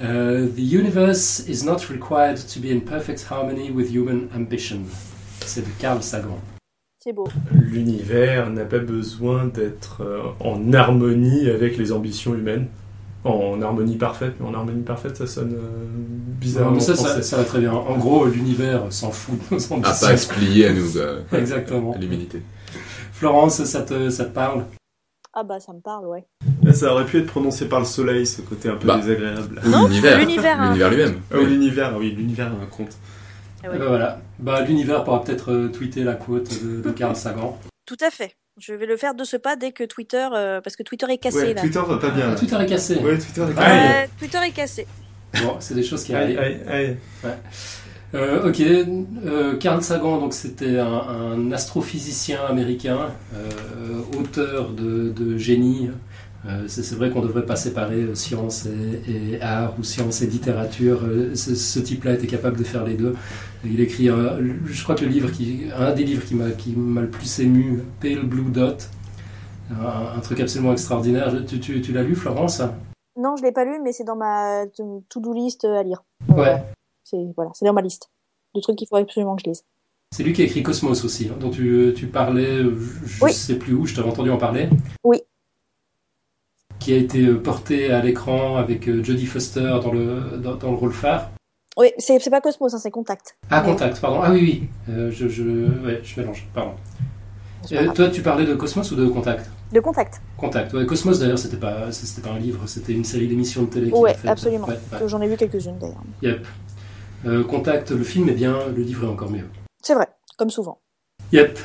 Euh, the universe is not required to be in perfect harmony with human ambition. C'est de Carl Sagan. C'est beau. L'univers n'a pas besoin d'être euh, en harmonie avec les ambitions humaines. En harmonie parfaite, mais en harmonie parfaite, ça sonne euh, bizarre. Non, mais ça, en ça, ça va très bien. En gros, l'univers s'en fout de nos À ambitions. pas à se plier à nous, quoi. Exactement. À l'humilité. Florence, ça te, ça te parle? Ah bah ça me parle, ouais. Ça aurait pu être prononcé par le soleil, ce côté un peu Bah. désagréable. Ou Non, l'univers. l'univers, hein. L'univers lui-même. Ah oui, l'univers, oui, l'univers a un compte. Ah ouais. ben voilà. Bah, l'univers pourra peut-être euh, tweeter la quote de, de Carl Sagan. Tout à fait. Je vais le faire de ce pas dès que Twitter, euh, parce que Twitter est cassé Ouais, là. Twitter va pas bien. Ah. Twitter est cassé. Ouais, Twitter est Twitter cassé. Bon, c'est des choses qui Aïe, arrivent. Euh, ok, euh, Carl Sagan, donc c'était un, un astrophysicien américain, euh, auteur de, de génie. Euh, c'est vrai qu'on devrait pas séparer euh, science et, et art ou science et littérature. Euh, ce ce type-là était capable de faire les deux. Il écrit, un- je crois que le livre qui, un des livres qui m'a qui m'a le plus ému, Pale Blue Dot, un, un truc absolument extraordinaire. Tu, tu, tu l'as lu, Florence? Non, je l'ai pas lu, mais c'est dans ma to- to-do list à lire. Ouais. C'est voilà, c'est dans ma liste de trucs qu'il faut absolument que je lise. C'est lui qui a écrit Cosmos aussi, hein, dont tu, tu parlais, je je Oui. sais plus où, je t'avais entendu en parler. Oui. Qui a été euh, porté à l'écran avec euh, Jodie Foster dans le, dans, dans le rôle phare. Oui, c'est pas Cosmos, hein, c'est Contact. Ah, Contact, pardon. Ah oui, oui. Euh, je, je, ouais, je mélange, pardon. Euh, toi, tu parlais de Cosmos ou de Contact? De Contact. Contact, ouais. Cosmos, d'ailleurs, c'était pas, c'était pas un livre, c'était une série d'émissions de télé. fait. absolument. Ouais, J'en ai vu quelques-unes d'ailleurs. Yep. Euh, Contact, le film est bien, le livre est encore mieux. C'est vrai, comme souvent. Yep.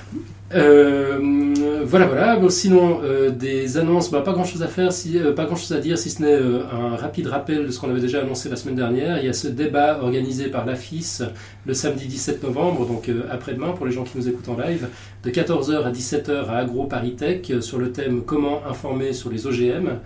Euh, voilà, voilà. Sinon, euh, des annonces, bah, pas grand chose à faire, euh, pas grand chose à dire, si ce n'est un rapide rappel de ce qu'on avait déjà annoncé la semaine dernière. Il y a ce débat organisé par l'AFIS le samedi 17 novembre, donc après-demain, pour les gens qui nous écoutent en live, de 14h à 17h à Agro Paris Tech, euh, sur le thème Comment informer sur les OGM.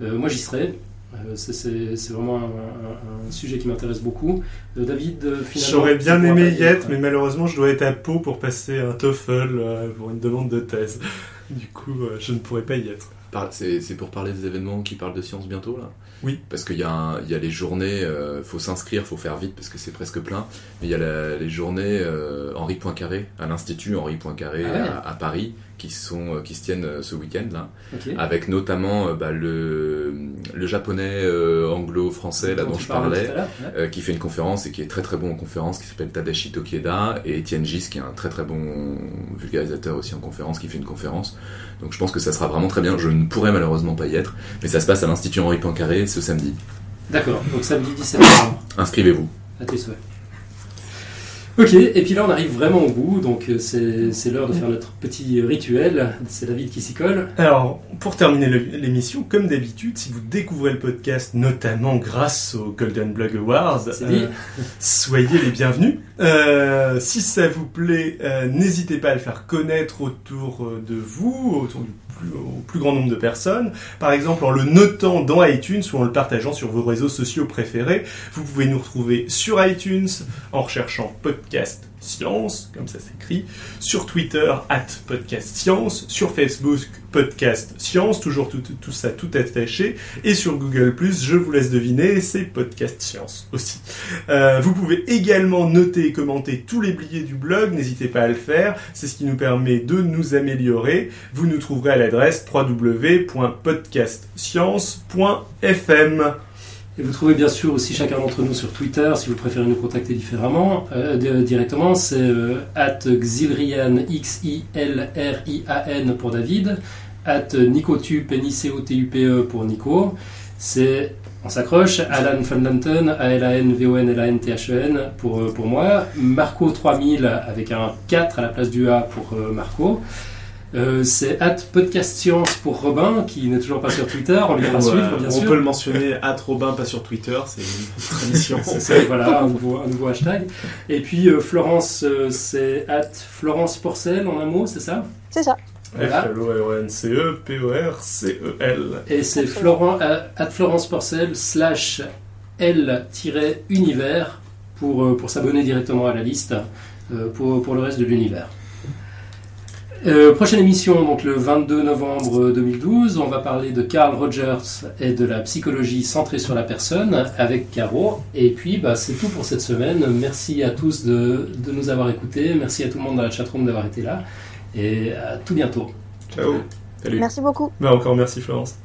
Moi, j'y serai. Euh, c'est- vraiment un, un- un sujet qui m'intéresse beaucoup. Euh, David, euh, finalement, J'aurais bien aimé y être, mais malheureusement, je dois être à Pau pour passer un TOEFL euh, pour une demande de thèse. Du coup, euh, je ne pourrais pas y être. C'est pour parler des événements qui parlent de science bientôt là? Oui. Parce qu'il y, il y a les journées, euh, faut s'inscrire, faut faire vite parce que c'est presque plein. Mais il y a la- les journées euh, Henri Poincaré à l'Institut Henri Poincaré Ah ouais. à, à Paris qui, sont, euh, qui se tiennent euh, ce week-end là. Avec notamment euh, bah, le, le japonais euh, anglo-français là Dont je parlais ouais. qui fait une conférence et qui est très très bon en conférence, qui s'appelle Tadashi Tokieda, et Etienne Gis, qui est un très très bon vulgarisateur aussi en conférence, qui fait une conférence. Donc je pense que ça sera vraiment très bien. Je ne pourrai malheureusement pas y être, mais ça se passe à l'Institut Henri Poincaré ce samedi. D'accord, donc samedi 17 novembre, Inscrivez-vous. à tes souhaits. Ok, et puis là on arrive vraiment au bout, donc euh, c'est l'heure de faire notre petit rituel. C'est David qui s'y colle. Alors, pour terminer l'émission, comme d'habitude, si vous découvrez le podcast, notamment grâce aux Golden Blog Awards, euh, soyez les bienvenus. Euh, si ça vous plaît, euh, n'hésitez pas à le faire connaître autour de vous, autour du au plus grand nombre de personnes. Par exemple, en le notant dans iTunes ou en le partageant sur vos réseaux sociaux préférés. Vous pouvez nous retrouver sur iTunes en recherchant podcast science, comme ça s'écrit, sur Twitter, at podcast science, sur Facebook, podcast science, toujours tout, ça tout attaché, et sur Google+, je vous laisse deviner, c'est podcast science aussi. Euh, vous pouvez également noter et commenter tous les billets du blog, n'hésitez pas à le faire, c'est ce qui nous permet de nous améliorer. Vous nous trouverez à l'adresse www.podcastscience.fm. Et vous trouvez bien sûr aussi chacun d'entre nous sur Twitter, si vous préférez nous contacter différemment, euh, di- directement, c'est euh, Xilrian, X-I-L-R-I-A-N pour David, at Nicotube, N-I-C-O-T-U-P-E pour Nico, c'est, on s'accroche, Alan Van Lanten, A-L-A-N-V-O-N-L-A-N-T-H-E-N pour, euh, pour moi, Marco 3000 avec un 4 à la place du A pour euh, Marco, Euh, c'est at Podcast Science pour Robin, qui n'est toujours pas sur Twitter, on lui fera Ou, suivre euh, bien on sûr. peut le mentionner, at Robin, pas sur Twitter, c'est une tradition. C'est ça, voilà, un nouveau, un nouveau hashtag. Et puis euh, Florence, euh, c'est at Florence Porcel en un mot, c'est ça? C'est ça. Voilà. F-L-O-R-E-N-C-E, P-O-R-C-E-L. Et c'est Florent, euh, at Florence Porcel slash L-univers pour, euh, pour s'abonner directement à la liste euh, pour, pour le reste de l'univers. Euh, prochaine émission, donc le 22 novembre 2012, on va parler de Carl Rogers et de la psychologie centrée sur la personne avec Caro. Et puis, bah, c'est tout pour cette semaine. Merci à tous de, de nous avoir écoutés. Merci à tout le monde dans la chatroom d'avoir été là. Et à tout bientôt. Ciao. Salut. Merci beaucoup. Bah, encore merci Florence.